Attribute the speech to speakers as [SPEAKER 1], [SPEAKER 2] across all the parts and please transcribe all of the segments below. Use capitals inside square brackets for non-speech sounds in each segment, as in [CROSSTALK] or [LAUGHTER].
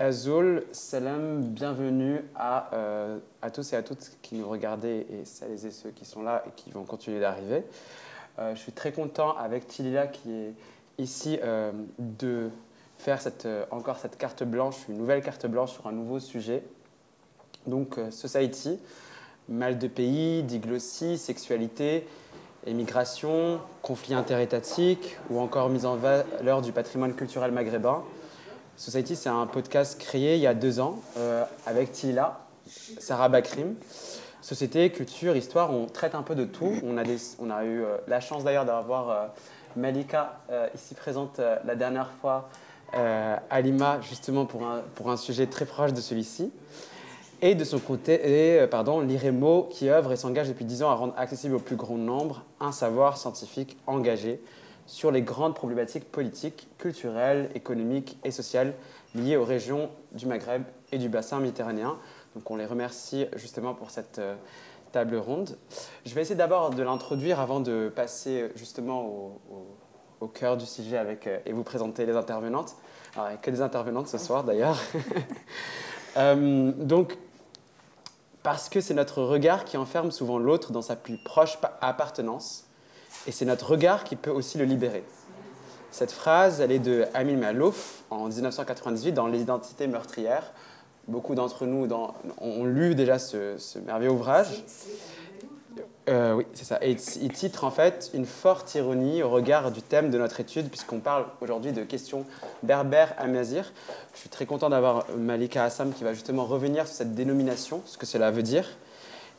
[SPEAKER 1] Azul, salam, bienvenue à, euh, à, tous et à toutes qui nous regardez et celles et ceux qui sont là et qui vont continuer d'arriver. Euh, je suis très content avec Tilila qui est ici euh, de faire encore cette carte blanche, une nouvelle carte blanche sur un nouveau sujet. Donc Society, mal de pays, diglossie, sexualité, émigration, conflits interétatiques ou encore mise en valeur du patrimoine culturel maghrébin. Society, c'est un podcast créé il y a deux ans euh, avec Tila, Sarah Bakrim. Société, culture, histoire, on traite un peu de tout. On a, eu euh, la chance d'ailleurs d'avoir euh, Malika ici présente la dernière fois à Lima, justement pour un sujet très proche de celui-ci. Et de son côté, pardon, l'IREMO qui œuvre et s'engage depuis dix ans à rendre accessible au plus grand nombre un savoir scientifique engagé sur les grandes problématiques politiques, culturelles, économiques et sociales liées aux régions du Maghreb et du bassin méditerranéen. Donc on les remercie justement pour cette euh, table ronde. Je vais essayer d'abord de l'introduire avant de passer justement au, cœur du sujet avec, euh, et vous présenter les intervenantes. Alors, que des intervenantes ce soir d'ailleurs. [LAUGHS] Euh, donc, parce que c'est notre regard qui enferme souvent l'autre dans sa plus proche appartenance et c'est notre regard qui peut aussi le libérer. Cette phrase, elle est de Amin Malouf en 1998 dans L'identité meurtrière. Beaucoup d'entre nous ont lu déjà ce, merveilleux ouvrage. Euh, oui, c'est ça. Et il titre en fait une forte ironie au regard du thème de notre étude, puisqu'on parle aujourd'hui de questions berbères amazir. Je suis très content d'avoir Malika Hassam qui va justement revenir sur cette dénomination, ce que cela veut dire.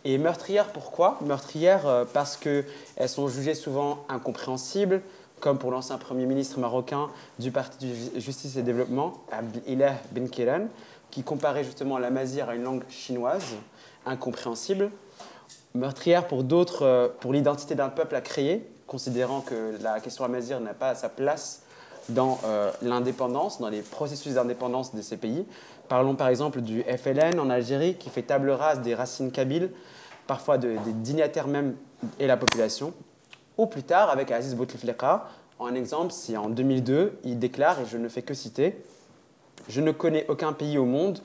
[SPEAKER 1] Et meurtrières, pourquoi Meurtrières euh, parce qu'elles sont jugées souvent incompréhensibles, comme pour l'ancien Premier ministre marocain du Parti de Justice et Développement, Abdelilah Ben Kéran, qui comparait justement la mazir à une langue chinoise, incompréhensible. Meurtrière pour d'autres, euh, pour l'identité d'un peuple à créer, considérant que la question amazir n'a pas sa place dans euh, l'indépendance, dans les processus d'indépendance de ces pays. Parlons par exemple du FLN en Algérie qui fait table rase des racines kabyles, parfois des dignitaires même et la population. Ou plus tard avec Aziz Bouteflika, en exemple, si en 2002 il déclare, et je ne fais que citer, Je ne connais aucun pays au monde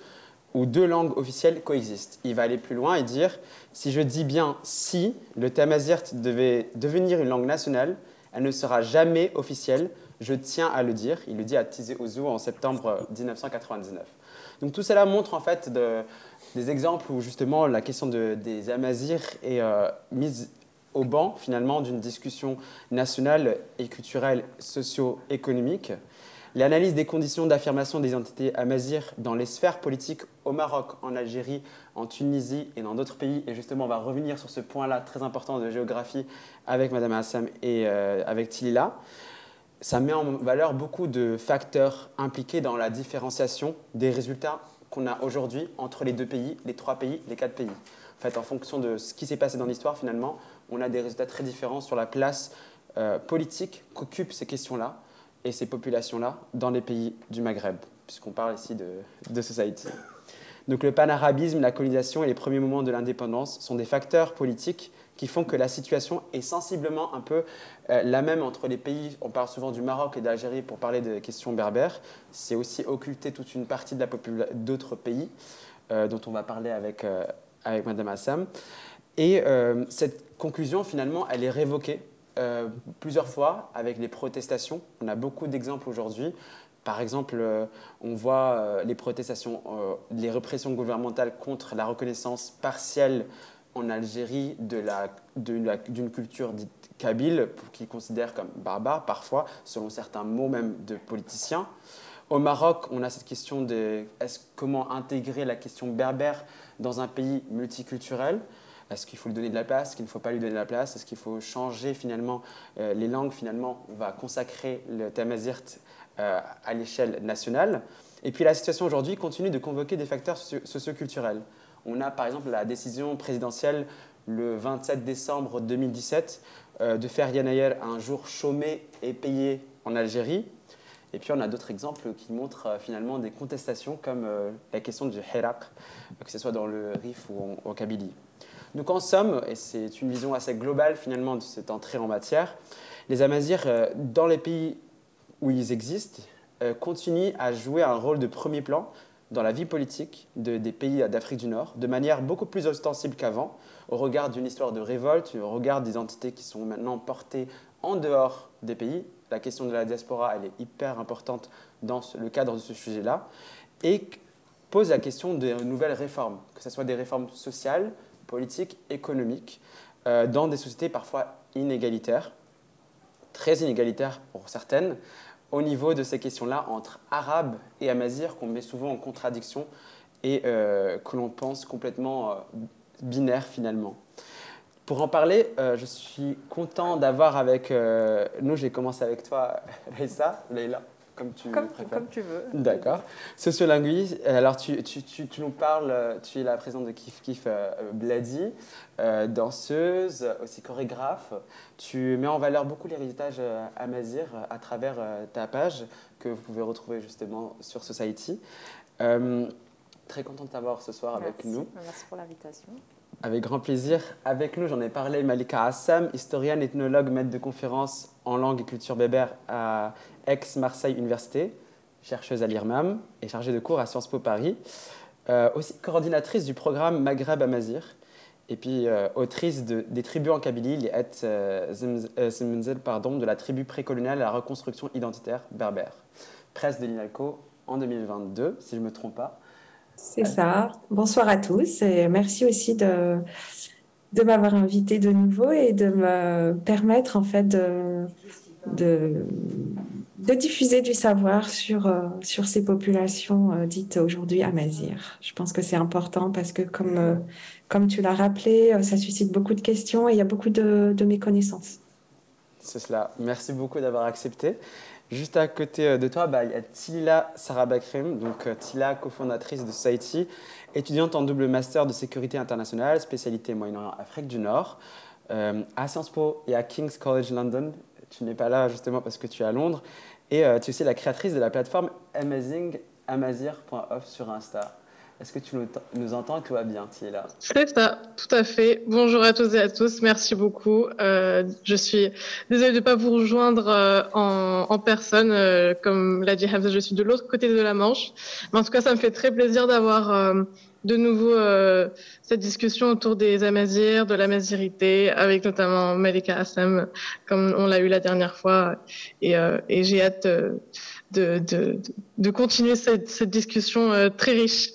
[SPEAKER 1] où deux langues officielles coexistent. Il va aller plus loin et dire Si je dis bien si le tamazirt devait devenir une langue nationale, elle ne sera jamais officielle je tiens à le dire. Il le dit à Tizi Ouzou en septembre 1999. Donc tout cela montre en fait des exemples où justement la question des Amazirs est euh, mise au banc finalement d'une discussion nationale et culturelle socio-économique. L'analyse des conditions d'affirmation des entités amazirs dans les sphères politiques au Maroc, en Algérie, en Tunisie et dans d'autres pays, et justement on va revenir sur ce point-là très important de géographie avec Madame Hassam et euh, avec Tilila ça met en valeur beaucoup de facteurs impliqués dans la différenciation des résultats qu'on a aujourd'hui entre les deux pays, les trois pays, les quatre pays. En fait, en fonction de ce qui s'est passé dans l'histoire, finalement, on a des résultats très différents sur la place euh, politique qu'occupent ces questions-là et ces populations-là dans les pays du Maghreb, puisqu'on parle ici de, de. Donc le panarabisme, la colonisation et les premiers moments de l'indépendance sont des facteurs politiques qui font que la situation est sensiblement un peu euh, la même entre les pays. On parle souvent du Maroc et d'Algérie pour parler des questions berbères. C'est aussi occulter toute une partie d'autres pays euh, dont on va parler avec, euh, avec Madame Assam. Et cette conclusion, finalement, elle est révoquée plusieurs fois avec les protestations. On a beaucoup d'exemples aujourd'hui. Par exemple, on voit les protestations, les répressions gouvernementales contre la reconnaissance partielle en Algérie d'une culture dite kabyle, qu'ils considèrent comme barbare, parfois, selon certains mots même de politiciens. Au Maroc, on a cette question de comment intégrer la question berbère dans un pays multiculturel? Est-ce qu'il faut lui donner de la place? Est-ce qu'il ne faut pas lui donner de la place? Est-ce qu'il faut changer finalement euh, les langues? Finalement, on va consacrer le tamazirt euh, à l'échelle nationale. Et puis la situation aujourd'hui continue de convoquer des facteurs socioculturels. On a par exemple la décision présidentielle le 27 décembre 2017 euh, de faire Yanayer un jour chômé et payé en Algérie. Et puis on a d'autres exemples qui montrent euh, finalement des contestations comme euh, la question du Hirak, que ce soit dans le Rif ou en, Kabylie. Donc en somme, et c'est une vision assez globale finalement de cette entrée en matière, les Amazirs, dans les pays où ils existent, continuent à jouer un rôle de premier plan dans la vie politique des pays d'Afrique du Nord de manière beaucoup plus ostensible qu'avant, au regard d'une histoire de révolte, au regard d'identités qui sont maintenant portées en dehors des pays. La question de la diaspora, elle est hyper importante dans le cadre de ce sujet-là, et pose la question de nouvelles réformes, que ce soit des réformes sociales, politiques, économiques, euh, dans des sociétés parfois inégalitaires, très inégalitaires pour certaines, au niveau de ces questions-là entre arabes et amazirs qu'on met souvent en contradiction et euh, que l'on pense complètement euh, binaire finalement. Pour en parler, euh, je suis content d'avoir avec nous, j'ai commencé avec toi, [LAUGHS] Leïsa, Leïla, comme tu
[SPEAKER 2] comme, Comme tu veux.
[SPEAKER 1] D'accord. Sociolinguiste, alors tu, tu, tu, tu, nous parles, tu es la présidente de Kif Kif Bladi, danseuse, aussi chorégraphe. Tu mets en valeur beaucoup l'héritage amazir à travers ta page que vous pouvez retrouver justement sur Society. Très content de t'avoir ce soir avec nous.
[SPEAKER 2] Merci pour l'invitation.
[SPEAKER 1] Avec grand plaisir. Avec nous, j'en ai parlé, Malika Assam, historienne, ethnologue, maître de conférences en langue et culture bébère à Aix-Marseille Université, chercheuse à l'IRMAM et chargée de cours à Sciences Po Paris. Euh, aussi coordinatrice du programme Maghreb Amazir et puis euh, autrice de, des tribus en Kabylie, les Et euh, pardon, de la tribu précoloniale à la reconstruction identitaire berbère. Presse de l'INALCO en 2022, si je ne me trompe pas.
[SPEAKER 3] C'est ça. Bonsoir à tous et merci aussi de, de m'avoir invité de nouveau et de me permettre en fait de, de, diffuser du savoir sur, euh, sur ces populations euh, dites aujourd'hui amazir. Je pense que c'est important parce que comme, euh, comme tu l'as rappelé, ça suscite beaucoup de questions et il y a beaucoup de, de méconnaissances.
[SPEAKER 1] C'est cela. Merci beaucoup d'avoir accepté. Juste à côté de toi, bah, il y a Tila Sarabakrim, donc Tila, cofondatrice de Society, étudiante en double master de sécurité internationale, spécialité Moyen-Orient, Afrique du Nord, à Sciences Po et à King's College London. Tu n'es pas là justement parce que tu es à Londres. Et tu es aussi la créatrice de la plateforme amazingamazir.off sur Insta. Est-ce que tu nous entends et tout va bien, là
[SPEAKER 4] C'est ça, tout à fait. Bonjour à tous et à tous, merci beaucoup. Euh, je suis désolée de ne pas vous rejoindre euh, en, personne. Euh, comme l'a dit Hamza, je suis de l'autre côté de la Manche. Mais en tout cas, ça me fait très plaisir d'avoir euh, de nouveau euh, cette discussion autour des Amazirs, de la mazirité, avec notamment Malika Assam, comme on l'a eu la dernière fois. Et, et j'ai hâte de, de, continuer cette, discussion très riche.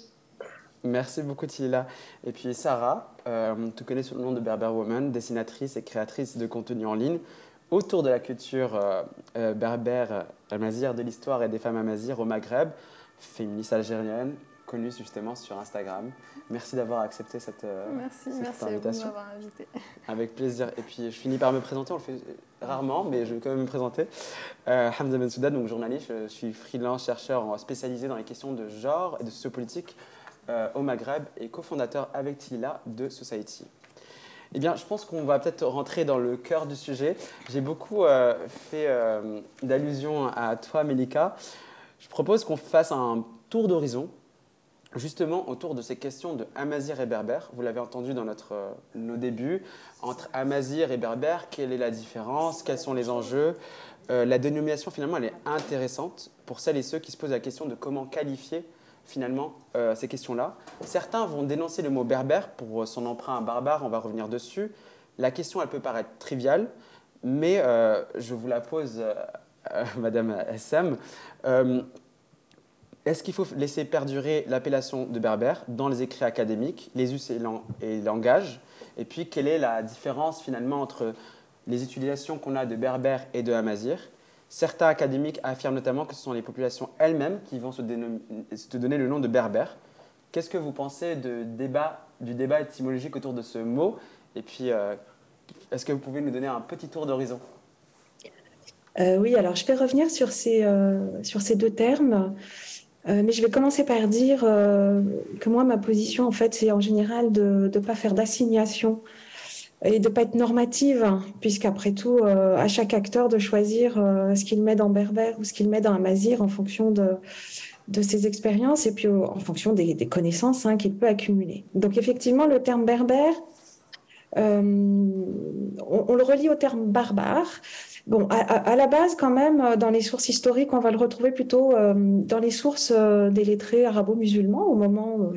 [SPEAKER 1] Merci beaucoup Tilila. Et puis Sarah, euh, tu connais sous le nom de Berber Woman, dessinatrice et créatrice de contenu en ligne autour de la culture euh, euh, berbère amazir, de l'histoire et des femmes amazirs au Maghreb, féministe algérienne, connue justement sur Instagram. Merci d'avoir accepté cette,
[SPEAKER 2] merci, merci invitation. Merci, m'avoir invité.
[SPEAKER 1] Avec plaisir. Et puis je finis par me présenter, on le fait rarement, mais je vais quand même me présenter. Hamza Bensouda, donc journaliste, je suis freelance, chercheur spécialisé dans les questions de genre et de sociopolitique euh, au Maghreb et cofondateur avec Tilila de Society. Eh bien, je pense qu'on va peut-être rentrer dans le cœur du sujet. J'ai beaucoup euh, fait euh, d'allusions à toi, Melika. Je propose qu'on fasse un tour d'horizon, justement autour de ces questions de Amazir et Berbère. Vous l'avez entendu dans notre, nos débuts. Entre Amazir et Berbère, quelle est la différence? Quels sont les enjeux? La dénomination, finalement, elle est intéressante pour celles et ceux qui se posent la question de comment qualifier finalement euh, ces questions-là. Certains vont dénoncer le mot berbère pour son emprunt barbare, on va revenir dessus. La question, elle peut paraître triviale, mais euh, je vous la pose, euh, [LAUGHS] Madame SM. Est-ce qu'il faut laisser perdurer l'appellation de berbère dans les écrits académiques, les us et, langages? Et puis, quelle est la différence finalement entre les utilisations qu'on a de berbère et de amazir Certains académiques affirment notamment que ce sont les populations elles-mêmes qui vont se, donner le nom de berbère. Qu'est-ce que vous pensez de débat, du débat étymologique autour de ce mot? Et puis, euh, est-ce que vous pouvez nous donner un petit tour d'horizon?
[SPEAKER 3] Euh, Oui, alors je vais revenir sur ces, euh, sur ces deux termes. Mais je vais commencer par dire que moi, ma position, en fait, c'est en général de ne pas faire d'assignation et de pas être normative, hein, puisqu'après tout, euh, à chaque acteur de choisir euh, ce qu'il met dans berbère ou ce qu'il met dans amazir en fonction de, ses expériences et puis en fonction des, connaissances hein, qu'il peut accumuler. Donc effectivement, le terme berbère, euh, on, le relie au terme barbare, Bon, à, la base, quand même, dans les sources historiques, on va le retrouver plutôt dans les sources des lettrés arabo-musulmans, au moment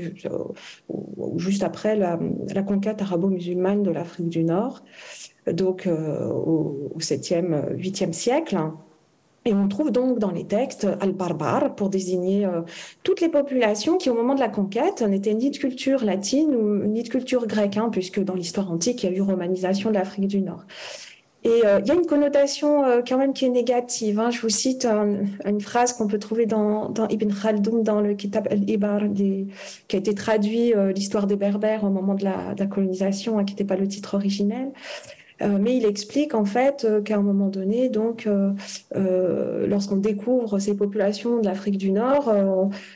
[SPEAKER 3] juste après la, conquête arabo-musulmane de l'Afrique du Nord, donc au, 7e, 8e siècle. Et on trouve donc dans les textes al-barbar pour désigner euh, toutes les populations qui, au moment de la conquête, n'étaient ni de culture latine ni de culture grecque, hein, puisque dans l'histoire antique, il y a eu romanisation de l'Afrique du Nord. Et euh, il y a une connotation euh, quand même qui est négative. Hein. Je vous cite une phrase qu'on peut trouver dans, dans, Ibn Khaldoun, dans le Kitab al-Ibar, qui a été traduit l'histoire des Berbères au moment de la, de la colonisation, hein, qui n'était pas le titre originel. Euh, mais il explique en fait euh, qu'à un moment donné, donc, euh, lorsqu'on découvre ces populations de l'Afrique du Nord,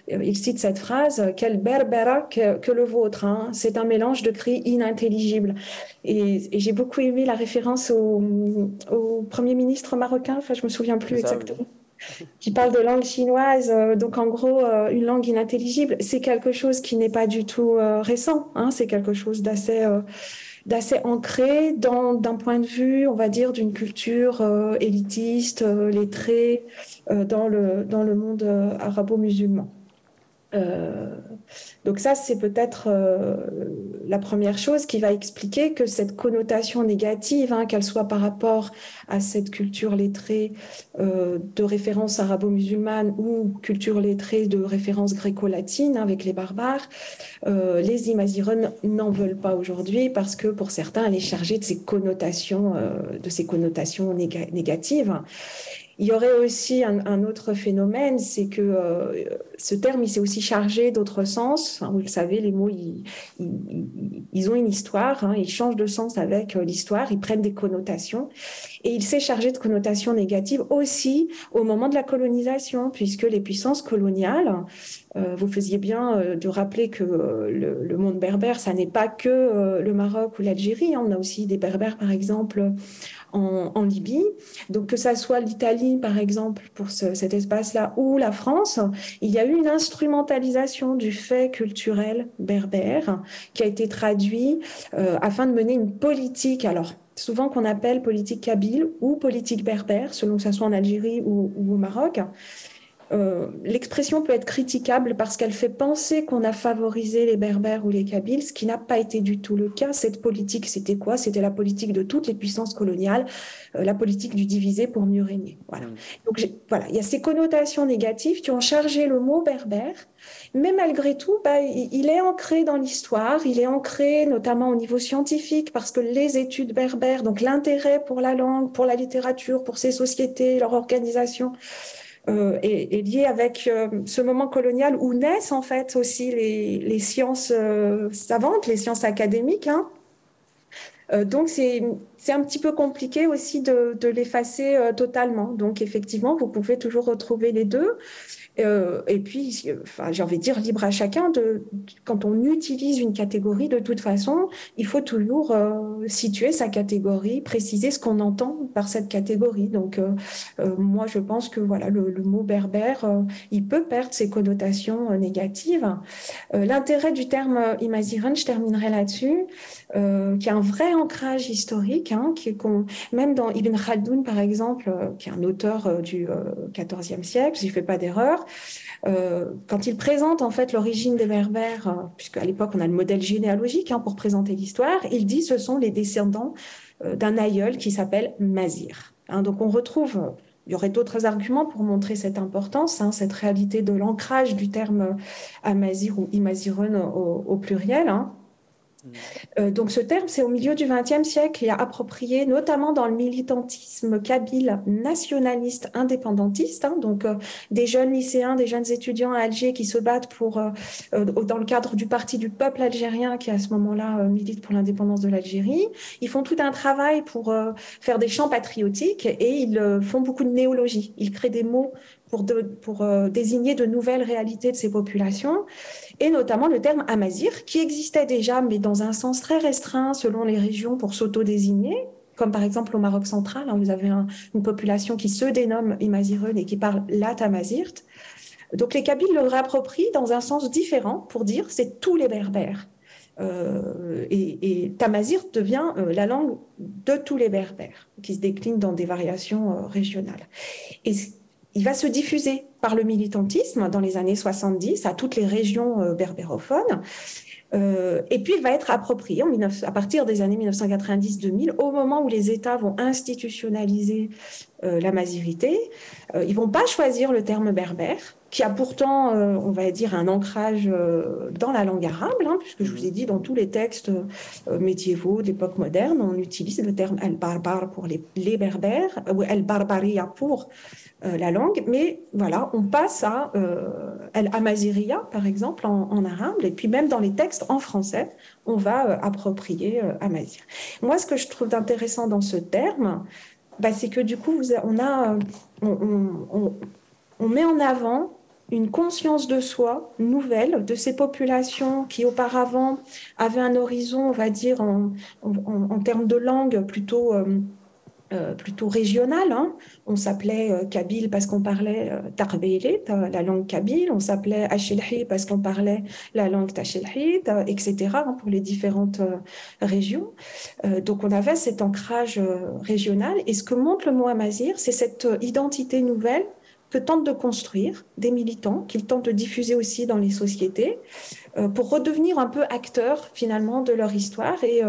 [SPEAKER 3] il cite cette phrase Quel berbera que, le vôtre hein. C'est un mélange de cris inintelligibles. Et, j'ai beaucoup aimé la référence au, Premier ministre marocain, enfin, je me souviens plus exactement. qui parle de langue chinoise, donc en gros une langue inintelligible, c'est quelque chose qui n'est pas du tout récent, hein. c'est quelque chose d'assez d'assez ancré d'un point de vue, on va dire, d'une culture euh, élitiste, euh, lettrée euh, dans, le, dans le monde arabo-musulman. Donc ça, c'est peut-être euh, la première chose qui va expliquer que cette connotation négative, hein, qu'elle soit par rapport à cette culture lettrée euh, de référence arabo-musulmane ou culture lettrée de référence gréco-latine avec les barbares, euh, les Imaziren n'en veulent pas aujourd'hui parce que pour certains, elle est chargée de ces connotations négatives. Il y aurait aussi un, autre phénomène, c'est que euh, ce terme, il s'est aussi chargé d'autres sens. vous le savez, les mots, ils, ils, ont une histoire, hein, ils changent de sens avec euh, l'histoire, ils prennent des connotations. Et il s'est chargé de connotations négatives aussi au moment de la colonisation, puisque les puissances coloniales, euh, vous faisiez bien de rappeler que le, monde berbère, ça n'est pas que le Maroc ou l'Algérie. Hein. on a aussi des berbères, par exemple, en, Libye. Donc que ça soit l'Italie, par exemple, pour cet espace-là, ou la France, il y a eu une instrumentalisation du fait culturel berbère qui a été traduit euh, afin de mener une politique. Alors, souvent qu'on appelle politique kabyle ou politique berbère, selon que ça soit en Algérie ou au Maroc. Euh, l'expression peut être critiquable parce qu'elle fait penser qu'on a favorisé les Berbères ou les Kabyles, ce qui n'a pas été du tout le cas. Cette politique, c'était quoi? C'était la politique de toutes les puissances coloniales, euh, la politique du divisé pour mieux régner. Voilà. Mm. Donc voilà, il y a ces connotations négatives qui ont chargé le mot berbère, mais malgré tout, bah, il est ancré dans l'histoire, il est ancré notamment au niveau scientifique parce que les études berbères, donc l'intérêt pour la langue, pour la littérature, pour ces sociétés, leur organisation, euh, est, lié avec euh, ce moment colonial où naissent en fait aussi les, sciences euh, savantes, les sciences académiques. Hein. donc c'est un petit peu compliqué aussi de, l'effacer totalement. Donc effectivement, vous pouvez toujours retrouver les deux. Euh, et puis, enfin, j'ai envie de dire libre à chacun de, quand on utilise une catégorie, de toute façon, il faut toujours euh, situer sa catégorie, préciser ce qu'on entend par cette catégorie. Donc, euh, moi, je pense que voilà, le, mot berbère, il peut perdre ses connotations négatives. L'intérêt du terme imaziran, je terminerai là-dessus, qui a un vrai ancrage historique, même dans Ibn Khaldoun, par exemple, qui est un auteur du XIVe siècle, j'y fais pas d'erreur, euh, quand il présente en fait l'origine des Berbères, euh, puisqu'à l'époque on a le modèle généalogique hein, pour présenter l'histoire, il dit ce sont les descendants euh, d'un aïeul qui s'appelle Mazir. Hein, donc on retrouve, il y aurait d'autres arguments pour montrer cette importance, hein, cette réalité de l'ancrage du terme Amazir ou Imaziren au, au pluriel. Euh, donc ce terme, c'est au milieu du XXe siècle et approprié notamment dans le militantisme kabyle nationaliste indépendantiste, hein. donc euh, des jeunes lycéens, des jeunes étudiants à Alger qui se battent pour, euh, dans le cadre du parti du peuple algérien qui à ce moment-là milite pour l'indépendance de l'Algérie. Ils font tout un travail pour faire des chants patriotiques et ils font beaucoup de néologie. Ils créent des mots pour, désigner de nouvelles réalités de ces populations, et notamment le terme amazir, qui existait déjà, mais dans un sens très restreint selon les régions pour s'auto-désigner, comme par exemple au Maroc central, hein, vous avez une population qui se dénomme Imaziren et qui parle la Tamazirt. Donc les Kabyles le réapproprient dans un sens différent pour dire c'est tous les Berbères. et, Tamazir devient la langue de tous les berbères, qui se décline dans des variations régionales. Et il va se diffuser par le militantisme dans les années 70 à toutes les régions berbérophones. Euh, et puis, il va être approprié à partir des années 1990-2000, au moment où les États vont institutionnaliser euh, la mazirité. Euh, ils vont pas choisir le terme berbère, qui a pourtant, on va dire, un ancrage dans la langue arabe, hein, puisque je vous ai dit, dans tous les textes médiévaux d'époque moderne, on utilise le terme al-barbar pour les, les berbères, ou al-barbaria pour euh, la langue, mais voilà, on passe à euh, Amaziria, par exemple, en, arabe, et puis même dans les textes en français, on va euh, approprier Amazir. Moi, ce que je trouve intéressant dans ce terme, bah, c'est que du coup, on, a, on, met en avant une conscience de soi nouvelle de ces populations qui auparavant avaient un horizon, on va dire, en, termes de langue plutôt euh, plutôt régional. Hein. On s'appelait euh, Kabyle parce qu'on parlait euh, la langue kabyle. On s'appelait Achilhi parce qu'on parlait la langue Tachilhi, etc. Hein, pour les différentes régions. donc on avait cet ancrage régional. Et ce que montre le mot Amazir, c'est cette identité nouvelle que tentent de construire des militants, qu'ils tentent de diffuser aussi dans les sociétés, pour redevenir un peu acteurs finalement de leur histoire et,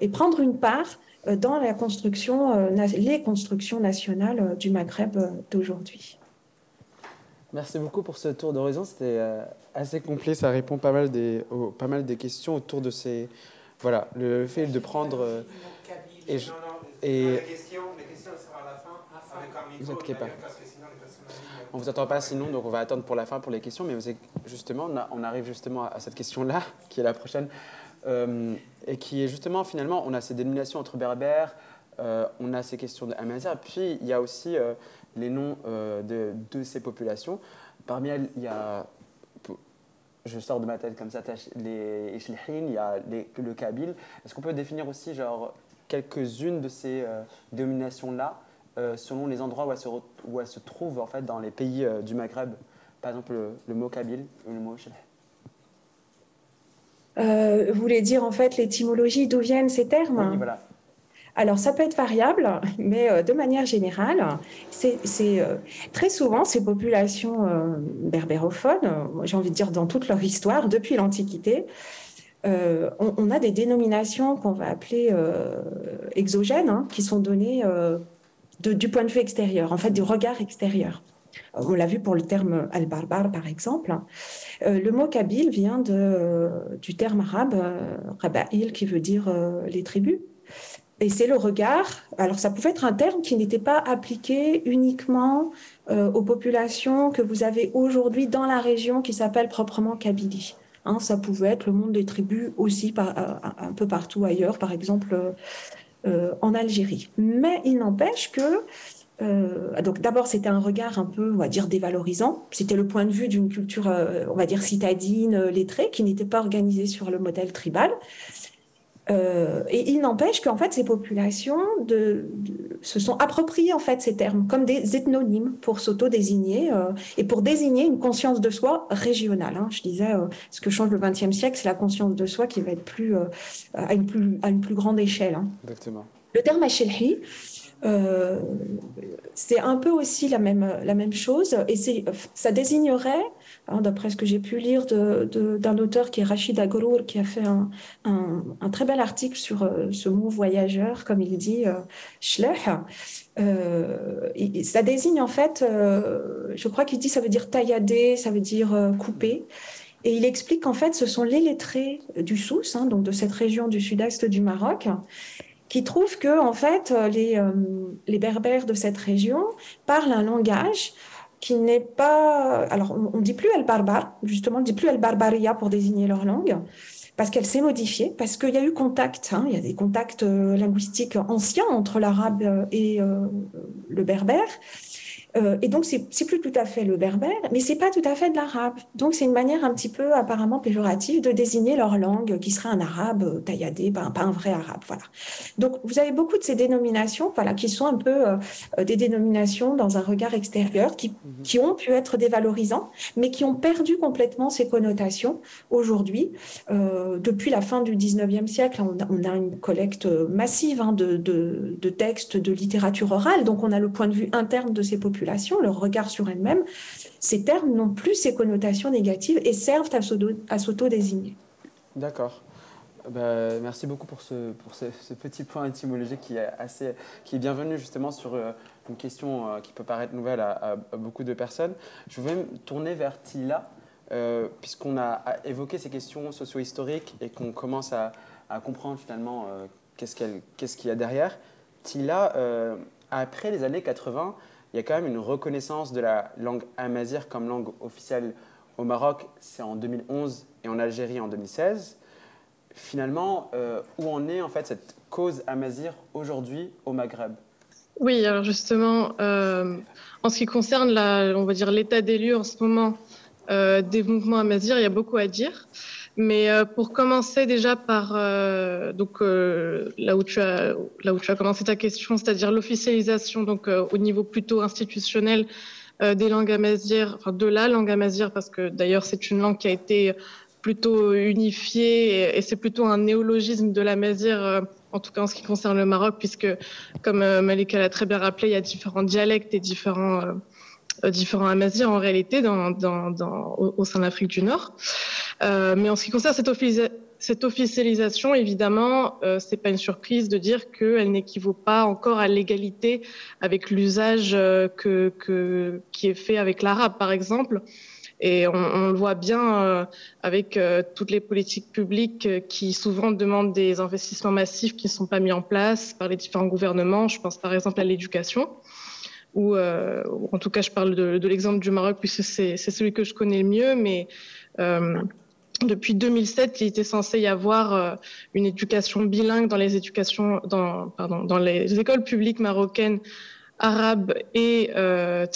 [SPEAKER 3] et prendre une part euh, dans la construction, euh, les constructions nationales euh, du Maghreb d'aujourd'hui.
[SPEAKER 1] Merci beaucoup pour ce tour d'horizon. C'était assez complet. Ça répond pas mal des, pas mal des questions autour de ces. Voilà, le fait de prendre. Et, et, les questions, seront à la fin. Vous inquiétez pas. On vous attend pas sinon, donc on va attendre pour la fin pour les questions. Mais justement, on, arrive justement à cette question-là, [LAUGHS] qui est la prochaine. Euh, et qui est justement, finalement, on a ces dénominations entre berbères, euh, on a ces questions de puis il y a aussi euh, les noms de, ces populations. Parmi elles, il y a, je sors de ma tête comme ça, les Ishlihin, il y a le Kabyle. Est-ce qu'on peut définir aussi genre, quelques-unes de ces dénominations-là selon les endroits où elles se, où se trouvent en fait, dans les pays du Maghreb Par exemple, le, mot Kabyle ou le mot Ishlihin
[SPEAKER 3] euh, vous voulez dire en fait l'étymologie d'où viennent ces termes
[SPEAKER 1] oui, voilà.
[SPEAKER 3] Alors, ça peut être variable, mais euh, de manière générale, c'est euh, très souvent ces populations berbérophones, j'ai envie de dire dans toute leur histoire, depuis l'Antiquité, on, a des dénominations qu'on va appeler exogènes, hein, qui sont données du point de vue extérieur, en fait, du regard extérieur. On l'a vu pour le terme al-barbar, par exemple. Euh, le mot kabyle vient de, du terme arabe raba'il, euh, qui veut dire euh, les tribus. Et c'est le regard. Alors, ça pouvait être un terme qui n'était pas appliqué uniquement aux populations que vous avez aujourd'hui dans la région qui s'appelle proprement Kabylie. Hein, ça pouvait être le monde des tribus aussi un peu partout ailleurs, par exemple en Algérie. Mais il n'empêche que euh, donc d'abord, c'était un regard un peu, on va dire, dévalorisant. C'était le point de vue d'une culture, euh, on va dire, citadine, euh, lettrée, qui n'était pas organisée sur le modèle tribal. Et il n'empêche qu'en fait, ces populations de, se sont appropriées en fait ces termes comme des ethnonymes pour s'auto-désigner et pour désigner une conscience de soi régionale. Hein. Je disais, ce que change le XXe siècle, c'est la conscience de soi qui va être plus, à, une plus à une plus grande échelle. Hein.
[SPEAKER 1] Exactement.
[SPEAKER 3] Le terme Achelhi, euh, c'est un peu aussi la même, la même chose. Et ça désignerait, hein, d'après ce que j'ai pu lire d'un auteur qui est Rachid Agrour, qui a fait un, un, très bel article sur euh, ce mot voyageur, comme il dit, euh, euh ça désigne en fait, je crois qu'il dit ça veut dire taillader, ça veut dire couper. Et il explique qu'en fait, ce sont les lettrés du Sousse, hein, donc de cette région du sud-est du Maroc, qui trouve que en fait euh, les, euh, les berbères de cette région parlent un langage qui n'est pas alors on, ne dit plus el barbar justement on dit plus el barbaria pour désigner leur langue parce qu'elle s'est modifiée parce qu'il y a eu contact hein, il y a des contacts euh, linguistiques anciens entre l'arabe et le berbère Euh, et donc, c'est plus tout à fait le berbère, mais c'est pas tout à fait de l'arabe. Donc, c'est une manière un petit peu apparemment péjorative de désigner leur langue, qui serait un arabe euh, tailladé, pas, pas un vrai arabe. Voilà. Donc, vous avez beaucoup de ces dénominations, voilà, qui sont un peu euh, des dénominations dans un regard extérieur, qui, mhm. qui ont pu être dévalorisants, mais qui ont perdu complètement ces connotations aujourd'hui. depuis la fin du 19e siècle, on a, on a une collecte massive hein, de, de, de textes, de littérature orale, donc on a le point de vue interne de ces populations leur regard sur elles-mêmes, ces termes n'ont plus ces connotations négatives et servent à s'auto-désigner.
[SPEAKER 1] D'accord. Bah, merci beaucoup pour, ce, petit point étymologique qui est, assez, qui est bienvenu justement sur euh, une question euh, qui peut paraître nouvelle à, beaucoup de personnes. Je vais me tourner vers Tila, euh, puisqu'on a, évoqué ces questions socio-historiques et qu'on commence à, comprendre finalement qu'est-ce qu'il y a derrière. Tila, après les années 80, il y a quand même une reconnaissance de la langue amazigh comme langue officielle au Maroc, c'est en 2011 et en Algérie en 2016. Finalement, euh, où en est en fait cette cause amazigh aujourd'hui au Maghreb?
[SPEAKER 4] Oui, alors justement, euh, en ce qui concerne la, on va dire l'état des lieux en ce moment euh, des mouvements amazirs, il y a beaucoup à dire. Mais euh, pour commencer déjà par euh, donc là où tu as là où tu as commencé ta question, c'est-à-dire l'officialisation donc au niveau plutôt institutionnel des langues enfin de la langue amazigh parce que d'ailleurs c'est une langue qui a été plutôt unifiée et, c'est plutôt un néologisme de l'amazigh en tout cas en ce qui concerne le Maroc puisque comme Malika l'a très bien rappelé, il y a différents dialectes et différents différents amazirs en réalité au, sein de l'Afrique du Nord. Euh, mais en ce qui concerne cette, officialisation, évidemment, euh, c'est pas une surprise de dire qu'elle n'équivaut pas encore à l'égalité avec l'usage euh, qui est fait avec l'arabe, par exemple. Et on, le voit bien euh, avec euh, toutes les politiques publiques qui souvent demandent des investissements massifs qui ne sont pas mis en place par les différents gouvernements. Je pense par exemple à l'éducation ou euh, en tout cas je parle de, l'exemple du Maroc puisque c'est celui que je connais le mieux, mais euh, depuis 2007, il était censé y avoir euh, une éducation bilingue dans les écoles publiques marocaines arabes et euh,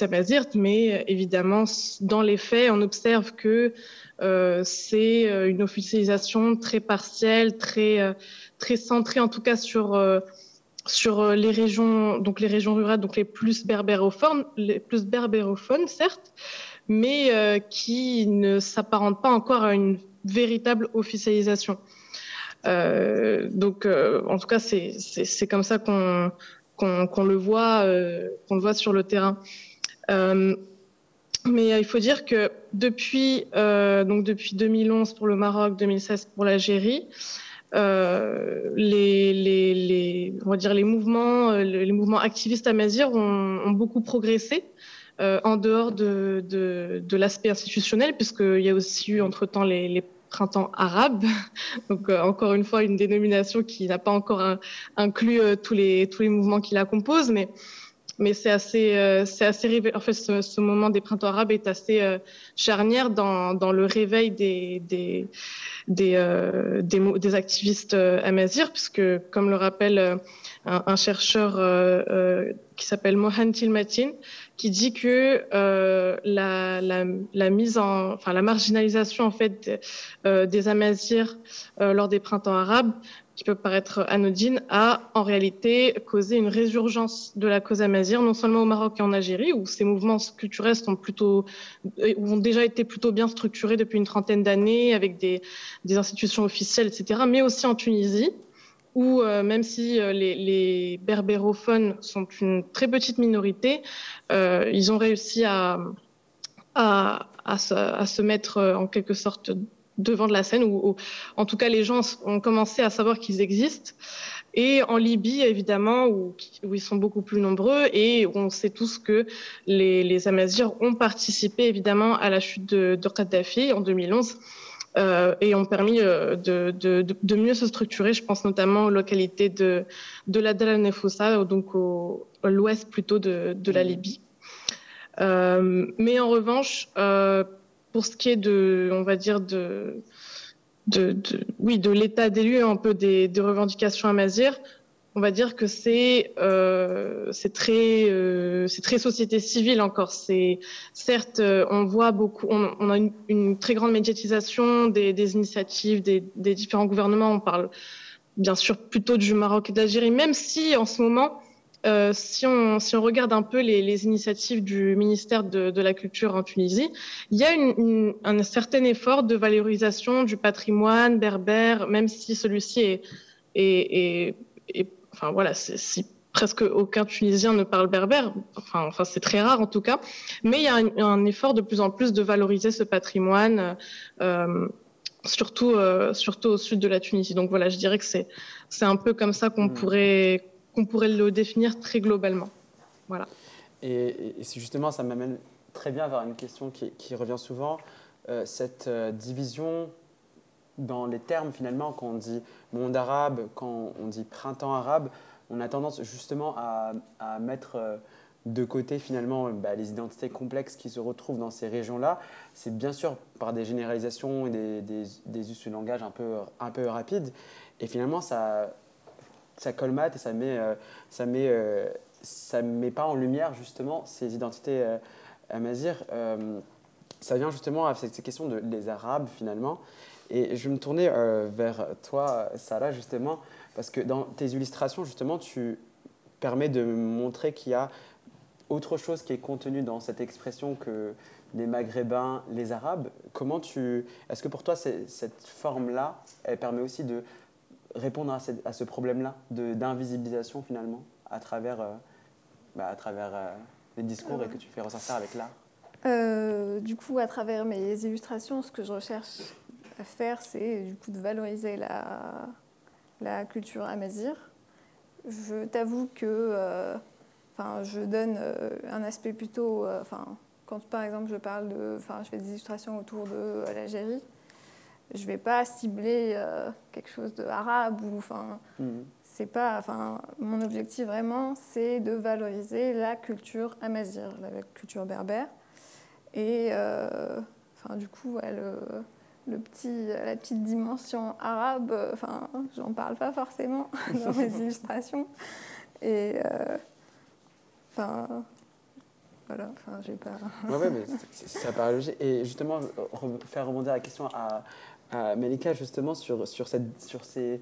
[SPEAKER 4] mais évidemment, dans les faits, on observe que c'est une officialisation très partielle, très, très centrée en tout cas sur sur euh, les régions, donc les régions rurales, donc les plus berbérophones, les plus berbérophones certes, mais euh, qui ne s'apparentent pas encore à une véritable officialisation. Euh, donc, en tout cas, c'est comme ça qu'on qu'on le voit, qu'on le voit sur le terrain. mais il faut dire que depuis donc depuis 2011 pour le Maroc, 2016 pour l'Algérie, euh, les, les, les, on va dire les mouvements, euh, les mouvements activistes à Mazir ont, ont beaucoup progressé. Euh, en dehors de, de, de l'aspect institutionnel, puisqu'il y a aussi eu entre-temps les, les printemps arabes, [LAUGHS] donc euh, encore une fois une dénomination qui n'a pas encore inclus euh, tous, les, tous les mouvements qui la composent, mais mais c'est assez, euh, c'est assez En fait, ce, moment des printemps arabes est assez euh, charnière dans, le réveil des, des, des, euh, des, activistes amazirs, puisque, comme le rappelle un, chercheur qui s'appelle Mohan Tilmatin, qui dit que la, la, la, mise en, enfin, la marginalisation en fait des amazirs lors des printemps arabes qui peut paraître anodine, a en réalité causé une résurgence de la cause amazigh, non seulement au Maroc et en Algérie, où ces mouvements culturels sont plutôt, ont déjà été plutôt bien structurés depuis une trentaine d'années, avec des, des, institutions officielles, etc., mais aussi en Tunisie, où euh, même si euh, les, berbérophones sont une très petite minorité, euh, ils ont réussi à, à, se, à se mettre euh, en quelque sorte devant de la scène, où, en tout cas les gens ont commencé à savoir qu'ils existent. Et en Libye, évidemment, où, où, ils sont beaucoup plus nombreux, et on sait tous que les, les Amazirs ont participé évidemment à la chute de, de Kadhafi en 2011. Euh, et ont permis euh, de, de, de, mieux se structurer. Je pense notamment aux localités de, de la Dal Nefoussa, donc au, à l'ouest plutôt de, de la Libye. Euh, mais en revanche, euh, pour ce qui est de, on va dire, de, oui, de l'état des lieux, un peu des, revendications à Mazir, on va dire que c'est euh, très euh, très société civile encore. Certes on voit beaucoup, on, a une, très grande médiatisation des, des initiatives des, des, différents gouvernements. On parle bien sûr plutôt du Maroc et d'Algérie, même si en ce moment euh, si, on, si on regarde un peu les, les initiatives du ministère de, de, la Culture en Tunisie, il y a une, une, un certain effort de valorisation du patrimoine berbère, même si celui-ci est, est, est, enfin voilà, si presque aucun Tunisien ne parle berbère, enfin, enfin c'est très rare en tout cas, mais il y a un, un, effort de plus en plus de valoriser ce patrimoine. Euh, surtout, euh, surtout au sud de la Tunisie. Donc voilà, je dirais que c'est c'est un peu comme ça qu'on mmh. pourrait qu'on pourrait le définir très globalement. Voilà.
[SPEAKER 1] Et, et justement, ça m'amène très bien vers une question qui, revient souvent, euh, cette euh, division dans les termes finalement, quand on dit monde arabe, quand on dit printemps arabe, on a tendance justement à, mettre euh, de côté finalement bah, les identités complexes qui se retrouvent dans ces régions-là. C'est bien sûr par des généralisations et des, des, des de langage un peu, un peu rapides. Et finalement, ça, ça colmate et ça met, euh, ça met, euh, ça met pas en lumière justement ces identités euh, amazir. ça vient justement avec ces questions de les Arabes finalement. Et je vais me tourner vers toi, Sarah, justement, parce que dans tes illustrations, justement, tu permets de montrer qu'il y a autre chose qui est contenu dans cette expression que les Maghrébins, les Arabes. Comment tu, est-ce que pour toi cette forme-là, elle permet aussi de répondre à, cette, à ce problème-là d'invisibilisation finalement à travers, euh, bah, à travers euh, les discours et que tu fais ressortir avec l'art?
[SPEAKER 2] Euh, Du coup, à travers mes illustrations, ce que je recherche à faire, c'est du coup de valoriser la, la culture amazir. Je t'avoue que enfin, je donne un aspect plutôt. Enfin, quand par exemple je parle de. Enfin, je fais des illustrations autour de l'Algérie je vais pas cibler euh, quelque chose de arabe ou enfin mhm. c'est pas enfin mon objectif vraiment c'est de valoriser la culture amazir la culture berbère et euh, enfin du coup le, petit la petite dimension arabe enfin j'en parle pas forcément [LAUGHS] dans mes [LAUGHS] illustrations et euh, enfin voilà, enfin, j'ai pas.
[SPEAKER 1] ouais, ouais, mais ça paraît logique. Et justement, faire rebondir la question à, à Melika justement sur, sur, ces, sur ces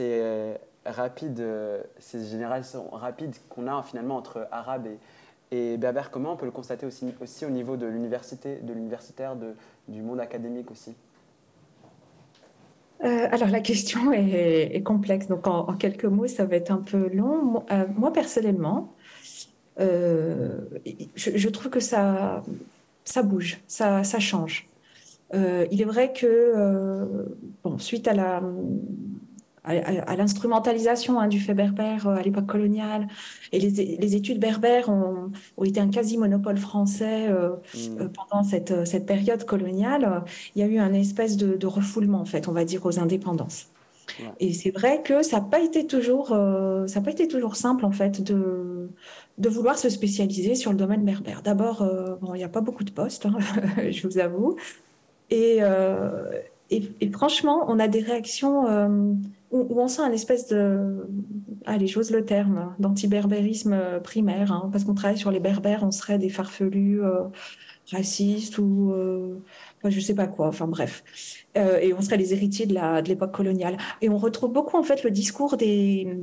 [SPEAKER 1] euh, rapides, euh, ces générations rapides qu'on a finalement entre arabe et, et berbère. Comment on peut le constater aussi, aussi au niveau de l'université, de l'universitaire, du monde académique aussi?
[SPEAKER 3] Euh, alors la question [LAUGHS] est, complexe, donc en, quelques mots, ça va être un peu long. moi personnellement, je, je, trouve que ça, ça bouge, ça, ça change. Euh, il est vrai que, euh, bon, suite à la à, l'instrumentalisation hein, du fait berbère euh, à l'époque coloniale. Et les, les études berbères ont, ont, été un quasi-monopole français mmh. pendant cette, cette, période coloniale. Il y a eu un espèce de, de refoulement, en fait, on va dire, aux indépendances. Et c'est vrai que ça n'a pas été toujours, ça pas été toujours simple en fait de, de vouloir se spécialiser sur le domaine berbère. D'abord, bon, il n'y a pas beaucoup de postes, hein, [LAUGHS] je vous avoue. Euh, et, et, franchement, on a des réactions euh, où, on sent un espèce de, allez, j'ose le terme, d'anti-berbérisme euh, primaire, hein, parce qu'on travaille sur les berbères, on serait des farfelus racistes ou enfin, je sais pas quoi, enfin bref. et on serait les héritiers de l'époque de coloniale. Et on retrouve beaucoup en fait le discours des,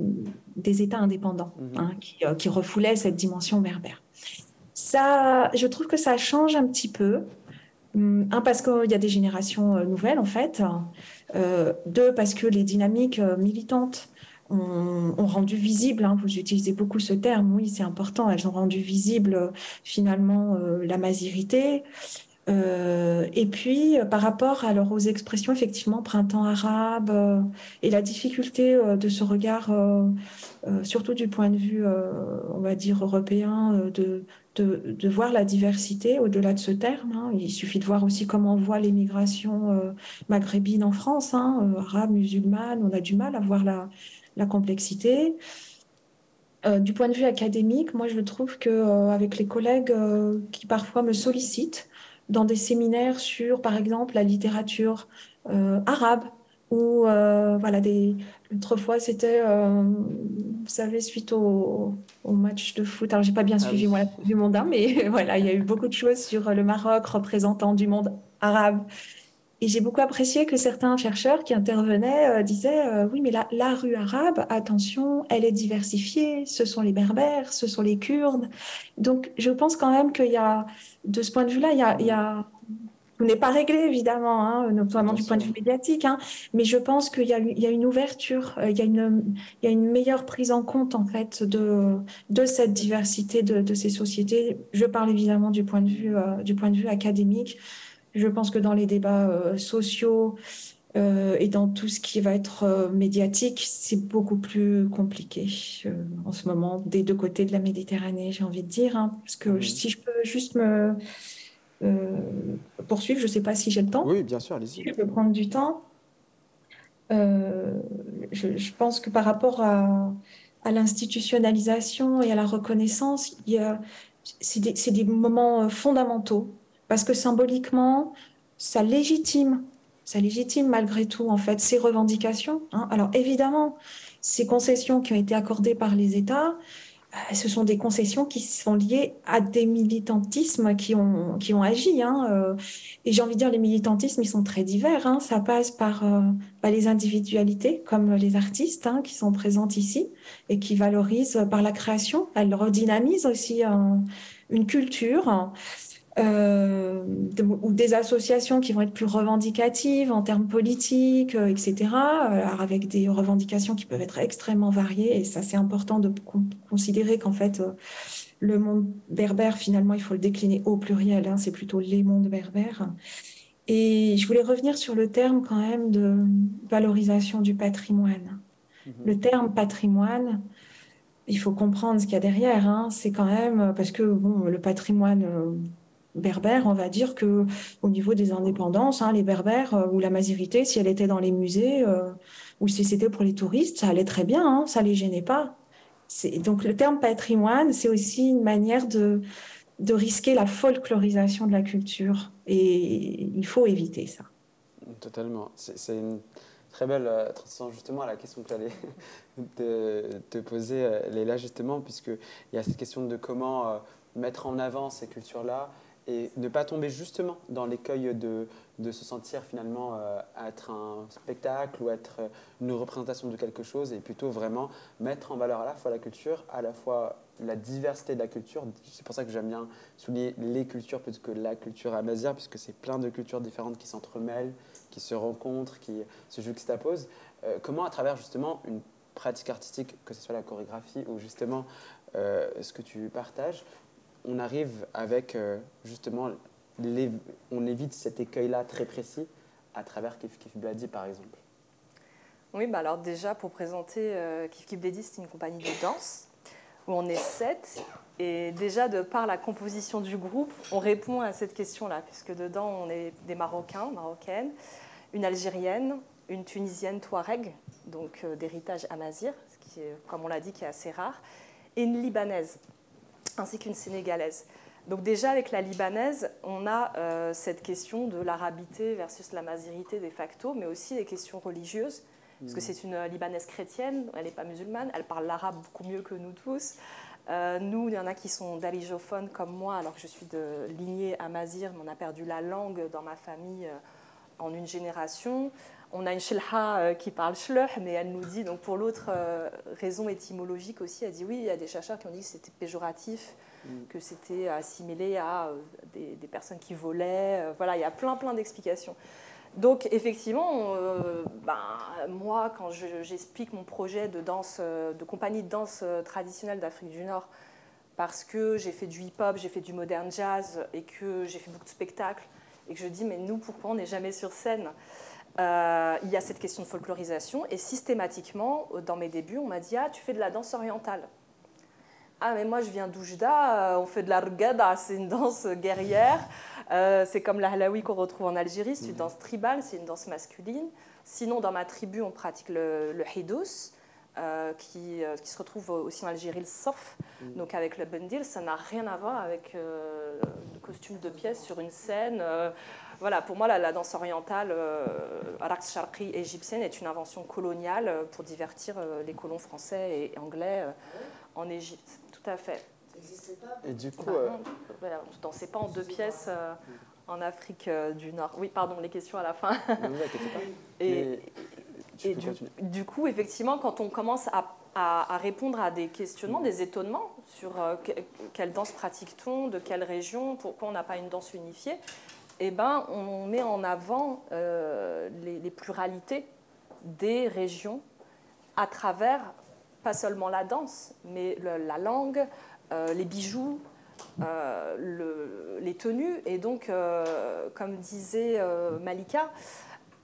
[SPEAKER 3] des États indépendants mmh hein, qui, qui refoulaient cette dimension berbère. Ça, je trouve que ça change un petit peu. Hum, un, parce qu'il y a des générations euh, nouvelles, en fait. Euh, deux, parce que les dynamiques euh, militantes ont, rendu visible, hein, vous utilisez beaucoup ce terme, oui, c'est important, elles ont rendu visible finalement la masirité. et puis, par rapport alors aux expressions, effectivement, printemps arabe et la difficulté de ce regard, surtout du point de vue, on va dire, européen, de, de, voir la diversité au-delà de ce terme. Hein. Il suffit de voir aussi comment on voit l'immigration euh, maghrébine en France, hein, euh, arabe, musulmane. On a du mal à voir la, complexité. Euh, du point de vue académique, moi je trouve que avec les collègues qui parfois me sollicitent dans des séminaires sur, par exemple, la littérature arabe, Ou voilà, des... l'autre fois, c'était, vous savez, suite au, au, match de foot. Alors, j'ai pas bien ah suivi moi du monde, hein, mais [LAUGHS] voilà, il y a eu beaucoup de choses sur le Maroc représentant du monde arabe et j'ai beaucoup apprécié que certains chercheurs qui intervenaient euh, disaient euh, oui, mais la, la, rue arabe, attention, elle est diversifiée. Ce sont les Berbères, ce sont les Kurdes. Donc, je pense quand même qu'il y a, de ce point de il y a, il y a n'est pas réglé évidemment, hein, notamment du point de vue médiatique, hein, mais je pense qu'il y, il y, a une ouverture, euh, il, y a une, il y a une meilleure prise en compte en fait de, de cette diversité de, de ces sociétés. Je parle évidemment du point de vue, du point de vue académique. Je pense que dans les débats euh, sociaux euh, et dans tout ce qui va être euh, médiatique, c'est beaucoup plus compliqué en ce moment, des deux côtés de la Méditerranée, j'ai envie de dire. Hein. parce que si je peux juste me poursuivre, je ne sais pas si j'ai le temps.
[SPEAKER 1] Oui, bien sûr, allez-y.
[SPEAKER 3] Je peux prendre du temps. Je, je, pense que par rapport à, à l'institutionnalisation et à la reconnaissance, c'est des, des, moments fondamentaux parce que symboliquement, ça légitime, ça légitime malgré tout en fait ces revendications. Hein. Alors évidemment, ces concessions qui ont été accordées par les États, euh, ce sont des concessions qui sont liées à des militantismes qui ont, qui ont agi. Hein, euh. et j'ai envie de dire, les militantismes, ils sont très divers. Hein. Ça passe par euh, bah, les individualités, comme les artistes qui sont présentes ici et qui valorisent par la création. Elles redynamisent aussi une culture. Euh, ou des associations qui vont être plus revendicatives en termes politiques, euh, etc., alors avec des revendications qui peuvent être extrêmement variées. Et ça, c'est important de considérer qu'en fait, euh, le monde berbère, finalement, il faut le décliner au pluriel, hein, c'est plutôt les mondes berbères. Et je voulais revenir sur le terme quand même de valorisation du patrimoine. Mm-hmm. Le terme patrimoine, il faut comprendre ce qu'il y a derrière. Hein. C'est quand même parce que bon, le patrimoine berbères, on va dire que au niveau des indépendances, hein, les berbères euh, ou la masérité, si elle était dans les musées euh, ou si c'était pour les touristes, ça allait très bien, hein, ça les gênait pas. Donc le terme patrimoine, c'est aussi une manière de, de risquer la folklorisation de la culture et il faut éviter ça.
[SPEAKER 1] Totalement. C'est une très belle euh, transition justement à la question que tu allais [LAUGHS] te, te, poser, Léla, justement, puisqu'il y a cette question de comment mettre en avant ces cultures-là et ne pas tomber justement dans l'écueil de, se sentir finalement euh, être un spectacle ou être une représentation de quelque chose et plutôt vraiment mettre en valeur à la fois la culture, à la fois la diversité de la culture. C'est pour ça que j'aime bien souligner les cultures plutôt que la culture amazigh, puisque c'est plein de cultures différentes qui s'entremêlent, qui se rencontrent, qui se juxtaposent. Euh, comment, à travers justement une pratique artistique, que ce soit la chorégraphie ou justement euh, ce que tu partages, on arrive avec euh, justement, on évite cet écueil-là très précis à travers Kif Kif Bladi par exemple.
[SPEAKER 5] Oui, bah alors déjà pour présenter euh, Kif Kif Bladi, c'est une compagnie de danse où on est sept. Et déjà, de par la composition du groupe, on répond à cette question-là, puisque dedans, on est des Marocains, Marocaines, une Algérienne, une Tunisienne Touareg, donc euh, d'héritage amazir, ce qui est, comme on l'a dit, qui est assez rare, et une Libanaise, ainsi qu'une sénégalaise. Donc déjà avec la libanaise, on a euh, cette question de l'arabité versus la mazirité de facto, mais aussi les questions religieuses, parce que mm. c'est une libanaise chrétienne, elle n'est pas musulmane, elle parle l'arabe beaucoup mieux que nous tous. Euh, nous, il y en a qui sont dalijophones comme moi, alors que je suis de lignée amazir, mais on a perdu la langue dans ma famille euh, en une génération. On a une shilha qui parle shleh, mais elle nous dit, donc pour l'autre raison étymologique aussi, elle dit oui, il y a des chercheurs qui ont dit que c'était péjoratif Mm. que c'était assimilé à euh, des, personnes qui volaient. Euh, voilà, il y a plein, plein d'explications. Donc effectivement, euh, ben, moi, quand j'explique mon projet de danse, de compagnie de danse traditionnelle d'Afrique du Nord, parce que j'ai fait du hip-hop, j'ai fait du modern jazz et que j'ai fait beaucoup de spectacles, et que je dis mais nous pourquoi on n'est jamais sur scène? Il y a cette question de folklorisation et systématiquement dans mes débuts on m'a dit ah tu fais de la danse orientale. Ah, mais moi je viens d'Oujda, euh, on fait de la rgada, c'est une danse guerrière. Euh, c'est comme la halawi qu'on retrouve en Algérie, c'est une mhm. danse tribale, c'est une danse masculine. Sinon, dans ma tribu, on pratique le, le hidous, euh, qui, qui, se retrouve aussi en Algérie, le sof. Mhm. Donc avec le bendil, ça n'a rien à voir avec costume de pièce sur une scène. Voilà, pour moi, la, danse orientale, Raqs Sharqi égyptienne, est une invention coloniale pour divertir les colons français et anglais en Égypte. Tout à fait. Ça
[SPEAKER 1] n'existait pas Et du coup.
[SPEAKER 5] Bah, ne dansais pas en deux pièces en Afrique du Nord. Oui, pardon, les questions à la fin.
[SPEAKER 1] Non, ne pas. Et,
[SPEAKER 5] et du, coup, effectivement, quand on commence à, répondre à des questionnements, des étonnements sur euh, quelle danse pratique-t-on, de quelle région, pourquoi on n'a pas une danse unifiée, eh ben, on met en avant euh, les, pluralités des régions à travers, pas seulement la danse, mais la langue, euh, les bijoux, les tenues. Et donc, comme disait Malika,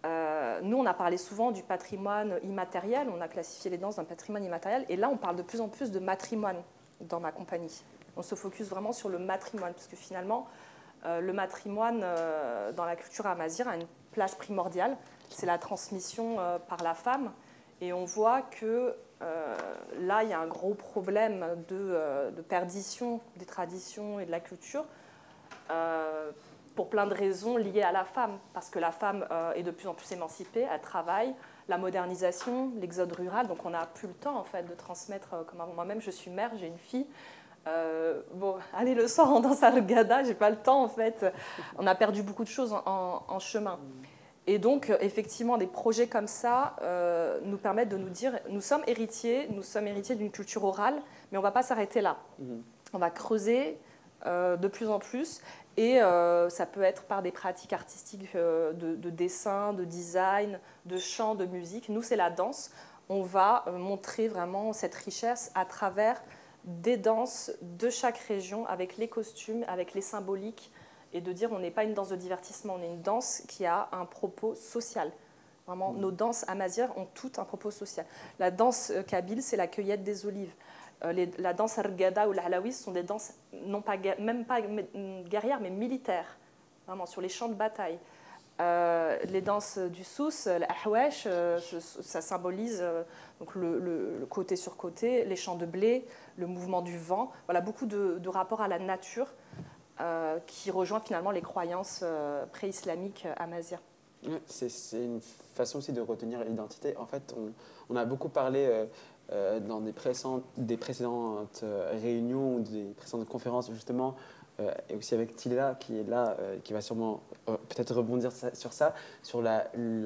[SPEAKER 5] euh, nous, on a parlé souvent du patrimoine immatériel, on a classifié les danses d'un patrimoine immatériel, et là, on parle de plus en plus de matrimoine dans ma compagnie. On se focus vraiment sur le matrimoine, parce que finalement, euh, le matrimoine euh, dans la culture amazigh a une place primordiale, c'est la transmission par la femme, et on voit que là, il y a un gros problème de, perdition des traditions et de la culture pour plein de raisons liées à la femme, parce que la femme euh, est de plus en plus émancipée, elle travaille, la modernisation, l'exode rural, donc on n'a plus le temps en fait de transmettre, euh, comme moi-même je suis mère, j'ai une fille, euh, bon, [LAUGHS] allez le soir on danse à le gada, j'ai pas le temps en fait, on a perdu beaucoup de choses en, chemin. Et donc, effectivement, des projets comme ça nous permettent de nous dire, nous sommes héritiers, nous sommes héritiers d'une culture orale, mais on va pas s'arrêter là. Mhm. On va creuser de plus en plus. Et euh, ça peut être par des pratiques artistiques euh, de, dessin, de design, de chant, de musique. Nous, c'est la danse. On va euh, montrer vraiment cette richesse à travers des danses de chaque région, avec les costumes, avec les symboliques, et de dire on n'est pas une danse de divertissement, on est une danse qui a un propos social. Vraiment, nos danses amazières ont tout un propos social. La danse kabyle, c'est la cueillette des olives. Euh, la danse argada ou l'alawi sont des danses, non pas, même pas guerrières, mais militaires, vraiment sur les champs de bataille. Euh, les danses du sous, l'ahwesh, euh, ça symbolise donc le, côté sur côté, les champs de blé, le mouvement du vent. Voilà beaucoup de, rapports à la nature qui rejoint finalement les croyances pré-islamiques amazières.
[SPEAKER 1] c'est une façon aussi de retenir l'identité. En fait, on, a beaucoup parlé euh, dans des, précédentes, des précédentes euh, réunions ou des précédentes conférences, justement, euh, et aussi avec Tila qui est là, qui va sûrement peut-être rebondir sur ça, sur la,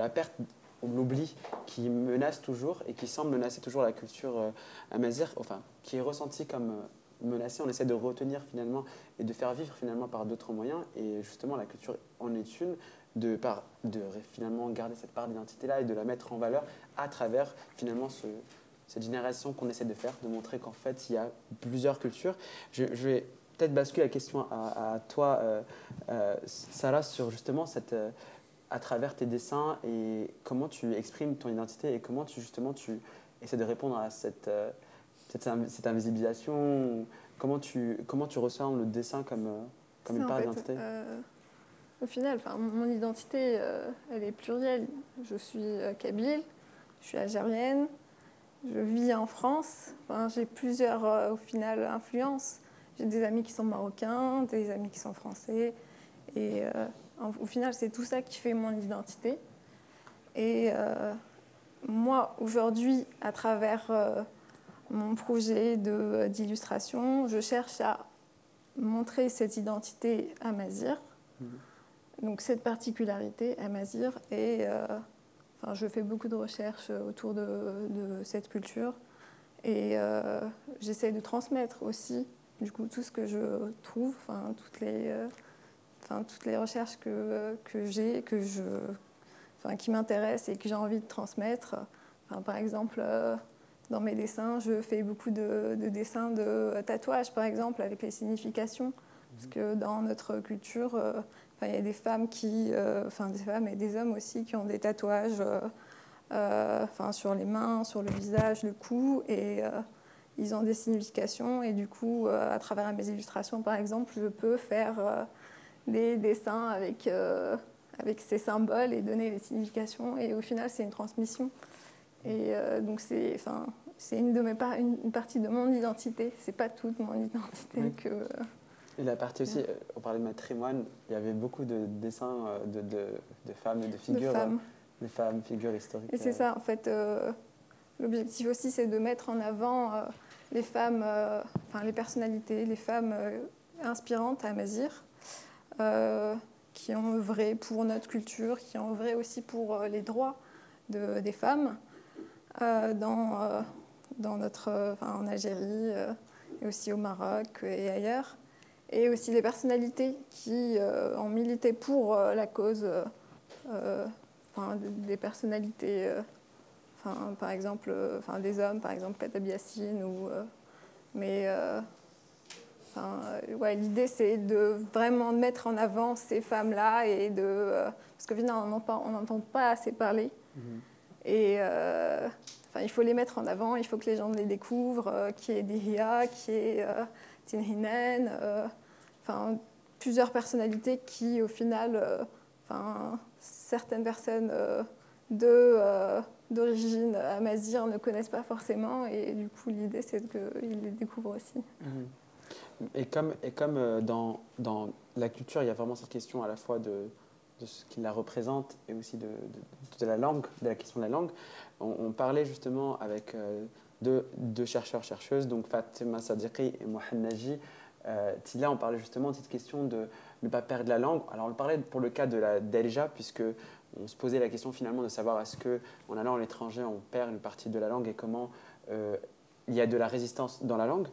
[SPEAKER 1] perte ou l'oubli qui menace toujours et qui semble menacer toujours la culture amazir, enfin, qui est ressentie comme menacée. On essaie de retenir finalement et de faire vivre finalement par d'autres moyens. Et justement, la culture en est une, de, par, de finalement garder cette part d'identité-là et de la mettre en valeur à travers finalement ce, cette génération qu'on essaie de faire, de montrer qu'en fait, il y a plusieurs cultures. Je, vais peut-être basculer la question à, toi, euh, euh, Sarah, sur justement cette, euh, à travers tes dessins et comment tu exprimes ton identité et comment tu, justement tu essaies de répondre à cette, cette, cette invisibilisation. Comment tu, comment tu ressens le dessin comme, comme une part d'identité?
[SPEAKER 2] Au final, mon identité, elle est plurielle. Je suis kabyle, je suis algérienne, je vis en France. j'ai plusieurs, euh, au final, influences. J'ai des amis qui sont marocains, des amis qui sont français. Et euh, au final, c'est tout ça qui fait mon identité. Et euh, moi, aujourd'hui, à travers mon projet d'illustration, je cherche à montrer cette identité amazir, mmh. donc cette particularité amazir, et je fais beaucoup de recherches autour de, cette culture et euh, j'essaie de transmettre aussi du coup tout ce que je trouve, enfin, toutes, les, euh, toutes les recherches que, j'ai, que je, qui m'intéressent et que j'ai envie de transmettre. Par exemple, euh, dans mes dessins, je fais beaucoup de, de, dessins de tatouages, par exemple, avec les significations. Parce que dans notre culture, il y a des femmes qui, euh, des femmes et des hommes aussi qui ont des tatouages euh, euh, sur les mains, sur le visage, le cou, et ils ont des significations. Et du coup, à travers mes illustrations, par exemple, je peux faire des dessins avec, avec ces symboles et donner les significations. Et au final, c'est une transmission. Et donc, c'est, enfin, c'est une, de mes une, partie de mon identité. C'est pas toute mon identité que
[SPEAKER 1] Et la partie aussi, on parlait de matrimoine, il y avait beaucoup de dessins de, de, de femmes et de figures. De femmes. Des femmes, figures historiques.
[SPEAKER 2] Et c'est ça, en fait, l'objectif aussi, c'est de mettre en avant les femmes, enfin les personnalités, les femmes inspirantes à Mazir, qui ont œuvré pour notre culture, qui ont œuvré aussi pour les droits de, des femmes dans dans notre, en Algérie euh, et aussi au Maroc et ailleurs. Et aussi des personnalités qui euh, ont milité pour euh, la cause, enfin, des personnalités, enfin, par exemple, enfin, des hommes, par exemple Katabi Yassine, ou, mais Enfin, ouais, L'idée, c'est de vraiment mettre en avant ces femmes-là et de. parce que finalement, on n'entend pas assez parler. Mmh. Et il faut les mettre en avant, il faut que les gens les découvrent, euh, qui est Dihia, qui est euh, Tinhinen, euh, enfin, plusieurs personnalités qui, au final, enfin, certaines personnes de, d'origine amazir ne connaissent pas forcément, et du coup, l'idée, c'est qu'ils les découvrent aussi. Mhm.
[SPEAKER 1] Et comme, et comme dans, dans la culture, il y a vraiment cette question à la fois de de ce qui la représente et aussi de, de, la langue, de la question de la langue. On, parlait justement avec euh, deux, deux, chercheurs, chercheuses, donc Fatima Sadiqi et Mohamed Naji. Euh, Tila, on parlait justement de cette question de ne pas perdre la langue. Alors on parlait pour le cas de la Delja, puisque on se posait la question finalement de savoir est-ce qu'en allant à l'étranger, on perd une partie de la langue et comment euh, il y a de la résistance dans la langue.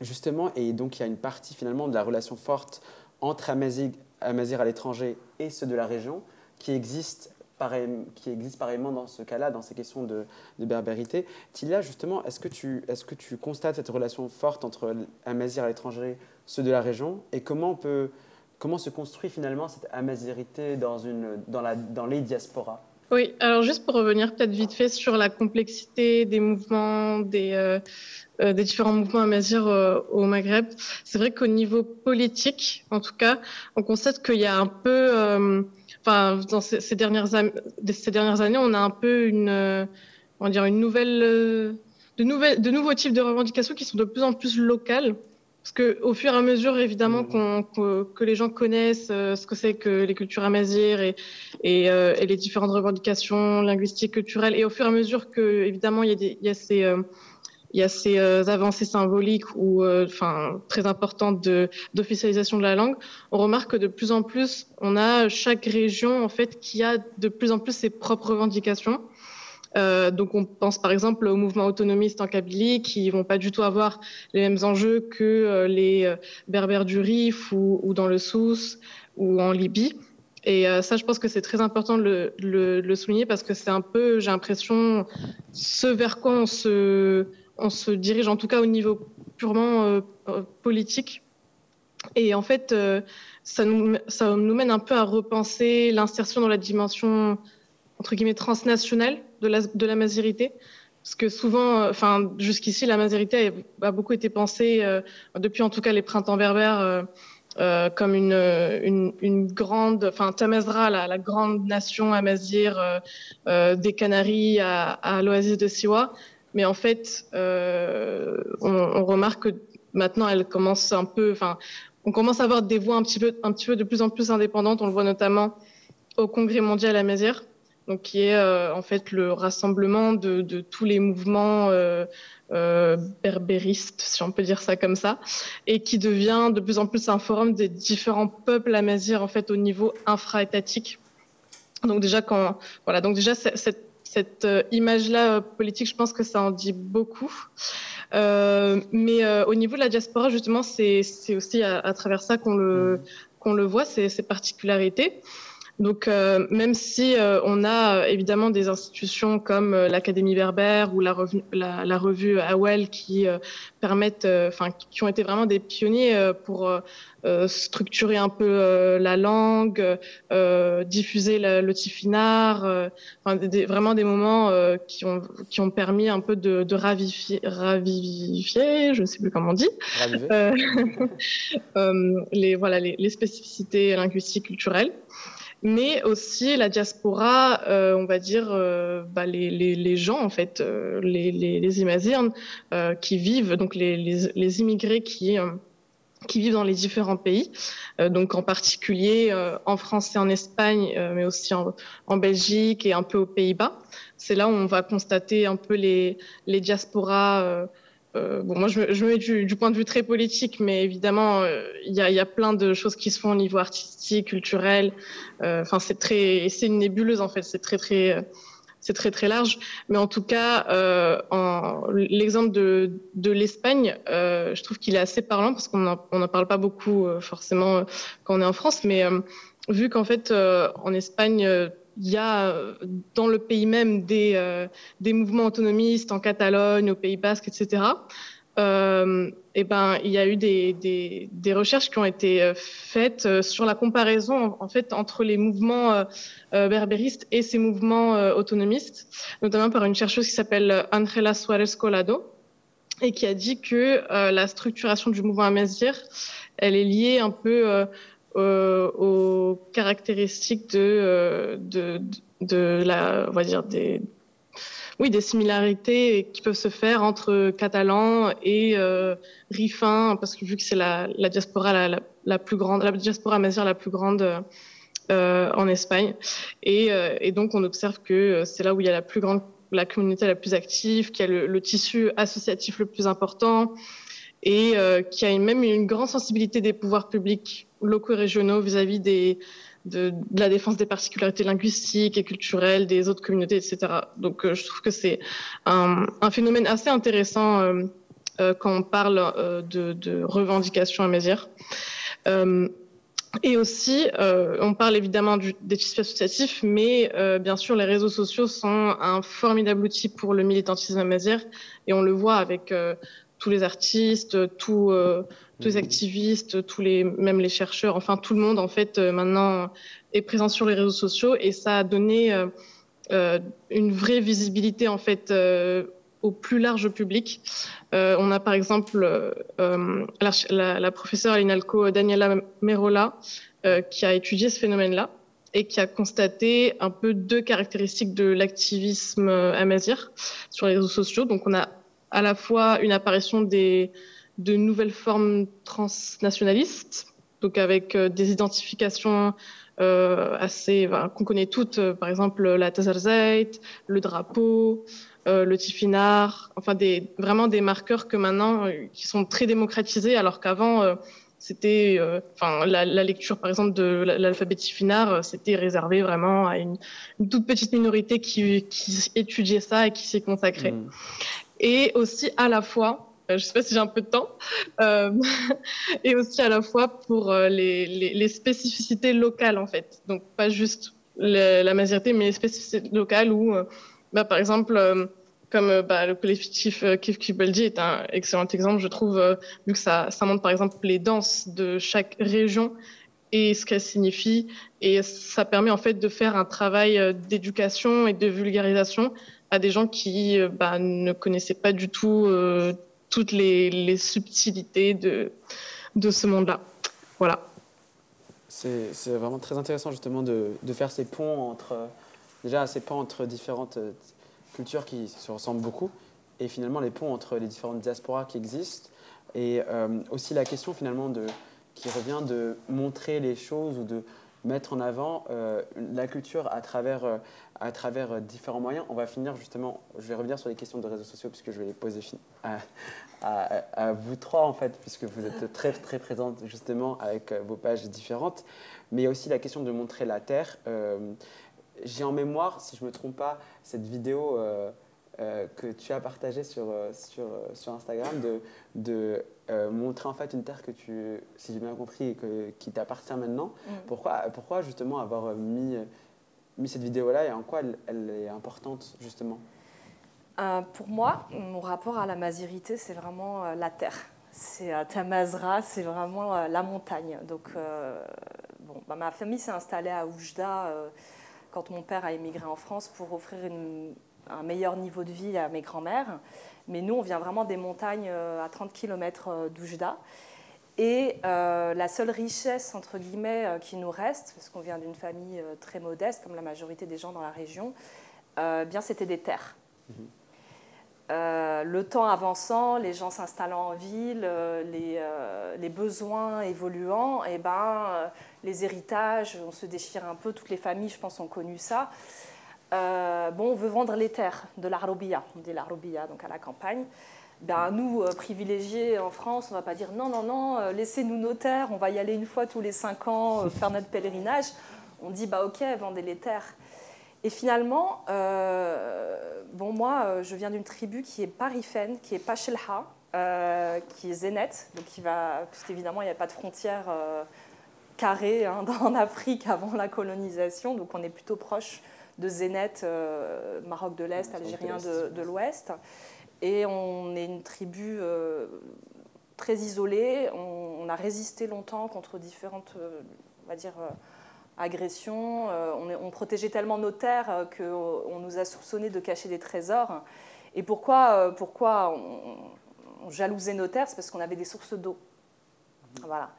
[SPEAKER 1] justement, et donc il y a une partie finalement de la relation forte entre Amazigh à l'étranger et ceux de la région qui existent, qui existent pareillement dans ce cas-là, dans ces questions de, de berbérité. Tilia, justement, est-ce que, tu, est que tu constates cette relation forte entre Amazir à l'étranger, ceux de la région, et comment, on peut, comment se construit finalement cette amazirité dans, les diasporas?
[SPEAKER 4] Oui, alors juste pour revenir peut-être vite fait sur la complexité des mouvements, des, euh, euh, différents mouvements amazirs euh, au Maghreb. C'est vrai qu'au niveau politique, en tout cas, on constate qu'il y a un peu, euh, enfin, dans ces, dernières, années, on a un peu une, on dire une nouvelle, de nouveaux types de revendications qui sont de plus en plus locales. Parce que au fur et à mesure, évidemment, mmh. que les gens connaissent ce que c'est que les cultures amazirs et, et, et, les différentes revendications linguistiques, culturelles, et au fur et à mesure que, évidemment, il y a, des, il y a ces il y a ces euh, avancées symboliques ou euh, enfin très importantes d'officialisation de, la langue. On remarque que de plus en plus, on a chaque région en fait qui a de plus en plus ses propres revendications. Euh, donc on pense par exemple au mouvement autonomiste en Kabylie qui vont pas du tout avoir les mêmes enjeux que les Berbères du Rif ou, dans le Sousse ou en Libye. Et ça, je pense que c'est très important de le, souligner parce que c'est un peu, j'ai l'impression, ce vers quoi on se, dirige en tout cas au niveau purement euh, euh, politique. Et en fait, euh, ça nous mène un peu à repenser l'insertion dans la dimension entre guillemets transnationale de la, de. Parce que souvent, enfin, jusqu'ici, la mazérité a, beaucoup été pensée, depuis en tout cas les printemps berbères, comme une, grande, enfin, Tamazra, la, grande nation amazir des Canaries à, l'oasis de Siwa. Mais en fait, euh, on, remarque que maintenant, elle commence un peu, enfin, on commence à avoir des voix un petit peu, un petit peu de plus en plus indépendantes. On le voit notamment au Congrès mondial Mézières, donc qui est euh, en fait le rassemblement de, tous les mouvements euh, berbéristes, si on peut dire ça comme ça, et qui devient de plus en plus un forum des différents peuples à Mézières en fait au niveau infra-étatique. Donc déjà quand voilà, donc déjà cette cette euh, image-là euh, politique, je pense que ça en dit beaucoup. Euh, mais au niveau de la diaspora, justement, c'est aussi à, travers ça qu'on le, qu'on le voit, ces, ces particularités. Donc, euh, même si euh, on a euh, évidemment des institutions comme l'Académie berbère ou la, revue, la, la revue Awel qui permettent, enfin, qui ont été vraiment des pionniers pour structurer un peu la langue, diffuser le tifinard, enfin, vraiment des moments qui ont qui ont permis un peu de, de ravifier, ravivifier, je ne sais plus comment on dit, [LAUGHS] les voilà les, les spécificités linguistiques culturelles mais aussi la diaspora, euh, on va dire, euh, bah, les, gens, en fait, euh, les, les, les qui vivent, donc les, les, immigrés qui, qui vivent dans les différents pays, donc en particulier en France et en Espagne, mais aussi en, en, Belgique et un peu aux Pays-Bas. C'est là où on va constater un peu les, les diasporas euh, bon, moi, je me, mets du, point de vue très politique, mais évidemment, euh, il y, a, plein de choses qui se font au niveau artistique, culturel. Euh, enfin, c'est très, c'est une nébuleuse en fait. C'est très, très, c'est très, très large. Mais en tout cas, l'exemple de, de l'Espagne, je trouve qu'il est assez parlant parce qu'on n'en parle pas beaucoup forcément quand on est en France, mais vu qu'en fait, en Espagne il y a euh, dans le pays même des, euh, des mouvements autonomistes en Catalogne, au Pays Basque, etc. Euh, et ben, il y a eu des, recherches qui ont été faites sur la comparaison en fait entre les mouvements berbéristes et ces mouvements autonomistes, notamment par une chercheuse qui s'appelle Angela Suarez Colado et qui a dit que la structuration du mouvement amazigh, elle est liée un peu euh, aux caractéristiques de, euh, de, de, la, on va dire des, oui, des similarités qui peuvent se faire entre catalans et euh, parce que vu que c'est la, diaspora la, la, plus grande, la diaspora la plus grande euh, en Espagne, et, donc on observe que c'est là où il y a la plus grande, la communauté la plus active, qui a le tissu associatif le plus important, et euh, qui a même une grande sensibilité des pouvoirs publics locaux et régionaux vis-à-vis de, la défense des particularités linguistiques et culturelles des autres communautés, etc. Donc euh, je trouve que c'est un, phénomène assez intéressant euh, quand on parle de, de, revendication à Mézières. et aussi, on parle évidemment des tissus associatifs, mais bien sûr, les réseaux sociaux sont un formidable outil pour le militantisme Mézières, et on le voit avec tous les artistes, tous, euh, tous les mhm. activistes, tous les, même les chercheurs, enfin tout le monde en fait euh, maintenant est présent sur les réseaux sociaux et ça a donné euh, euh une vraie visibilité en fait au plus large public. on a par exemple la, la, la, professeure à l'INALCO Daniela Merola qui a étudié ce phénomène-là et qui a constaté un peu deux caractéristiques de l'activisme amazir sur les réseaux sociaux. Donc on a à la fois une apparition de nouvelles formes transnationalistes, donc avec euh, des identifications euh, assez qu'on connaît toutes, euh, par exemple la Tazarzeit, le drapeau, le tifinard, enfin vraiment des marqueurs que maintenant qui sont très démocratisés, alors qu'avant c'était, enfin la, lecture par exemple de l'alphabet tifinard, c'était réservé vraiment à une, toute petite minorité qui, qui étudiait ça et qui s'y consacrait. Mmh et aussi à la fois, euh, je ne sais pas si j'ai un peu de temps, [LAUGHS] euh, et aussi à la fois pour euh, les, spécificités locales en fait. Donc pas juste la majorité, mais les spécificités locales où, bah, par exemple, comme bah, le collectif Kif Kibeldi est un excellent exemple, je trouve, vu que ça, ça montre par exemple les danses de chaque région et ce qu'elles signifient, et ça permet en fait de faire un travail d'éducation et de vulgarisation à des gens qui euh, bah, ne connaissaient pas du tout euh, toutes les, subtilités de, ce monde-là. Voilà.
[SPEAKER 1] C'est vraiment très intéressant justement de, faire ces ponts entre, déjà ces ponts entre différentes euh, cultures qui se ressemblent beaucoup et finalement les ponts entre les différentes diasporas qui existent et euh, aussi la question finalement qui revient de montrer les choses ou de mettre en avant euh, la culture à travers, euh, à travers euh, différents moyens. On va finir justement, je vais revenir sur les questions de réseaux sociaux puisque je vais les poser à, vous trois en fait, puisque vous êtes très très présentes justement avec vos pages différentes. Mais il y a aussi la question de montrer la terre. J'ai en mémoire, si je ne me trompe pas, cette vidéo euh, que tu as partagé sur, euh, sur, euh, sur Instagram, de, de euh, montrer en fait une terre que tu, si j'ai bien compris, que, qui t'appartient maintenant. Mm. Pourquoi, pourquoi justement avoir mis, mis cette vidéo-là et en quoi elle, elle est importante justement?
[SPEAKER 5] Euh, Pour moi, mon rapport à la mazirité, c'est vraiment la terre. C'est Tamazra, c'est vraiment la montagne. Donc, bon, bah, ma famille s'est installée à Oujda quand mon père a émigré en France pour offrir une un meilleur niveau de vie à mes grands-mères. Mais nous, on vient vraiment des montagnes euh, à 30 km euh, d'Oujda. Et euh, la seule richesse, entre guillemets, euh, qui nous reste, parce qu'on vient d'une famille euh, très modeste, comme la majorité des gens dans la région, bien c'était des terres. Mmh. le temps avançant, les gens s'installant en ville, les, les, besoins évoluant, et eh ben, les héritages, on se déchire un peu, toutes les familles, je pense, ont connu ça. Bon, on veut vendre les terres de l'Arobia, on dit l'Arobia, donc à la campagne ben, nous, euh, privilégiés en France, on ne va pas dire non, non, non, euh, laissez-nous nos terres, on va y aller une fois tous les cinq ans euh, faire notre pèlerinage. On dit, bah ok, vendez les terres. Et finalement, bon, moi, je viens d'une tribu qui est parifène, qui est Pachelha, qui est Zénet, donc qui va, puisqu'évidemment, il n'y a pas de frontière carrée hein, [LAUGHS] en Afrique avant la colonisation, donc on est plutôt proche de Zénet, Maroc de l'Est, Algérien de, de l'Ouest. Et on est une tribu euh, très isolée. On, a résisté longtemps contre différentes, euh, on va dire, euh, agressions. On, on, protégeait tellement nos terres qu'on nous a soupçonné de cacher des trésors. Et pourquoi, pourquoi on, jalousait nos terres? C'est parce qu'on avait des sources d'eau. Voilà.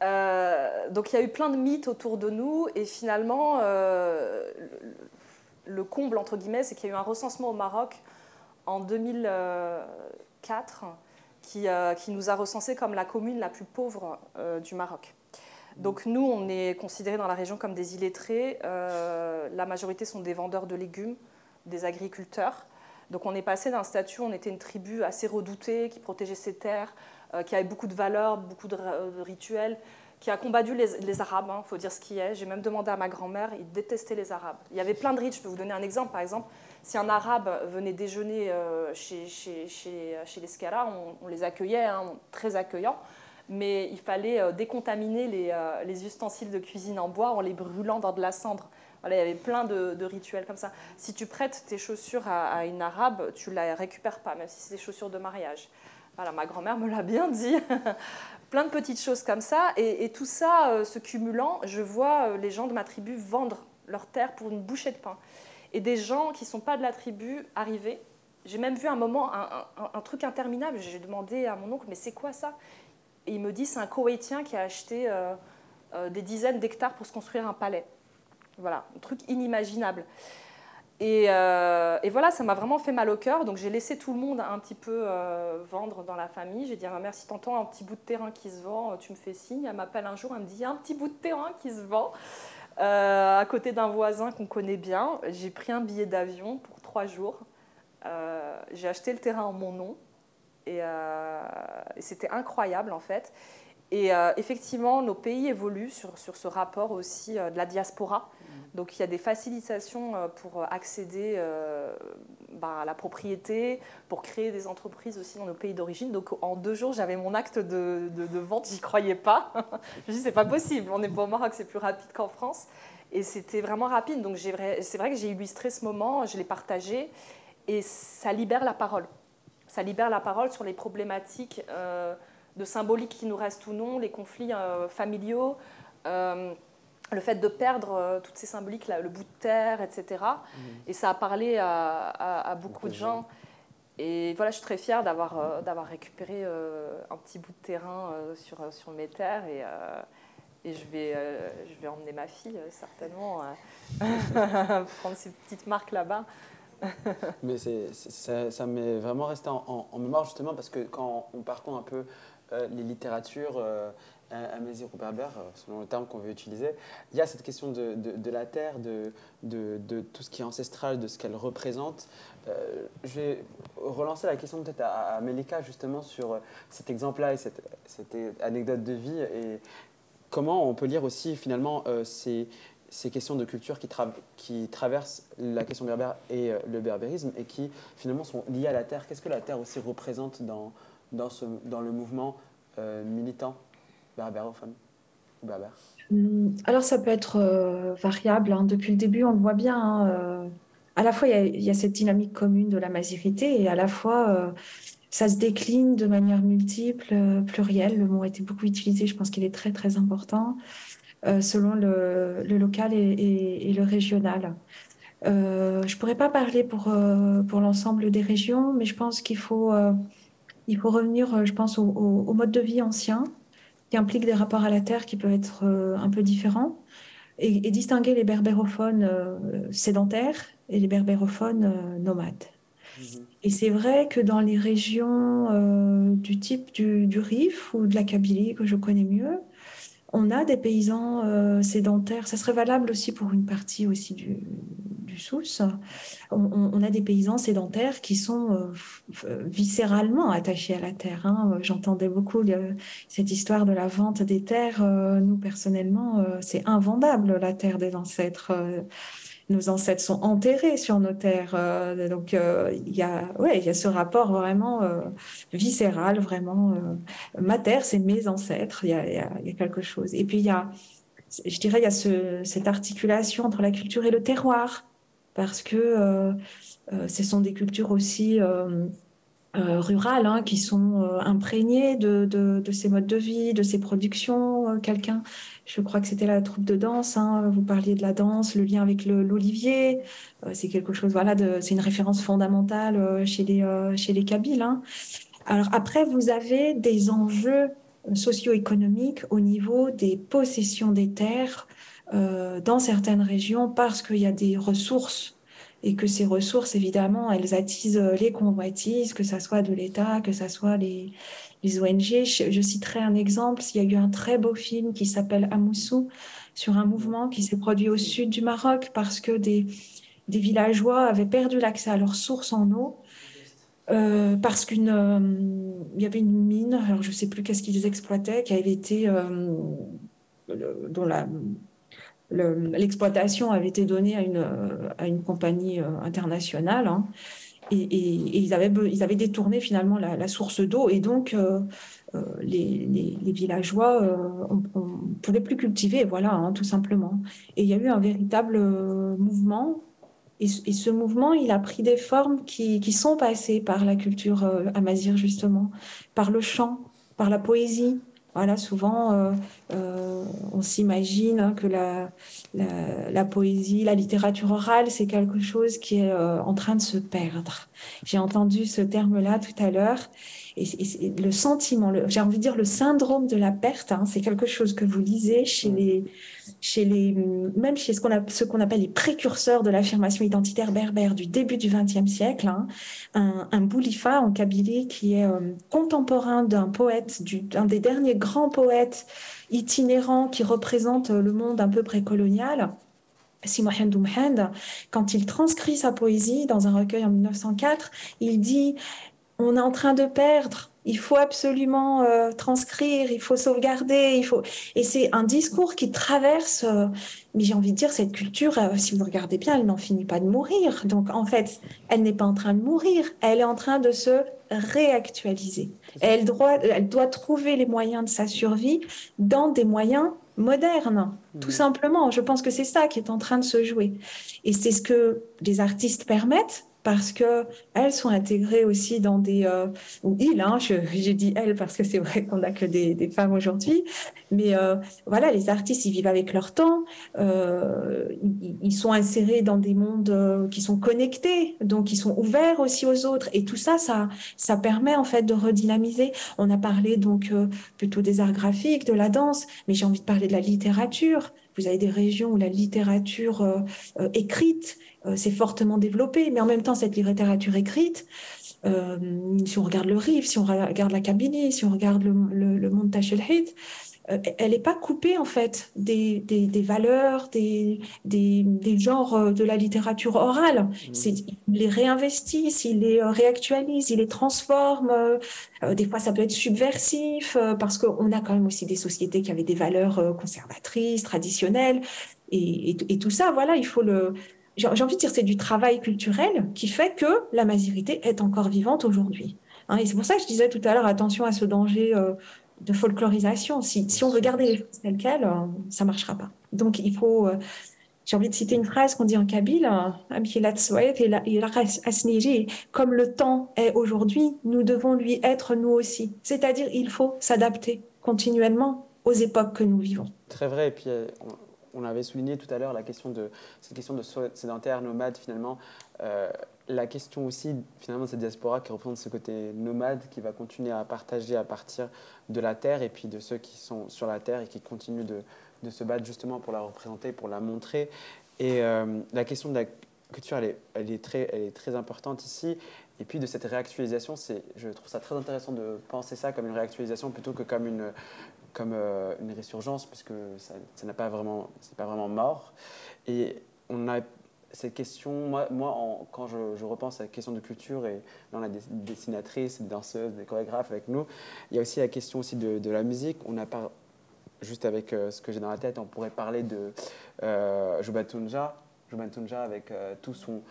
[SPEAKER 5] Donc il y a eu plein de mythes autour de nous et finalement le comble entre guillemets c'est qu'il y a eu un recensement au Maroc en 2004 qui, euh, qui, nous a recensé comme la commune la plus pauvre euh, du Maroc. Donc nous, on est considérés dans la région comme des illettrés. Euh, la majorité sont des vendeurs de légumes, des agriculteurs. Donc on est passé d'un statut, on était une tribu assez redoutée, qui protégeait ses terres, qui avait beaucoup de valeurs, beaucoup de, rituels, qui a combattu les, Arabes, il hein, faut dire ce qui est. J'ai même demandé à ma grand-mère, il détestait les Arabes. Il y avait plein de rites, je peux vous donner un exemple. Par exemple, si un arabe venait déjeuner euh, chez, chez, chez, chez les Scala, on, les accueillait, hein, très accueillants, mais il fallait euh, décontaminer les, euh, les, ustensiles de cuisine en bois en les brûlant dans de la cendre. Il y avait plein de, rituels comme ça. Si tu prêtes tes chaussures à, une arabe, tu ne la récupères pas, même si c'est des chaussures de mariage. Voilà, ma grand-mère me l'a bien dit. [LAUGHS] plein de petites choses comme ça. Et, tout ça, se cumulant, je vois les gens de ma tribu vendre leurs terres pour une bouchée de pain et des gens qui ne sont pas de la tribu arriver. J'ai même vu un moment un, truc interminable. J'ai demandé à mon oncle, mais c'est quoi ça? Et il me dit, c'est un Koweïtien qui a acheté euh, euh, des dizaines d'hectares pour se construire un palais. Voilà, un truc inimaginable. Et, euh, et voilà, ça m'a vraiment fait mal au cœur. Donc j'ai laissé tout le monde un petit peu vendre dans la famille. J'ai dit à ma mère, si t'entends un petit bout de terrain qui se vend, tu me fais signe. Elle m'appelle un jour, elle me dit, il y a un petit bout de terrain qui se vend. Euh, à côté d'un voisin qu'on connaît bien. J'ai pris un billet d'avion pour trois jours. Euh, j'ai acheté le terrain en mon nom. Et, euh, c'était incroyable en fait. Et effectivement, nos pays évoluent sur, sur ce rapport aussi de la diaspora. Donc il y a des facilitations pour accéder bah, à la propriété, pour créer des entreprises aussi dans nos pays d'origine. Donc en deux jours, j'avais mon acte de, de, vente, j'y croyais pas. [LAUGHS] je me dis, c'est pas possible, on est pas au Maroc, c'est plus rapide qu'en France. Et c'était vraiment rapide. Donc c'est vrai que j'ai illustré ce moment, je l'ai partagé, et ça libère la parole. Ça libère la parole sur les problématiques euh, de symbolique qui nous restent ou non, les conflits euh, familiaux. Euh, le fait de perdre euh, toutes ces symboliques, le bout de terre, etc. Mhm. Et ça a parlé à, beaucoup de gens. Et voilà, je suis très fière d'avoir euh, d'avoir récupéré euh, un petit bout de terrain sur, sur mes terres. Et, et je, vais, je vais emmener ma fille, certainement, [LAUGHS] prendre ces petites marques là-bas. [LAUGHS]
[SPEAKER 1] Mais c'est, ça, ça m'est vraiment resté en, en, mémoire, justement, parce que quand on parcourt un peu les littératures amazir ou berbère, euh, selon le terme qu'on veut utiliser, il y a cette question de, de, la terre, de, de, tout ce qui est ancestral, de ce qu'elle représente. Euh, je vais relancer la question peut-être à, Melika justement sur euh, cet exemple-là et cette, cette, anecdote de vie et comment on peut lire aussi finalement ces, ces, questions de culture qui, qui, traversent la question berbère et le berbérisme et qui finalement sont liées à la terre. Qu'est-ce que la terre aussi représente dans, dans, le mouvement militant berbérophone ou berbère?
[SPEAKER 3] Hum, Alors ça peut être euh, variable. Hein. Depuis le début, on le voit bien. Hein, euh, à la fois, il y, a cette dynamique commune de la mazirité et à la fois, euh, ça se décline de manière multiple, plurielle. Le mot a été beaucoup utilisé, je pense qu'il est très très important, selon le, local et, le régional. je ne pourrais pas parler pour l'ensemble des régions, mais je pense qu'il faut, il faut revenir, je pense, au mode de vie ancien qui implique des rapports à la terre qui peuvent être euh, un peu différents, et, distinguer les berbérophones euh, sédentaires et les berbérophones euh, nomades. Et c'est vrai que dans les régions euh, du type du, du, Rif ou de la Kabylie, que je connais mieux, on a des paysans euh, sédentaires. Ça serait valable aussi pour une partie aussi du, du. On, a des paysans sédentaires qui sont euh, viscéralement attachés à la terre. Hein. J'entendais beaucoup cette histoire de la vente des terres. nous, personnellement, c'est invendable, la terre des ancêtres nos ancêtres sont enterrés sur nos terres. Euh, donc, euh, il y, a, ouais, y a ce rapport vraiment euh, viscéral, vraiment. ma terre, c'est mes ancêtres. Il y a, y a, quelque chose. Et puis, il y a, je dirais, il y a ce, cette articulation entre la culture et le terroir, parce que ce sont des cultures aussi euh, rurales hein, qui sont euh, imprégnées de, de, ces modes de vie, de ces productions. Euh, quelqu'un, je crois que c'était la troupe de danse, hein, vous parliez de la danse, le lien avec l'olivier, c'est quelque chose, voilà, c'est une référence fondamentale chez les, chez les Kabyles. Hein. Alors après, vous avez des enjeux socio-économiques au niveau des possessions des terres dans certaines régions parce qu'il y a des ressources et que ces ressources, évidemment, elles attisent euh, les convoitises, que ce soit de l'État, que ce soit les, ONG. Je, citerai un exemple, il y a eu un très beau film qui s'appelle Amoussou, sur un mouvement qui s'est produit au sud du Maroc parce que des, villageois avaient perdu l'accès à leurs sources en eau. Euh, parce qu'il euh, y avait une mine, alors je ne sais plus qu'est-ce qu'ils exploitaient, qui avait été, dont la, l'exploitation avait été donnée à une, à une compagnie euh, internationale. Hein, et, ils, avaient, ils avaient détourné finalement la, source d'eau. Et donc, euh, euh, les, les, villageois ne pouvaient plus cultiver, voilà, hein, tout simplement. Et il y a eu un véritable mouvement. Et, ce mouvement, il a pris des formes qui, qui sont passées par la culture amazir, justement, par le chant, par la poésie, voilà, souvent, euh, euh, on s'imagine hein, que la, la, poésie, la littérature orale, c'est quelque chose qui est euh, en train de se perdre. J'ai entendu ce terme-là tout à l'heure. Et, le sentiment, j'ai envie de dire le syndrome de la perte, hein, c'est quelque chose que vous lisez chez les, chez les, même chez ce qu'on, appelle les précurseurs de l'affirmation identitaire berbère du début du XXe siècle. Hein, un, un Boulifa en Kabylie qui est euh, contemporain d'un poète, d'un des derniers grands poètes itinérants qui représente le monde un peu précolonial. Si Mohamed quand il transcrit sa poésie dans un recueil en 1904, il dit on est en train de perdre. Il faut absolument euh, transcrire, il faut sauvegarder, il faut. Et c'est un discours qui traverse. Euh, mais j'ai envie de dire cette culture, euh, si vous regardez bien, elle n'en finit pas de mourir. Donc en fait, elle n'est pas en train de mourir, elle est en train de se réactualiser. Elle doit, elle doit trouver les moyens de sa survie dans des moyens modernes, tout simplement. Je pense que c'est ça qui est en train de se jouer. Et c'est ce que les artistes permettent parce que elles sont intégrées aussi dans des euh, ou ils hein, j'ai dit elles parce que c'est vrai qu'on n'a que des, femmes aujourd'hui mais euh, voilà les artistes ils vivent avec leur temps euh, ils, sont insérés dans des mondes qui sont connectés donc ils sont ouverts aussi aux autres et tout ça ça ça permet en fait de redynamiser. On a parlé donc plutôt des arts graphiques de la danse mais j'ai envie de parler de la littérature vous avez des régions où la littérature écrite euh, c'est fortement développé, mais en même temps, cette littérature écrite, euh, si on regarde le Rif, si on regarde la Kabylie, si on regarde le, le, Tachelhit, euh, elle n'est pas coupée en fait des, des, valeurs, des, genres de la littérature orale. Mmh. Il les réinvestissent, il les réactualise, il les transforme. des fois, ça peut être subversif parce qu'on a quand même aussi des sociétés qui avaient des valeurs conservatrices, traditionnelles. Et, et, et, tout ça, voilà, il faut le, j'ai envie de dire, c'est du travail culturel qui fait que la masérité est encore vivante aujourd'hui. Hein, et c'est pour ça que je disais tout à l'heure, attention à ce danger euh, de folklorisation. Si, si, on veut garder les choses telles quelles, euh, ça ne marchera pas. Donc il faut... Euh, j'ai envie de citer une phrase qu'on dit en kabyle, comme le temps est aujourd'hui, nous devons lui être nous aussi. C'est-à-dire, il faut s'adapter continuellement aux époques que nous vivons.
[SPEAKER 1] Très vrai. Et puis, on avait souligné tout à l'heure la question de cette question de sédentaire, nomade finalement. Euh, la question aussi finalement de cette diaspora qui représente ce côté nomade qui va continuer à partager à partir de la terre et puis de ceux qui sont sur la terre et qui continuent de, de se battre justement pour la représenter, pour la montrer. Et euh, la question de la culture, elle est, très, elle est très importante ici. Et puis de cette réactualisation, je trouve ça très intéressant de penser ça comme une réactualisation plutôt que comme une, comme, euh, une résurgence, puisque ça n'a pas vraiment, pas vraiment mort. Et on a cette question, moi, moi quand je, repense à la question de culture, et là on a des dessinatrices, des danseuses, des chorégraphes avec nous, il y a aussi la question aussi de, la musique. On a juste avec euh, ce que j'ai dans la tête, on pourrait parler de euh, Jubatunja, Jubatunja avec euh, tout son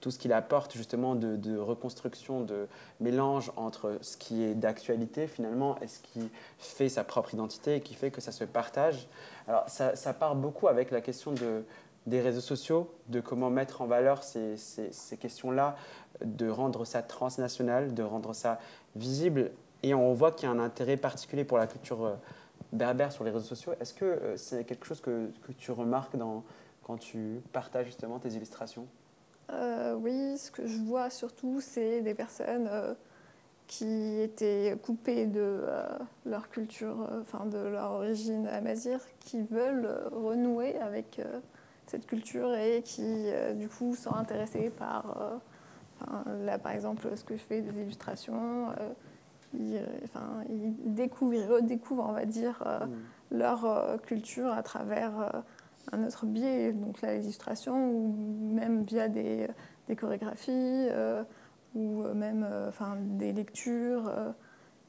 [SPEAKER 1] tout ce qu'il apporte justement de, reconstruction, de mélange entre ce qui est d'actualité finalement et ce qui fait sa propre identité et qui fait que ça se partage. Alors ça part beaucoup avec la question de, des réseaux sociaux, de comment mettre en valeur ces, ces, questions-là, de rendre ça transnational, de rendre ça visible. Et on voit qu'il y a un intérêt particulier pour la culture euh, berbère sur les réseaux sociaux. Est-ce que euh, c'est quelque chose que, que tu remarques quand tu partages justement tes illustrations?
[SPEAKER 2] Euh, oui, ce que je vois surtout, c'est des personnes qui étaient coupées de leur culture, enfin de leur origine amazir, qui veulent renouer avec cette culture et qui, du coup, sont intéressées par, là, par exemple, ce que je fais des illustrations. Ils, enfin, ils, découvrent, ils redécouvrent, on va dire, mmh. leur culture à travers un autre biais, donc là, l'illustration, ou même via des, des chorégraphies, euh, ou même euh, enfin, des lectures. Euh.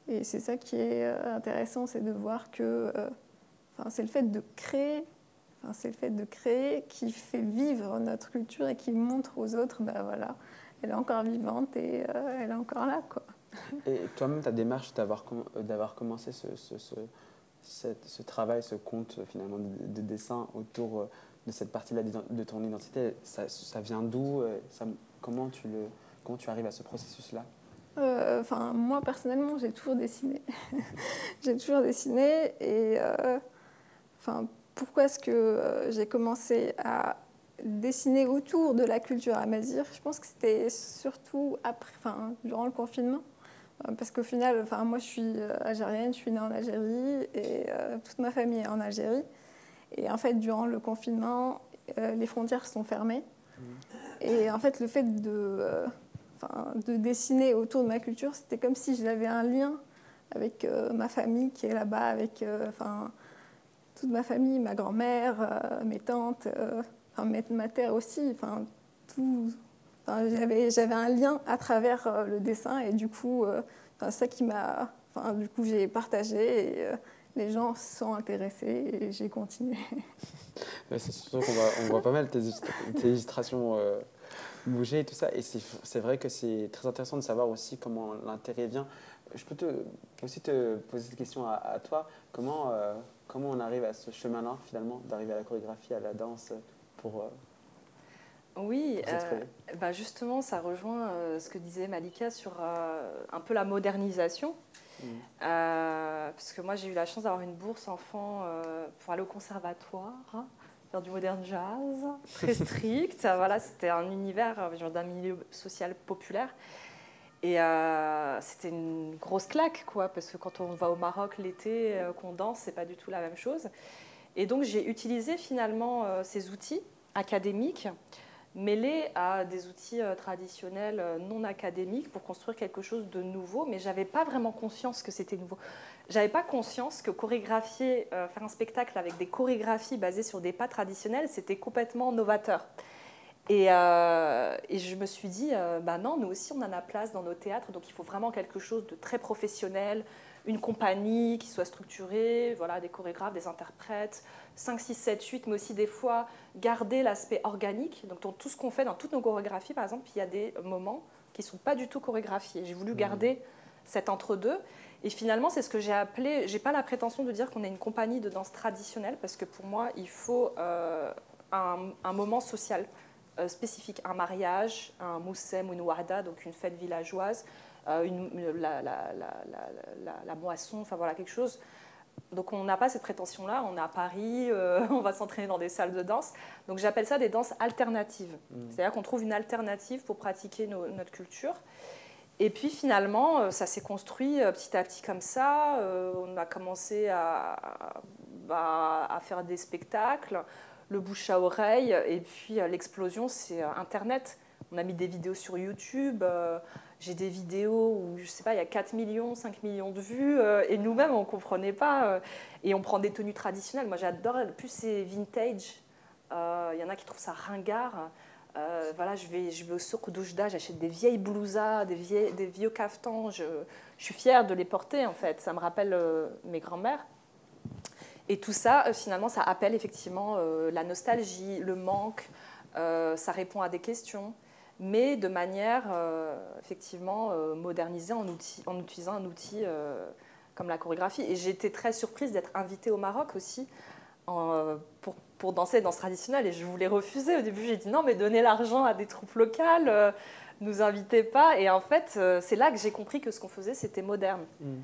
[SPEAKER 2] et c'est ça qui est intéressant, c'est de voir que enfin, c'est le fait de créer Enfin, c'est le fait de créer qui fait vivre notre culture et qui montre aux autres, ben voilà, elle est encore vivante et elle est encore là. Quoi.
[SPEAKER 1] Et toi-même, ta démarche d'avoir, d'avoir commencé ce, ce, ce travail, ce conte finalement de, dessin autour euh, de cette partie-là de ton identité, ça, ça vient d'où euh, comment, tu le, comment tu arrives à ce processus-là?
[SPEAKER 2] Euh, Enfin, moi personnellement, j'ai toujours dessiné. [LAUGHS] j'ai toujours dessiné et enfin, pourquoi est-ce que j'ai commencé à dessiner autour de la culture amazir Je pense que c'était surtout après, enfin, durant le confinement. Euh, parce qu'au final, enfin, moi je suis euh, algérienne, je suis née en Algérie et euh, toute ma famille est en Algérie. Et en fait, durant le confinement, les frontières sont fermées. Mmh. Et en fait, le fait de, de dessiner autour de ma culture, c'était comme si j'avais un lien avec ma famille qui est là-bas, avec enfin, toute ma famille, ma grand-mère, mes tantes, enfin, ma terre aussi, enfin, tout, j'avais, un lien à travers euh, le dessin et du coup, euh, ça qui m'a. Enfin, du coup, j'ai partagé et euh, les gens se sont intéressés et j'ai continué. [LAUGHS]
[SPEAKER 1] c'est sûr qu'on voit, on voit pas mal tes, illustrations bouger et tout ça. Et c'est, vrai que c'est très intéressant de savoir aussi comment l'intérêt vient. Je peux aussi te poser cette question à, toi. Comment, comment on arrive à ce chemin-là, finalement, d'arriver à la chorégraphie, à la danse pour
[SPEAKER 5] oui, euh, bah justement, ça rejoint euh, ce que disait Malika sur euh, un peu la modernisation. Mm. parce que moi, j'ai eu la chance d'avoir une bourse enfant pour aller au conservatoire, faire du modern jazz, très [LAUGHS] strict. voilà, c'était un univers d'un milieu social populaire. Et c'était une grosse claque, quoi, parce que quand on va au Maroc l'été, qu'on danse, c'est pas du tout la même chose. Et donc, j'ai utilisé finalement ces outils académiques mêlé à des outils euh, traditionnels euh, non académiques pour construire quelque chose de nouveau, mais j'avais pas vraiment conscience que c'était nouveau. J'avais pas conscience que chorégraphier, euh, faire un spectacle avec des chorégraphies basées sur des pas traditionnels, c'était complètement novateur. Et, et, je me suis dit, bah non, nous aussi on en a place dans nos théâtres, donc il faut vraiment quelque chose de très professionnel, une compagnie qui soit structurée, voilà, des chorégraphes, des interprètes, 5, 6, 7, 8, mais aussi des fois garder l'aspect organique. Donc dans tout ce qu'on fait, dans toutes nos chorégraphies, par exemple, il y a des moments qui ne sont pas du tout chorégraphiés. J'ai voulu mmh. garder cet entre-deux. Et finalement, c'est ce que j'ai appelé, j'ai pas la prétention de dire qu'on est une compagnie de danse traditionnelle, parce que pour moi, il faut euh, un, moment social euh, spécifique, un mariage, un moussem ou une warda, donc une fête villageoise, euh, une, la, la, la, la, moisson, enfin voilà, quelque chose donc on n'a pas cette prétention-là, on est à Paris, euh, [LAUGHS] on va s'entraîner dans des salles de danse. Donc j'appelle ça des danses alternatives. Mmh. C'est-à-dire qu'on trouve une alternative pour pratiquer notre culture. Et puis finalement, ça s'est construit petit à petit comme ça. on a commencé à, bah, à, faire des spectacles, le bouche à oreille, et puis l'explosion, c'est Internet. On a mis des vidéos sur YouTube. j'ai des vidéos où, je sais pas, il y a 4 millions, 5 millions de vues, euh, et nous-mêmes, on ne comprenait pas. Euh, et on prend des tenues traditionnelles. Moi, j'adore, plus c'est vintage. Euh, il y en a qui trouvent ça ringard. voilà, je vais, je vais au souk d'Oujda, j'achète des vieilles blousas, des, vieilles, vieux caftans. Je, je, suis fière de les porter, en fait. Ça me rappelle mes grands-mères. Et tout ça, finalement, ça appelle effectivement la nostalgie, le manque. ça répond à des questions mais de manière euh, effectivement euh, modernisée en, en, utilisant un outil euh, comme la chorégraphie. Et été très surprise d'être invitée au Maroc aussi pour, pour, danser danse traditionnelle. Et je voulais refuser. Au début, j'ai dit non, mais donnez l'argent à des troupes locales, nous invitez pas. Et en fait, c'est là que j'ai compris que ce qu'on faisait, c'était moderne. Mm.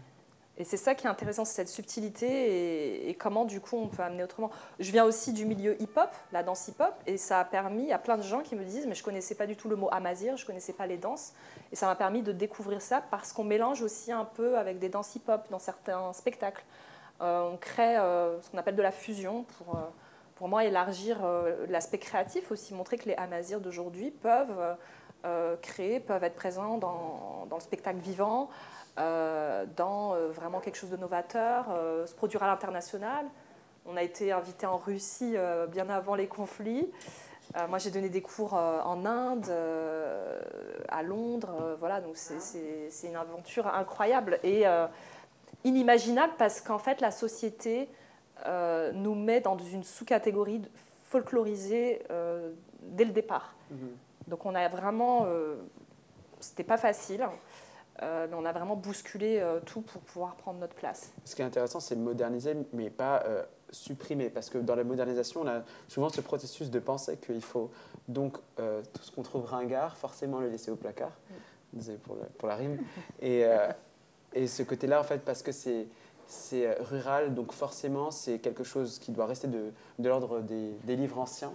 [SPEAKER 5] Et c'est ça qui est intéressant, c'est cette subtilité et, comment du coup on peut amener autrement. Je viens aussi du milieu hip-hop, la danse hip-hop, et ça a permis à plein de gens qui me disent mais je connaissais pas du tout le mot amazir, je connaissais pas les danses, et ça m'a permis de découvrir ça parce qu'on mélange aussi un peu avec des danses hip-hop dans certains spectacles. Euh, on crée euh, ce qu'on appelle de la fusion pour, euh, pour moi élargir l'aspect créatif aussi, montrer que les amazirs d'aujourd'hui peuvent créer, peuvent être présents dans, dans le spectacle vivant. Euh, dans euh, vraiment quelque chose de novateur, euh, se produire à l'international. On a été invité en Russie bien avant les conflits. moi, j'ai donné des cours en Inde, à Londres. voilà, donc c'est une aventure incroyable et inimaginable parce qu'en fait, la société nous met dans une sous-catégorie folklorisée dès le départ. Mhm. Donc, on a vraiment. C'était pas facile. Euh, mais on a vraiment bousculé euh, tout pour pouvoir prendre notre place.
[SPEAKER 1] Ce qui est intéressant, c'est moderniser, mais pas euh, supprimer. Parce que dans la modernisation, on a souvent ce processus de penser qu'il faut donc tout ce qu'on trouve ringard, forcément le laisser au placard. Désolé pour, pour, la rime. Et, et ce côté-là, en fait, parce que c'est c'est rural, donc forcément c'est quelque chose qui doit rester de, de l'ordre des, des, livres anciens.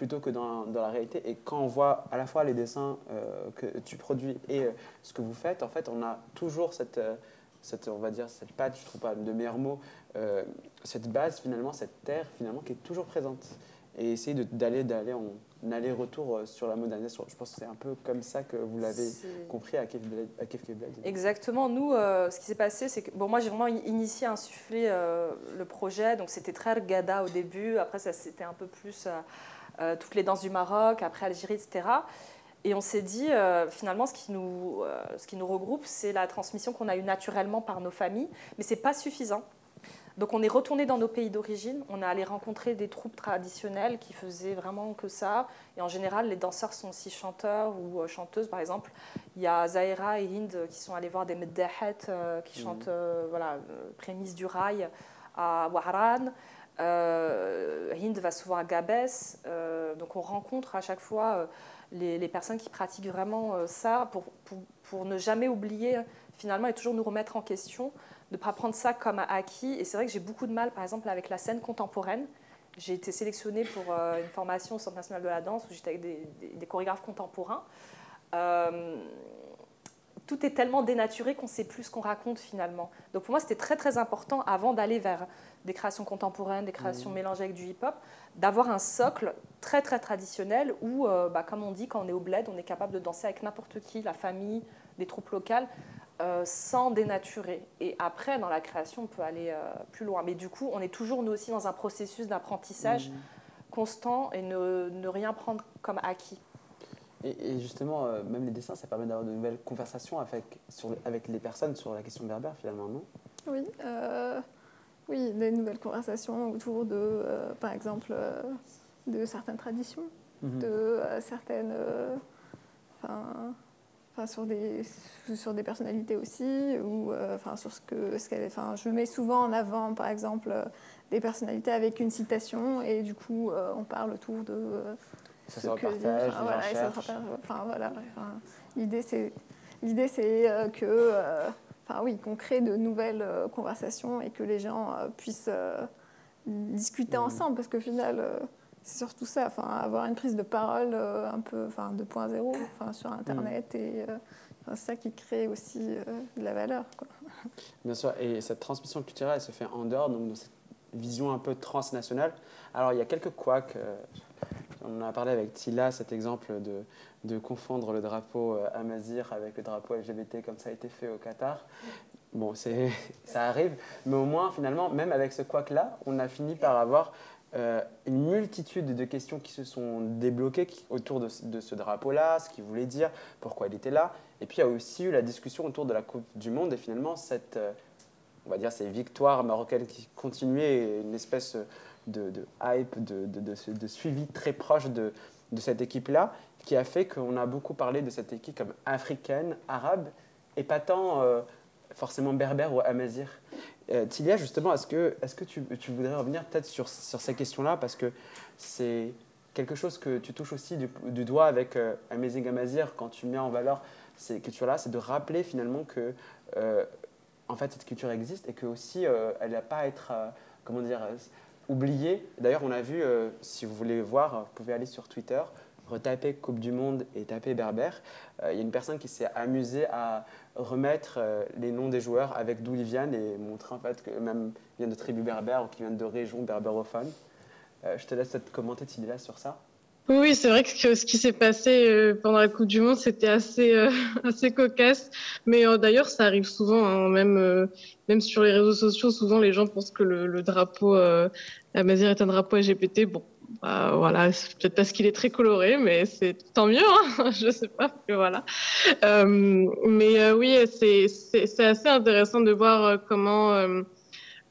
[SPEAKER 1] Plutôt que dans, dans, la réalité. Et quand on voit à la fois les dessins euh, que tu produis et euh, ce que vous faites, en fait, on a toujours cette, euh, cette on va dire, cette patte, je trouve pas de meilleurs mots, cette base finalement, cette terre finalement qui est toujours présente. Et essayer d'aller d'aller en aller-retour sur la modernisation. Je pense que c'est un peu comme ça que vous l'avez compris à Blade.
[SPEAKER 5] Exactement. Nous, ce qui s'est passé, c'est que bon, moi j'ai vraiment initié, insufflé le projet. Donc c'était très regada au début. Après, ça c'était un peu plus euh, toutes les danses du Maroc, après Algérie, etc. Et on s'est dit, euh, finalement, ce qui nous, euh, ce qui nous regroupe, c'est la transmission qu'on a eue naturellement par nos familles, mais ce n'est pas suffisant. Donc on est retourné dans nos pays d'origine, on est allé rencontrer des troupes traditionnelles qui faisaient vraiment que ça. Et en général, les danseurs sont aussi chanteurs ou chanteuses. Par exemple, il y a Zahira et Hind qui sont allés voir des meddahet qui mmh. chantent voilà, Prémisse du rail à Wahran. Euh, Hind va souvent à Gabès, euh, donc on rencontre à chaque fois euh, les, personnes qui pratiquent vraiment ça pour, ne jamais oublier finalement et toujours nous remettre en question, ne pas prendre ça comme acquis. Et c'est vrai que j'ai beaucoup de mal, par exemple, avec la scène contemporaine. J'ai été sélectionnée pour une formation au Centre national de la danse où j'étais avec des, des, chorégraphes contemporains tout est tellement dénaturé qu'on ne sait plus ce qu'on raconte finalement. Donc pour moi, c'était très très important, avant d'aller vers des créations contemporaines, des créations mmh. mélangées avec du hip-hop, d'avoir un socle très très traditionnel où, euh, bah, comme on dit, quand on est au bled, on est capable de danser avec n'importe qui, la famille, des troupes locales, euh, sans dénaturer. Et après, dans la création, on peut aller euh, plus loin. Mais du coup, on est toujours, nous aussi, dans un processus d'apprentissage mmh. constant et ne, ne rien prendre comme acquis.
[SPEAKER 1] Et, justement, même les dessins, ça permet d'avoir de nouvelles conversations avec, sur, avec les personnes sur la question berbère, finalement, non?
[SPEAKER 2] Oui, euh, oui, des nouvelles conversations autour de, euh, par exemple, de certaines traditions, mhm. de certaines. Enfin, sur des, sur des personnalités aussi, ou enfin, sur ce que. Ce qu'elle, enfin, je mets souvent en avant, par exemple, des personnalités avec une citation, et du coup, on parle autour de
[SPEAKER 1] ça se repartage,
[SPEAKER 2] enfin, voilà, L'idée, c'est, l'idée, c'est euh, que, euh, enfin, oui, qu'on crée de nouvelles euh, conversations et que les gens puissent discuter mm. ensemble, parce qu'au final, c'est surtout ça, enfin, avoir une prise de parole un peu, enfin, 2.0, enfin, sur Internet, mm. et c'est ça qui crée aussi de la valeur. Quoi. [LAUGHS]
[SPEAKER 1] Bien sûr, et cette transmission culturelle, elle se fait en dehors, donc dans cette vision un peu transnationale. Alors, il y a quelques couacs on a parlé avec Tila, cet exemple de, de confondre le drapeau amazir avec le drapeau LGBT comme ça a été fait au Qatar. Bon, [LAUGHS] ça arrive, mais au moins, finalement, même avec ce couac-là, on a fini par avoir euh, une multitude de questions qui se sont débloquées autour de, ce drapeau-là, ce qu'il voulait dire, pourquoi il était là. Et puis il y a aussi eu la discussion autour de la Coupe du Monde et finalement cette, euh, on va dire, ces victoires marocaines qui continuaient, une espèce de, hype, de, de, suivi très proche de, cette équipe-là, qui a fait qu'on a beaucoup parlé de cette équipe comme africaine, arabe, et pas tant euh, forcément berbère ou amazir. Euh, Tilia, justement, est-ce que, est que tu, tu, voudrais revenir peut-être sur, sur ces questions-là? Parce que c'est quelque chose que tu touches aussi du, doigt avec euh, Amazing Amazir quand tu mets en valeur ces cultures-là, c'est de rappeler finalement que euh, en fait, cette culture existe et que aussi elle n'a pas à être comment dire, oubliée. D'ailleurs, on a vu, si vous voulez voir, vous pouvez aller sur Twitter, retaper Coupe du Monde et taper Berbère. Il y a une personne qui s'est amusée à remettre euh, les noms des joueurs avec d'où ils viennent et montrer en fait que même viennent de tribus berbères ou qu'ils viennent de régions berbérophones. Euh, je te laisse peut-être commenter là sur ça.
[SPEAKER 4] Oui, c'est vrai que ce qui s'est passé euh, pendant la Coupe du Monde, c'était assez, [LAUGHS] assez cocasse. Mais d'ailleurs, ça arrive souvent, hein, même, même sur les réseaux sociaux, souvent les gens pensent que le drapeau Amazir est un drapeau LGBT. Bon, bah, voilà, peut-être parce qu'il est très coloré, mais c'est tant mieux, hein [LAUGHS] je sais pas, voilà. Euh, mais euh, oui, c'est assez intéressant de voir euh, comment,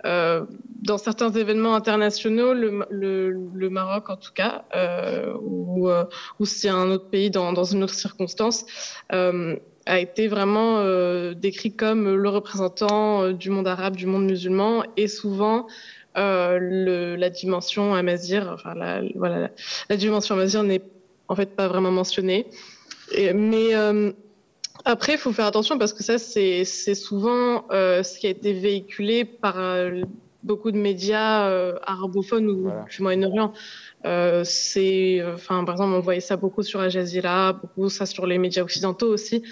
[SPEAKER 4] dans certains événements internationaux, le, Maroc en tout cas, ou, ou si un autre pays dans, une autre circonstance, a été vraiment décrit comme le représentant du monde arabe, du monde musulman, et souvent le, la dimension amazir, enfin la, voilà, la, dimension amazir n'est en fait pas vraiment mentionnée. Et, mais euh, après, il faut faire attention parce que ça, c'est souvent euh, ce qui a été véhiculé par beaucoup de médias arabophones ou du Moyen-Orient. Euh, c'est, enfin, par exemple, on voyait ça beaucoup sur Al Jazeera, beaucoup ça sur les médias occidentaux aussi.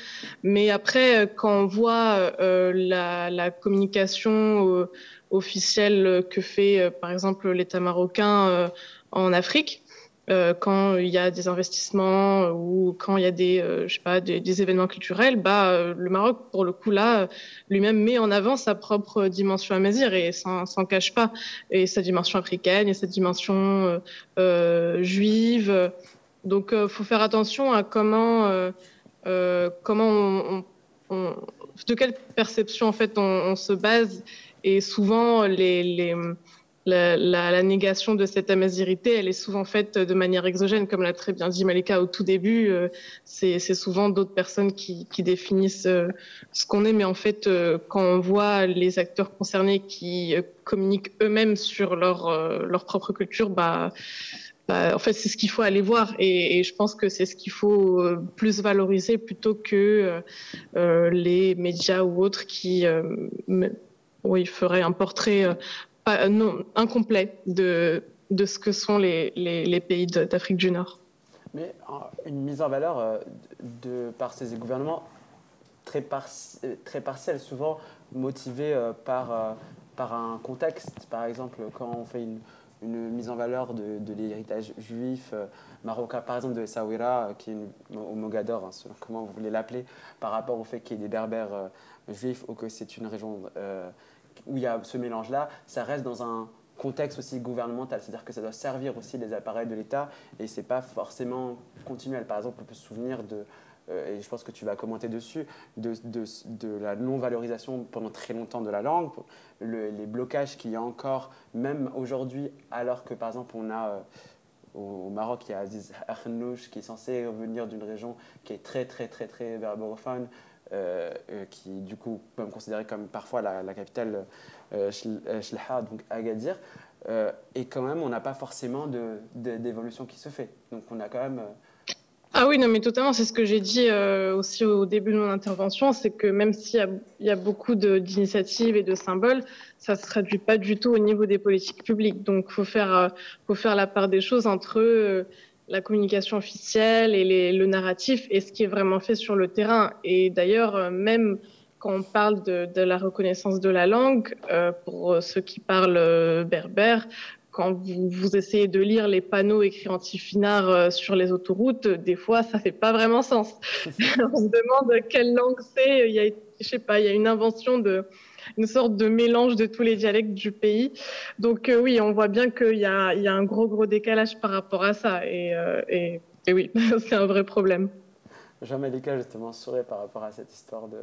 [SPEAKER 4] Mais après, quand on voit euh, la, la, communication officielle que fait, euh, par exemple, l'État marocain euh, en Afrique. Euh, quand il y a des investissements ou quand il y a des, je sais pas, des, événements culturels, bah, le Maroc, pour le coup, là, lui-même met en avant sa propre dimension amazir et s'en cache pas. Et sa dimension africaine et sa dimension juive. Donc, il faut faire attention à comment, comment on, de quelle perception en fait on se base et souvent, la, négation de cette amazirité, elle est souvent faite de manière exogène, comme l'a très bien dit Malika au tout début. Euh, c'est souvent d'autres personnes qui, définissent euh, ce qu'on est, mais en fait, euh, quand on voit les acteurs concernés qui communiquent eux-mêmes sur leur, propre culture, bah, bah, c'est ce qu'il faut aller voir. Et, je pense que c'est ce qu'il faut plus valoriser plutôt que les médias ou autres qui où il ferait un portrait euh, non, incomplet de, de ce que sont les, les, pays d'Afrique du Nord.
[SPEAKER 1] Mais euh, une mise en valeur euh, de, par ces gouvernements très, très partielle, souvent motivée par, par un contexte. Par exemple, quand on fait une, une mise en valeur de, de l'héritage juif marocain, par exemple de Essaouira, qui est au Mogador, hein, comment vous voulez l'appeler, par rapport au fait qu'il y ait des berbères juifs ou que c'est une région où il y a ce mélange-là, ça reste dans un contexte aussi gouvernemental, c'est-à-dire que ça doit servir aussi les appareils de l'État et c'est pas forcément continuel. Par exemple, on peut se souvenir de, euh, et je pense que tu vas commenter dessus, de, de, de la non-valorisation pendant très longtemps de la langue, les blocages qu'il y a encore, même aujourd'hui, alors que par exemple on a euh, au, Maroc, il y a Aziz Arnouch qui est censé venir d'une région qui est très très très très berbérophone, euh, euh, qui du coup peut me considérer comme parfois la, capitale euh, Shlaha, donc Agadir. et quand même, on n'a pas forcément d'évolution de, qui se fait. Donc on a quand même...
[SPEAKER 4] Ah oui, non, mais totalement, c'est ce que j'ai dit aussi au début de mon intervention, c'est que même s'il y, y, a beaucoup d'initiatives et de symboles, ça ne se traduit pas du tout au niveau des politiques publiques. Donc il faut faire, faut faire la part des choses entre la communication officielle et le narratif et ce qui est vraiment fait sur le terrain. Et d'ailleurs, euh, même quand on parle de, la reconnaissance de la langue, euh, pour ceux qui parlent euh, berbère, quand vous, essayez de lire les panneaux écrits en tifinard sur les autoroutes, des fois, ça fait pas vraiment sens. [LAUGHS] On se demande quelle langue c'est. Il y a, je sais pas, il y a une invention de, une sorte de mélange de tous les dialectes du pays. Donc oui, on voit bien qu'il y a, il y a un gros, gros décalage par rapport à ça. Et, et, et oui, [LAUGHS] c'est un vrai problème.
[SPEAKER 1] Jean-Malika, justement, sourit par rapport à cette histoire de,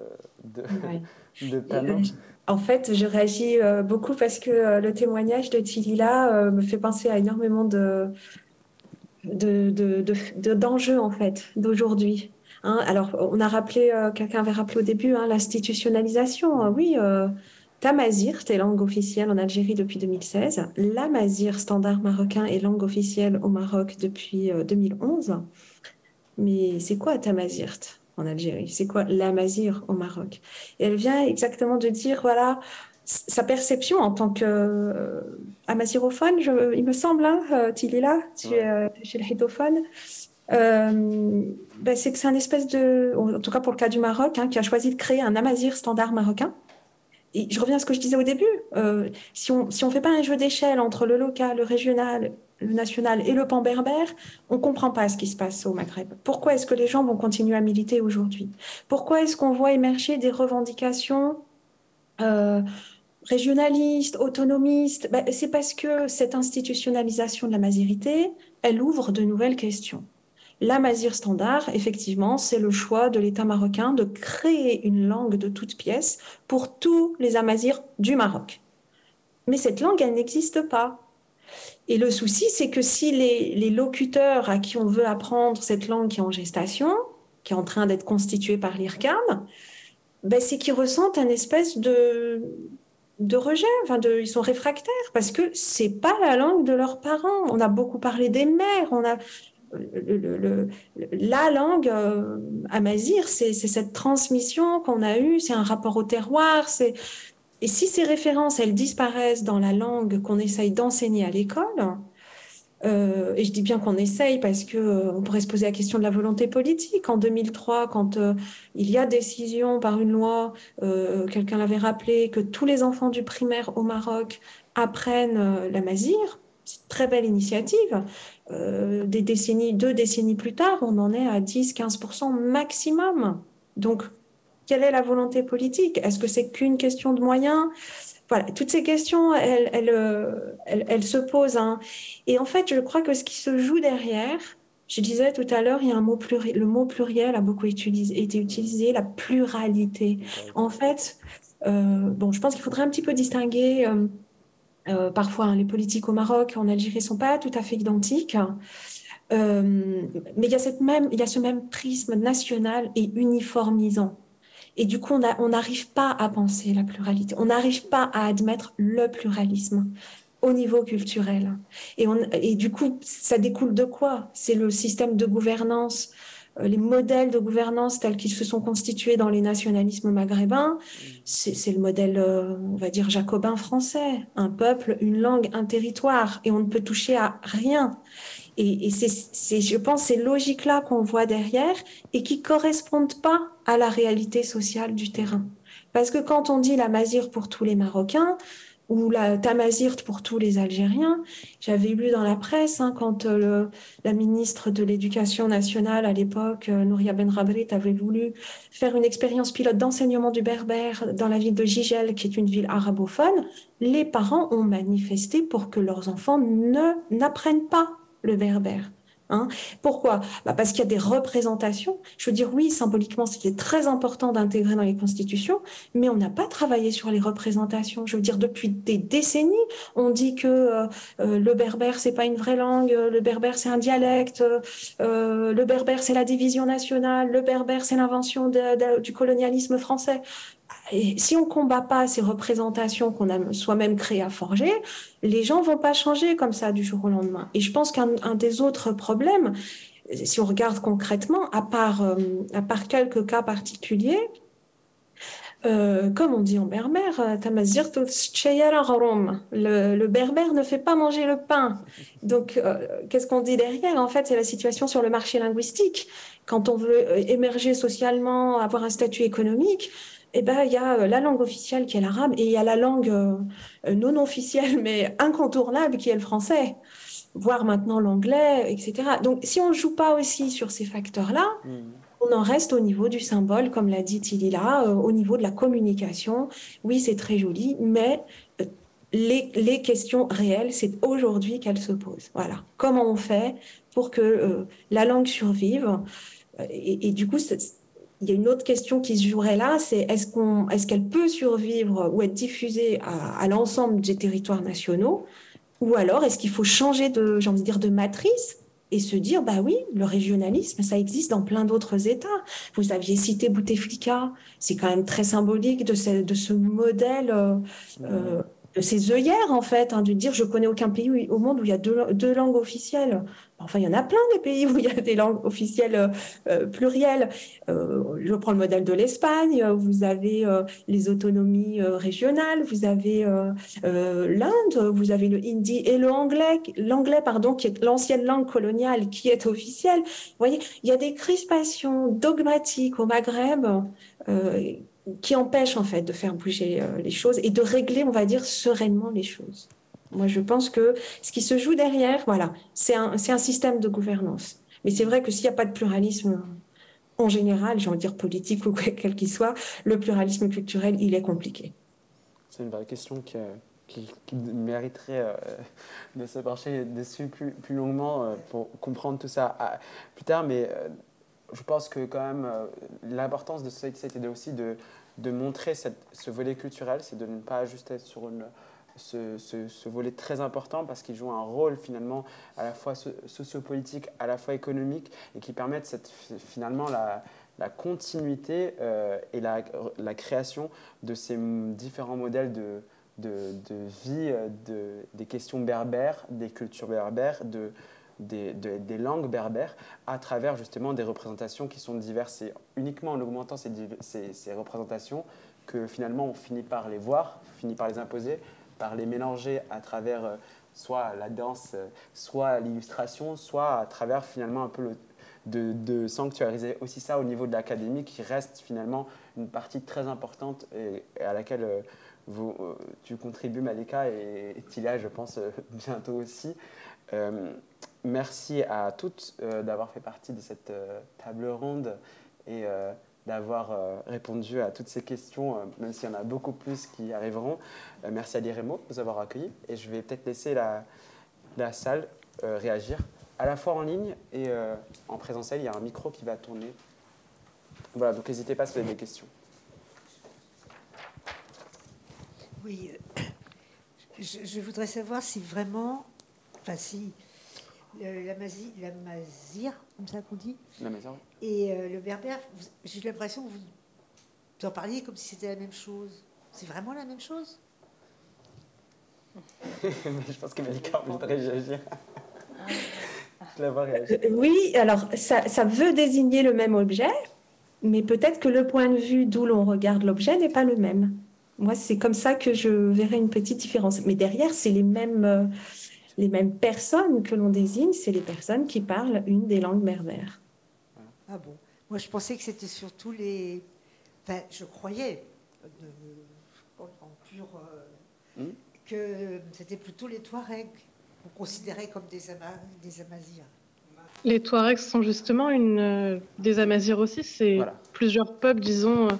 [SPEAKER 1] de, [LAUGHS] de panneaux.
[SPEAKER 3] En fait, je réagis euh, beaucoup parce que euh, le témoignage de Tilila euh, me fait penser à énormément de, d'enjeux, en fait, d'aujourd'hui. Hein, alors, on a rappelé, quelqu'un avait rappelé au début, hein, l'institutionnalisation. oui, Tamazir est langue officielle en Algérie depuis 2016. L'amazir, standard marocain, est langue officielle au Maroc depuis 2011. Mais c'est quoi Tamazirt en Algérie? C'est quoi l'Amazir au Maroc? Et elle vient exactement de dire, voilà, sa perception en tant qu'amazirophone, euh, il me semble, hein, euh, Tilila, tu es euh, chez le ben, c'est que c'est un espèce de, en tout cas pour le cas du Maroc, hein, qui a choisi de créer un amazir standard marocain. Et je reviens à ce que je disais au début, si on si ne on fait pas un jeu d'échelle entre le local, le régional le national et le pan berbère, on ne comprend pas ce qui se passe au Maghreb. Pourquoi est-ce que les gens vont continuer à militer aujourd'hui? Pourquoi est-ce qu'on voit émerger des revendications euh, régionalistes, autonomistes? Ben, C'est parce que cette institutionnalisation de la mazirité, elle ouvre de nouvelles questions. La mazir standard, effectivement, c'est le choix de l'État marocain de créer une langue de toute pièce pour tous les amazirs du Maroc. Mais cette langue, elle n'existe pas. Et le souci, c'est que si les, locuteurs à qui on veut apprendre cette langue qui est en gestation, qui est en train d'être constituée par l'IRCAM, ben c'est qu'ils ressentent un espèce de, de rejet, enfin ils sont réfractaires parce que c'est pas la langue de leurs parents. On a beaucoup parlé des mères, on a la langue euh, amazir, c'est cette transmission qu'on a eue, c'est un rapport au terroir, et si ces références, elles disparaissent dans la langue qu'on essaye d'enseigner à l'école, euh, et je dis bien qu'on essaye parce que euh, pourrait se poser la question de la volonté politique. En 2003, quand euh, il y a décision par une loi, quelqu'un l'avait rappelé, que tous les enfants du primaire au Maroc apprennent la mazir, c'est une très belle initiative. Des décennies, deux décennies plus tard, on en est à 10-15% maximum. Donc, quelle est la volonté politique? Est-ce que c'est qu'une question de moyens? Voilà, toutes ces questions, elles, elles, euh, se posent. Hein. Et en fait, je crois que ce qui se joue derrière, je disais tout à l'heure, il y a un mot pluriel, le mot pluriel a beaucoup utilisé, été utilisé, la pluralité. En fait, euh, bon, je pense qu'il faudrait un petit peu distinguer. Euh, parfois, hein, les politiques au Maroc, en Algérie, sont pas tout à fait identiques. mais il y, a ce même prisme national et uniformisant. Et du coup, on n'arrive pas à penser la pluralité, on n'arrive pas à admettre le pluralisme au niveau culturel. Et, et du coup, ça découle de quoi? C'est le système de gouvernance, euh, les modèles de gouvernance tels qu'ils se sont constitués dans les nationalismes maghrébins. C'est le modèle, euh, on va dire, jacobin français. Un peuple, une langue, un territoire. Et on ne peut toucher à rien. Et, c'est, je pense, ces logiques-là qu'on voit derrière et qui correspondent pas à la réalité sociale du terrain. Parce que quand on dit la mazir pour tous les Marocains ou la tamazirt pour tous les Algériens, j'avais lu dans la presse hein, quand euh, la ministre de l'Éducation nationale à l'époque, euh, Nouria Benrabrit, avait voulu faire une expérience pilote d'enseignement du berbère dans la ville de Gigel, qui est une ville arabophone, les parents ont manifesté pour que leurs enfants ne n'apprennent pas le berbère. Hein. Pourquoi? Bah Parce qu'il y a des représentations. Je veux dire, oui, symboliquement, c'était très important d'intégrer dans les constitutions, mais on n'a pas travaillé sur les représentations. Je veux dire, depuis des décennies, on dit que euh, euh, le berbère, c'est pas une vraie langue, le berbère, c'est un dialecte, euh, le berbère, c'est la division nationale, le berbère, c'est l'invention du colonialisme français si on combat pas ces représentations qu'on a soi-même créées à forger, les gens vont pas changer comme ça du jour au lendemain. Et je pense qu'un des autres problèmes, si on regarde concrètement, à part, euh, à part quelques cas particuliers, euh, comme on dit en berbère, euh, le, le berbère ne fait pas manger le pain. Donc, qu'est-ce qu'on dit derrière? En fait, c'est la situation sur le marché linguistique. Quand on veut émerger socialement, avoir un statut économique, eh ben, il y a la langue officielle qui est l'arabe et il y a la langue non officielle mais incontournable qui est le français, voire maintenant l'anglais, etc. Donc, si on ne joue pas aussi sur ces facteurs-là, hmm. on en reste au niveau du symbole, comme l'a dit Tilila, au niveau de la communication. Oui, c'est très joli, mais les, questions réelles, c'est aujourd'hui qu'elles se posent. Voilà. Comment on fait pour que euh, la langue survive? Et, du coup, il y a une autre question qui se jouerait là, c'est est-ce qu'on, est-ce qu'elle peut survivre ou être diffusée à, l'ensemble des territoires nationaux, ou alors est-ce qu'il faut changer de, j'ai envie de dire, de matrice et se dire, bah oui, le régionalisme, ça existe dans plein d'autres États. Vous aviez cité Bouteflika, c'est quand même très symbolique de ce, de ce modèle euh, de ces œillères, en fait, hein, de dire je connais aucun pays au monde où il y a deux, langues officielles. Enfin, il y en a plein des pays [LAUGHS] où il y a des langues officielles euh, euh, plurielles. Euh, je prends le modèle de l'Espagne, vous avez les autonomies régionales, vous avez l'Inde, vous avez le hindi et le anglais, l'anglais, pardon, qui est l'ancienne langue coloniale, qui est officielle. Vous voyez, il y a des crispations dogmatiques au Maghreb qui empêche en fait de faire bouger euh, les choses et de régler, on va dire, sereinement les choses. Moi, je pense que ce qui se joue derrière, voilà, c'est un, un, système de gouvernance. Mais c'est vrai que s'il n'y a pas de pluralisme en général, j'ai envie de dire politique ou quel qu'il soit, le pluralisme culturel, il est compliqué.
[SPEAKER 1] C'est une vraie question qui, qui, mériterait euh, de se pencher dessus plus, plus longuement euh, pour comprendre tout ça plus tard. Mais je pense que quand même euh, l'importance de c'était aussi de, de montrer ce volet culturel, c'est de ne pas juste être sur ce, ce, volet très important parce qu'il joue un rôle finalement à la fois sociopolitique, à la fois économique et qui permettent finalement la, la continuité euh, et la, la, création de ces différents modèles de, de, de vie, euh, de, des questions berbères, des cultures berbères, de, des, langues berbères à travers justement des représentations qui sont diverses. Et uniquement en augmentant ces, représentations que finalement on finit par les voir, finit par les imposer, par les mélanger à travers euh, soit la danse, euh, soit l'illustration, soit à travers finalement un peu de, sanctuariser aussi ça au niveau de l'académie qui reste finalement une partie très importante et, à laquelle euh, vous, tu contribues Malika et, et Tilia je pense [LAUGHS] bientôt aussi. Merci à toutes euh, d'avoir fait partie de cette euh, table ronde et euh, d'avoir répondu à toutes ces questions, même s'il y en a beaucoup plus qui arriveront. merci à l'IREMO de nous avoir accueillis et je vais peut-être laisser la, salle réagir à la fois en ligne et en présentiel. Il y a un micro qui va tourner. Voilà, donc n'hésitez pas si vous avez des questions.
[SPEAKER 6] Oui, je voudrais savoir si vraiment, enfin si la, mazire, comme ça qu'on dit.
[SPEAKER 1] La mazire.
[SPEAKER 6] Et euh, le berbère, j'ai l'impression que vous en parliez comme si c'était la même chose. C'est vraiment la même chose? [LAUGHS]
[SPEAKER 1] Je pense que Malika voudrait réagir.
[SPEAKER 3] Euh, oui, alors ça, ça, veut désigner le même objet, mais peut-être que le point de vue d'où l'on regarde l'objet n'est pas le même. Moi, c'est comme ça que je verrais une petite différence. Mais derrière, c'est les mêmes, euh, les mêmes personnes que l'on désigne, c'est les personnes qui parlent une des langues berbères.
[SPEAKER 6] Ah bon Moi, je pensais que c'était surtout les. Enfin, je croyais, en pur. Euh, hmm? que c'était plutôt les Touaregs qu'on considérait comme des, des Amazirs.
[SPEAKER 4] Les Touaregs sont justement une, euh, des Amazirs aussi. C'est plusieurs peuples, disons, euh,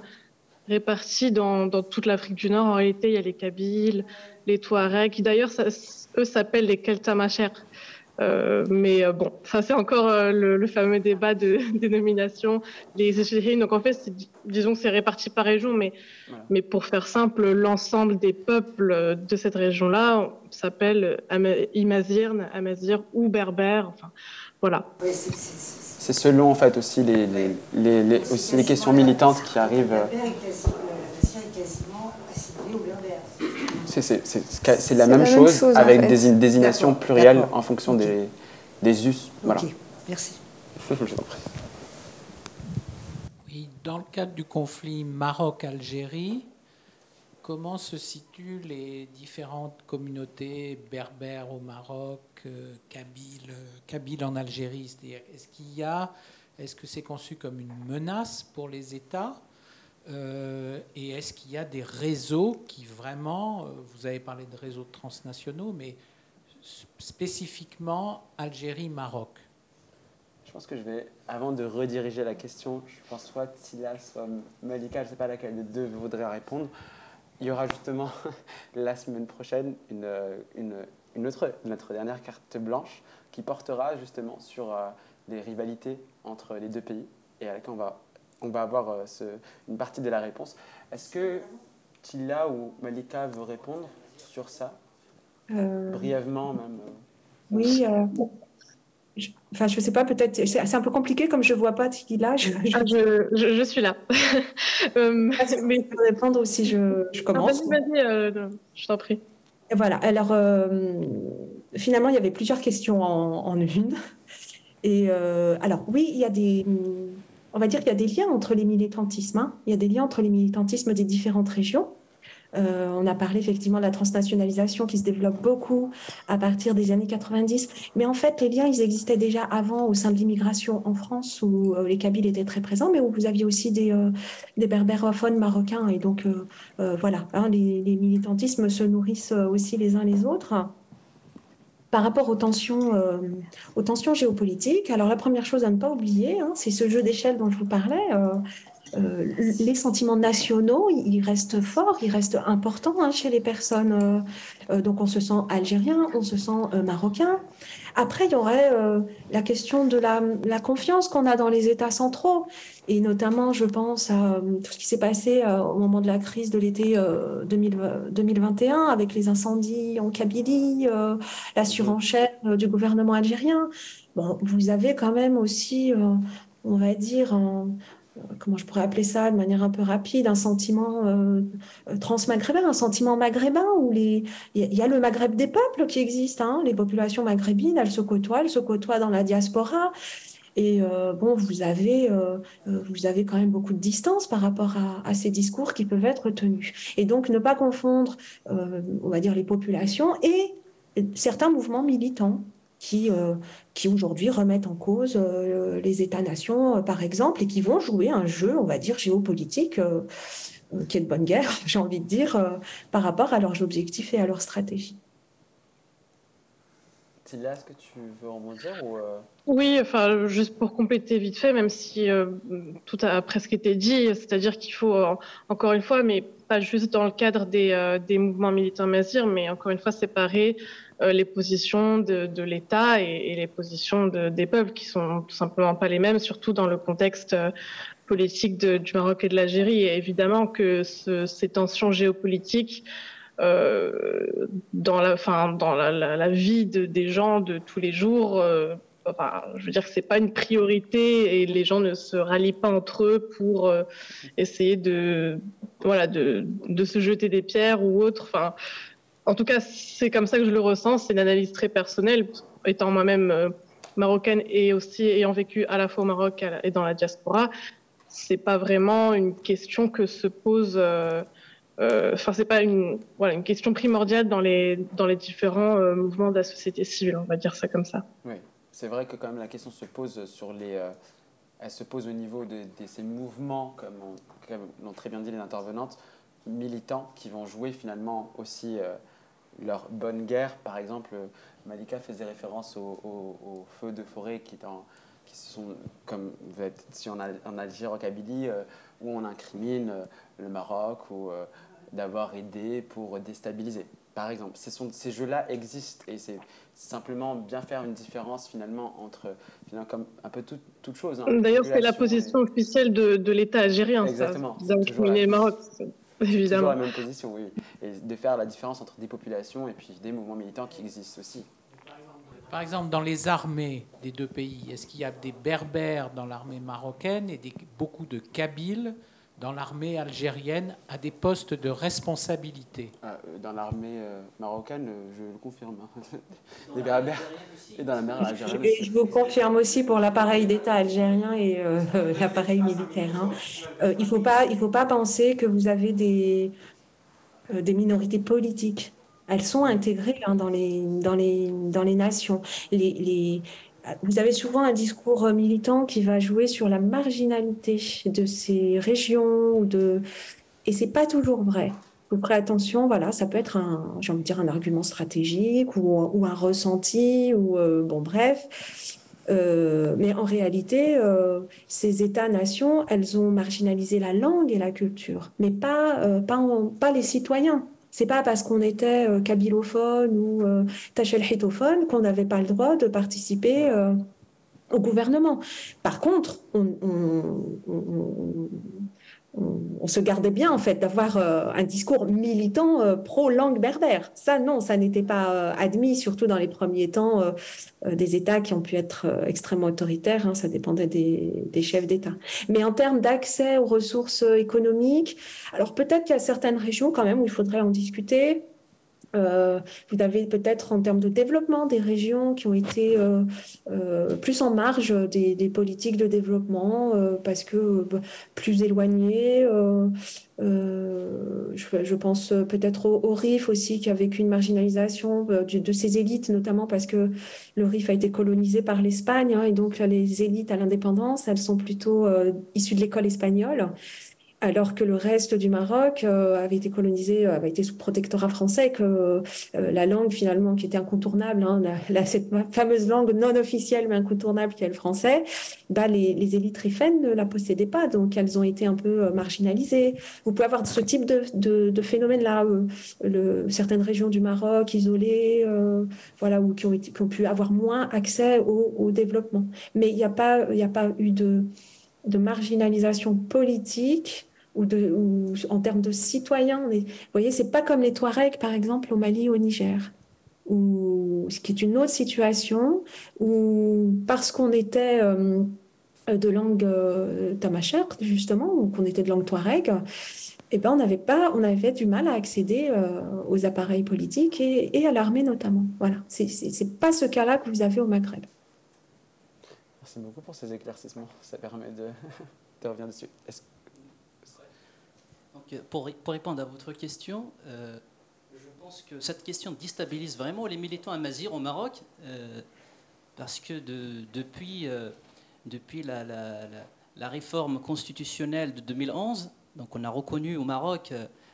[SPEAKER 4] répartis dans, dans toute l'Afrique du Nord. En réalité, il y a les Kabyles, les Touaregs, qui d'ailleurs, eux s'appellent les Keltamachers. Euh, mais euh, bon, ça c'est encore euh, le, fameux débat de [LAUGHS] dénomination, les échérines. Donc en fait, disons que c'est réparti par région, mais, mais pour faire simple, l'ensemble des peuples de cette région-là s'appelle Imazirne, Amazir ou Berbère. Enfin, voilà.
[SPEAKER 1] c'est selon en fait aussi les, les, les, aussi les questions militantes qui arrivent. C'est la, même, chose, avec des désignations plurielles en fonction des, des us. Voilà.
[SPEAKER 6] merci. [LAUGHS]
[SPEAKER 7] oui, dans le cadre du conflit Maroc-Algérie, comment se situent les différentes communautés berbères au Maroc, euh, kabyles, en Algérie? C'est-à-dire, est-ce qu'il y a, est-ce que c'est conçu comme une menace pour les États et est-ce qu'il y a des réseaux qui vraiment, vous avez parlé de réseaux transnationaux, mais spécifiquement Algérie-Maroc
[SPEAKER 1] Je pense que je vais, avant de rediriger la question, je pense soit Tila, soit Malika, je ne sais pas laquelle des deux voudrait répondre. Il y aura justement [LAUGHS] la semaine prochaine une, une, une autre, notre dernière carte blanche qui portera justement sur euh, les rivalités entre les deux pays et à laquelle on va, on va avoir euh, ce, une partie de la réponse. Est-ce que Tila ou Malika veut répondre sur ça? Euh, Brièvement même.
[SPEAKER 3] Oui, je, enfin je sais pas, peut-être, c'est un peu compliqué comme je vois pas Tila.
[SPEAKER 4] Je, je, ah, je, je suis là. [LAUGHS]
[SPEAKER 3] Ah, mais je peux répondre aussi, je, je commence?
[SPEAKER 4] Vas-y, vas-y, je t'en prie.
[SPEAKER 3] Voilà, alors euh, finalement, il y avait plusieurs questions en, une. Et euh, alors, oui, il y a des. On va dire qu'il y a des liens entre les militantismes. Hein. Il y a des liens entre les militantismes des différentes régions. Euh, on a parlé effectivement de la transnationalisation qui se développe beaucoup à partir des années 90. Mais en fait, les liens, ils existaient déjà avant au sein de l'immigration en France où euh, les Kabyles étaient très présents, mais où vous aviez aussi des, euh, des berbérophones marocains. Et donc, voilà, hein, les, militantismes se nourrissent aussi les uns les autres par rapport aux tensions, aux tensions géopolitiques. Alors la première chose à ne pas oublier, hein, c'est ce jeu d'échelle dont je vous parlais. Euh, les sentiments nationaux, ils restent forts, ils restent importants hein, chez les personnes. Euh, euh, donc on se sent algérien, on se sent marocain. Après, il y aurait la question de la, confiance qu'on a dans les États centraux. Et notamment, je pense à tout ce qui s'est passé au moment de la crise de l'été 2021 avec les incendies en Kabylie, la surenchère du gouvernement algérien. Vous avez quand même aussi, on va dire, comment je pourrais appeler ça de manière un peu rapide, un sentiment euh, euh transmaghrébin, un sentiment maghrébin où les, il y, a le Maghreb des peuples qui existe, hein, les populations maghrébines, elles se côtoient, elles se côtoient dans la diaspora. Et euh, bon, vous avez, euh, vous avez quand même beaucoup de distance par rapport à, à, ces discours qui peuvent être tenus. Et donc, ne pas confondre, on va dire, les populations et certains mouvements militants qui, euh, qui aujourd'hui remettent en cause euh, les États-nations, euh, par exemple, et qui vont jouer un jeu, on va dire, géopolitique, qui est de bonne guerre, [LAUGHS] j'ai envie de dire, par rapport à leurs objectifs et à leurs stratégies.
[SPEAKER 1] Tilia, est-ce que tu veux en dire ou
[SPEAKER 4] Oui, enfin, juste pour compléter vite fait, même si tout a presque été dit, c'est-à-dire qu'il faut, encore une fois, mais pas juste dans le cadre des, des mouvements militants mazir, mais encore une fois séparer euh, les positions de, l'État et, les positions des peuples qui sont tout simplement pas les mêmes, surtout dans le contexte euh, politique du Maroc et de l'Algérie. Et évidemment que ces tensions géopolitiques euh, dans la, vie des gens de tous les jours. je veux dire que c'est pas une priorité et les gens ne se rallient pas entre eux pour essayer de, voilà, de, se jeter des pierres ou autre. En tout cas, c'est comme ça que je le ressens. C'est une analyse très personnelle, étant moi-même euh, marocaine et aussi ayant vécu à la fois au Maroc et dans la diaspora. C'est pas vraiment une question que se pose. Euh, euh, enfin, c'est pas une voilà une question primordiale dans les dans les différents mouvements de la société civile. On va dire ça comme ça.
[SPEAKER 1] Oui, c'est vrai que quand même la question se pose sur les elle se pose au niveau de, ces mouvements, comme l'ont très bien dit les intervenantes, militants qui vont jouer finalement aussi leur bonne guerre. Par exemple, Malika faisait référence aux, feux de forêt qui, qui sont, comme si on a en Algérie, en Kabylie, euh, où on incrimine euh, le Maroc ou euh, d'avoir aidé pour déstabiliser. Par exemple, ces, ces jeux-là existent et c'est simplement bien faire une différence finalement entre finalement, comme un peu toute toute chose.
[SPEAKER 4] Hein. D'ailleurs, c'est la position officielle de, de l'État algérien.
[SPEAKER 1] Exactement.
[SPEAKER 4] Ça, le Maroc. Évidemment.
[SPEAKER 1] Toujours la même position, oui. Et de faire la différence entre des populations et puis des mouvements militants qui existent aussi.
[SPEAKER 7] Par exemple, dans les armées des deux pays, est-ce qu'il y a des berbères dans l'armée marocaine et des, beaucoup de kabyles dans l'armée algérienne à des postes de responsabilité?
[SPEAKER 1] Ah, euh, Dans l'armée euh, marocaine, euh, je le confirme. [LAUGHS] Des berbères
[SPEAKER 3] et dans la mer algérienne. Je, vous confirme aussi pour l'appareil d'État algérien et [LAUGHS] l'appareil militaire. Hein. il ne faut, pas, faut pas penser que vous avez des, des minorités politiques. Elles sont intégrées hein, dans, les, dans, les, dans les nations. Vous avez souvent un discours militant qui va jouer sur la marginalité de ces régions ou de et c'est pas toujours vrai. Vous ferez attention, voilà, ça peut être un, envie de dire un argument stratégique ou, un ressenti ou bon bref. Euh, mais en réalité, euh, ces États-nations, elles ont marginalisé la langue et la culture, mais pas, euh, pas, pas, les citoyens. C'est pas parce qu'on était kabylophone ou tachelhitophone qu'on n'avait pas le droit de participer au gouvernement. Par contre, on, se gardait bien en fait d'avoir euh, un discours militant euh, pro-langue berbère. Ça, non, ça n'était pas euh, admis, surtout dans les premiers temps des États qui ont pu être extrêmement autoritaires. Hein, ça dépendait des, des chefs d'État. Mais en termes d'accès aux ressources économiques, alors peut-être qu'il y a certaines régions quand même où il faudrait en discuter. Euh, vous avez peut-être en termes de développement des régions qui ont été euh, euh, plus en marge des, politiques de développement parce que plus éloignées. Je, pense peut-être au, RIF aussi qui a vécu une marginalisation de, de, ses élites, notamment parce que le RIF a été colonisé par l'Espagne hein, et donc les élites à l'indépendance, elles sont plutôt issues de l'école espagnole alors que le reste du Maroc euh, avait été colonisé, euh, avait été sous protectorat français, que euh, la langue finalement qui était incontournable, hein, cette fameuse langue non officielle mais incontournable qui est le français, bah, les, élites rifaines ne la possédaient pas, donc elles ont été un peu marginalisées. Vous pouvez avoir ce type de, phénomène-là, certaines régions du Maroc isolées, voilà, qui ont, pu avoir moins accès au, développement. Mais il n'y a, pas, a pas eu de de marginalisation politique ou, en termes de citoyens. Vous voyez, c'est pas comme les Touaregs, par exemple, au Mali au Niger, où, ce qui est une autre situation, où parce qu'on était euh, de langue euh, justement, ou qu'on était de langue Touareg, eh ben, on n'avait pas, on avait du mal à accéder euh, aux appareils politiques et, à l'armée notamment. Voilà, c'est pas ce cas-là que vous avez au Maghreb.
[SPEAKER 1] Merci beaucoup pour ces éclaircissements. Ça permet de [LAUGHS] revenir dessus.
[SPEAKER 8] Donc, pour, répondre à votre question, euh, je pense que cette question déstabilise vraiment les militants à Mazir au Maroc, euh, parce que de, depuis, euh, la, réforme constitutionnelle de 2011, donc on a reconnu au Maroc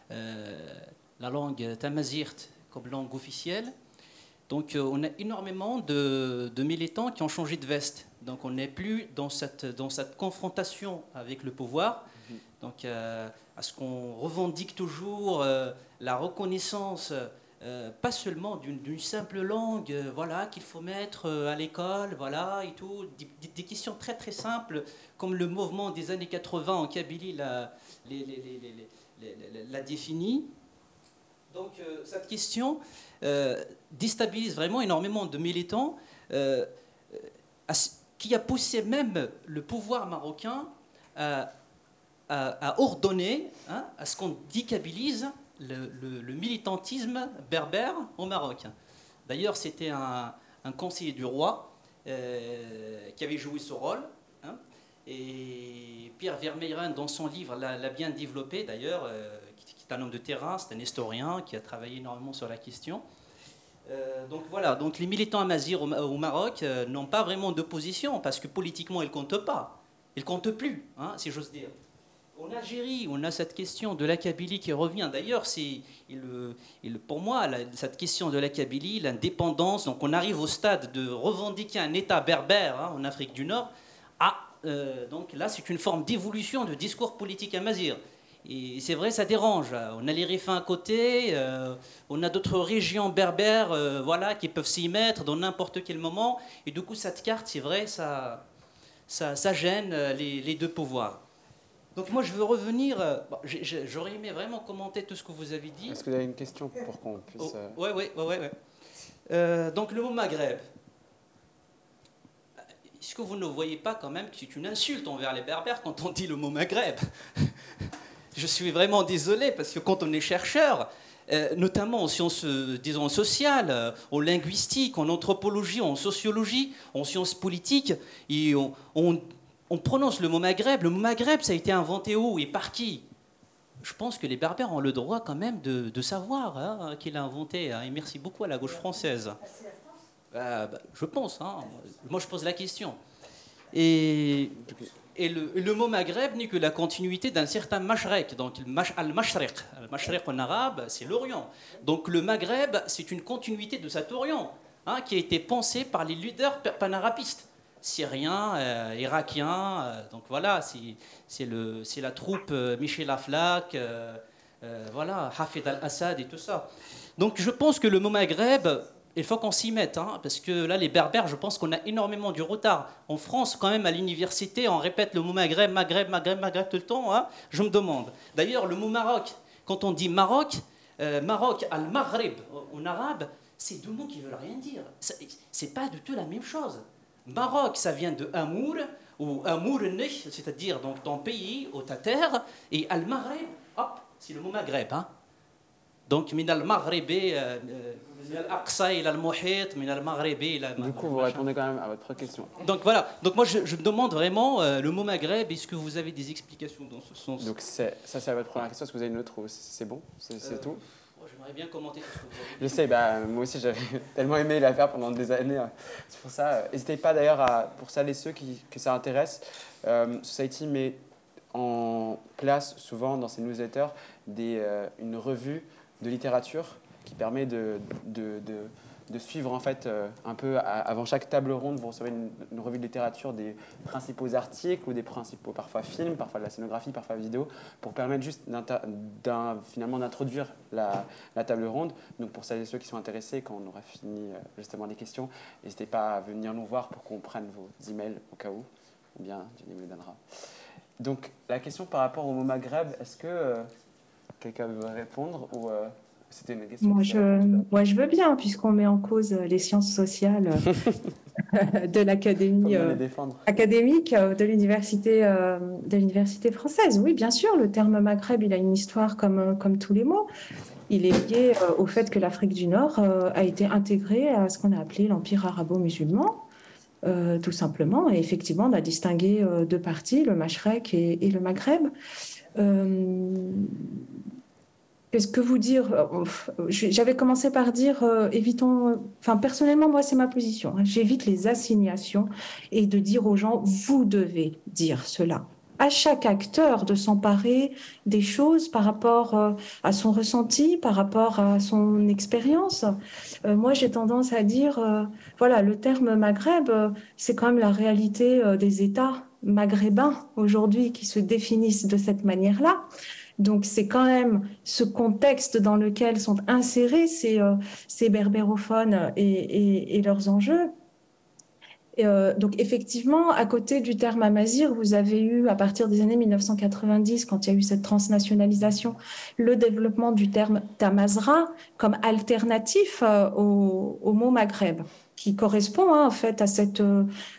[SPEAKER 8] la langue tamazirt comme langue officielle. Donc on a énormément de, militants qui ont changé de veste. Donc on n'est plus dans cette confrontation avec le pouvoir. Donc euh, à ce qu'on revendique toujours euh, la reconnaissance, euh, pas seulement d'une simple langue, voilà, qu'il faut mettre à l'école, voilà, et tout, des, questions très très simples, comme le mouvement des années 80 en Kabylie l'a, l'a défini. Donc cette question déstabilise vraiment énormément de militants qui a poussé même le pouvoir marocain à, ordonner hein, à ce qu'on décabilise le, militantisme berbère au Maroc. D'ailleurs, c'était un, conseiller du roi euh, qui avait joué ce rôle. Hein, et Pierre Vermeyren, dans son livre, l'a bien développé d'ailleurs, euh, qui, est un homme de terrain, c'est un historien qui a travaillé énormément sur la question. Euh, donc voilà, donc les militants amazirs au, au Maroc n'ont pas vraiment d'opposition parce que politiquement ils ne comptent pas. Ils ne comptent plus, hein, si j'ose dire. En Algérie, on a cette question de la Kabylie qui revient. D'ailleurs, pour moi cette question de la Kabylie, l'indépendance. Donc, on arrive au stade de revendiquer un État berbère hein, en Afrique du Nord. Ah, donc là, c'est une forme d'évolution de discours politique amazir. Et c'est vrai, ça dérange. On a les Rifins à côté, euh, on a d'autres régions berbères euh, voilà, qui peuvent s'y mettre dans n'importe quel moment. Et du coup, cette carte, c'est vrai, ça, gêne les, deux pouvoirs. Donc moi, je veux revenir. J'aurais aimé vraiment commenter tout ce que vous avez dit.
[SPEAKER 1] Est-ce que vous avez une question pour qu'on puisse...
[SPEAKER 8] Oui, oui, oui. ouais. donc le mot Maghreb. Est-ce que vous ne voyez pas quand même que c'est une insulte envers les Berbères quand on dit le mot Maghreb? [LAUGHS] Je suis vraiment désolé parce que quand on est chercheur, euh, notamment en sciences, euh, disons, sociales, euh, en linguistique, en anthropologie, en sociologie, en sciences politiques, et on, prononce le mot Maghreb. Le mot Maghreb, ça a été inventé où et par qui? Je pense que les Berbères ont le droit quand même de, savoir hein, qui l'a inventé. Hein, et merci beaucoup à la gauche française. Bah, bah, je pense, hein. moi je pose la question. Et, le, mot Maghreb n'est que la continuité d'un certain Mashrek, donc al-Mashriq. Al-Mashriq en arabe, c'est l'Orient. Donc le Maghreb, c'est une continuité de cet Orient qui a été pensé par les leaders panarabistes syriens, euh, irakiens. Euh, donc voilà, c'est la troupe euh, Michel Aflaq, voilà, Hafid al-Assad et tout ça. Donc je pense que le mot Maghreb, il faut qu'on s'y mette, hein, parce que là, les Berbères, je pense qu'on a énormément du retard. En France, quand même, à l'université, on répète le mot Maghreb, Maghreb, Maghreb, Maghreb tout le temps. Hein, je me demande. D'ailleurs, le mot Maroc, quand on dit Maroc, Maroc, al-Maghreb en arabe, c'est deux mots qui veulent rien dire. C'est pas du tout la même chose. Maroc, ça vient de Amour, ou Amour c'est-à-dire donc ton pays ou ta terre, et Al-Maghreb, hop, c'est le mot Maghreb. Hein? Donc, min al-Maghreb, euh, euh, al-Aqsa ila al-Muhit, min al-Maghreb
[SPEAKER 1] Du coup, vous répondez quand même à votre question.
[SPEAKER 8] Donc voilà, donc moi je, me demande vraiment euh, le mot Maghreb, est-ce que vous avez des explications dans ce sens?
[SPEAKER 1] Donc ça, c'est votre première question, est-ce que vous avez une autre c'est bon? C'est tout?
[SPEAKER 8] J'aimerais bien commenter tout ce que vous
[SPEAKER 1] avez Je sais, bah, moi aussi j'avais [LAUGHS] tellement aimé la faire pendant des années. Hein. C'est pour ça. N'hésitez pas d'ailleurs, pour ça et ceux qui, que ça intéresse, euh, Society met en place souvent dans ses newsletters des, euh, une revue de littérature qui permet de, de de suivre en fait euh, un peu avant chaque table ronde, vous recevez une, revue de littérature des principaux articles ou des principaux parfois films, parfois de la scénographie, parfois vidéo, pour permettre juste finalement d'introduire la, table ronde. Donc pour celles et ceux qui sont intéressés, quand on aura fini euh, justement les questions, n'hésitez pas à venir nous voir pour qu'on prenne vos emails au cas où, ou bien Jenny me les donnera. Donc la question par rapport au mot Maghreb, est-ce que euh, quelqu'un veut répondre
[SPEAKER 3] c'était une question. Moi, je, moi, je veux bien, puisqu'on met en cause les sciences sociales de l'académie euh, académique euh, de l'université euh, de l'université française. Oui, bien sûr, le terme Maghreb, il a une histoire comme comme tous les mots. Il est lié au fait que l'Afrique du Nord a été intégrée à ce qu'on a appelé l'empire arabo-musulman. tout simplement. Et effectivement, on a distingué deux parties, le Mashrek et, et le Maghreb. Qu'est-ce que vous dire euh, J'avais commencé par dire, euh, évitons, enfin personnellement, moi c'est ma position, hein. j'évite les assignations et de dire aux gens, vous devez dire cela. À chaque acteur de s'emparer des choses par rapport euh, à son ressenti, par rapport à son expérience. moi j'ai tendance à dire, voilà, le terme Maghreb, c'est quand même la réalité des États maghrébins aujourd'hui qui se définissent de cette manière-là. Donc c'est quand même ce contexte dans lequel sont insérés ces, euh, ces berbérophones et, leurs enjeux. Euh, donc effectivement, à côté du terme amazir, vous avez eu, à partir des années 1990, quand il y a eu cette transnationalisation, le développement du terme tamazra comme alternatif euh, au, mot maghreb qui correspond hein, en fait à cette,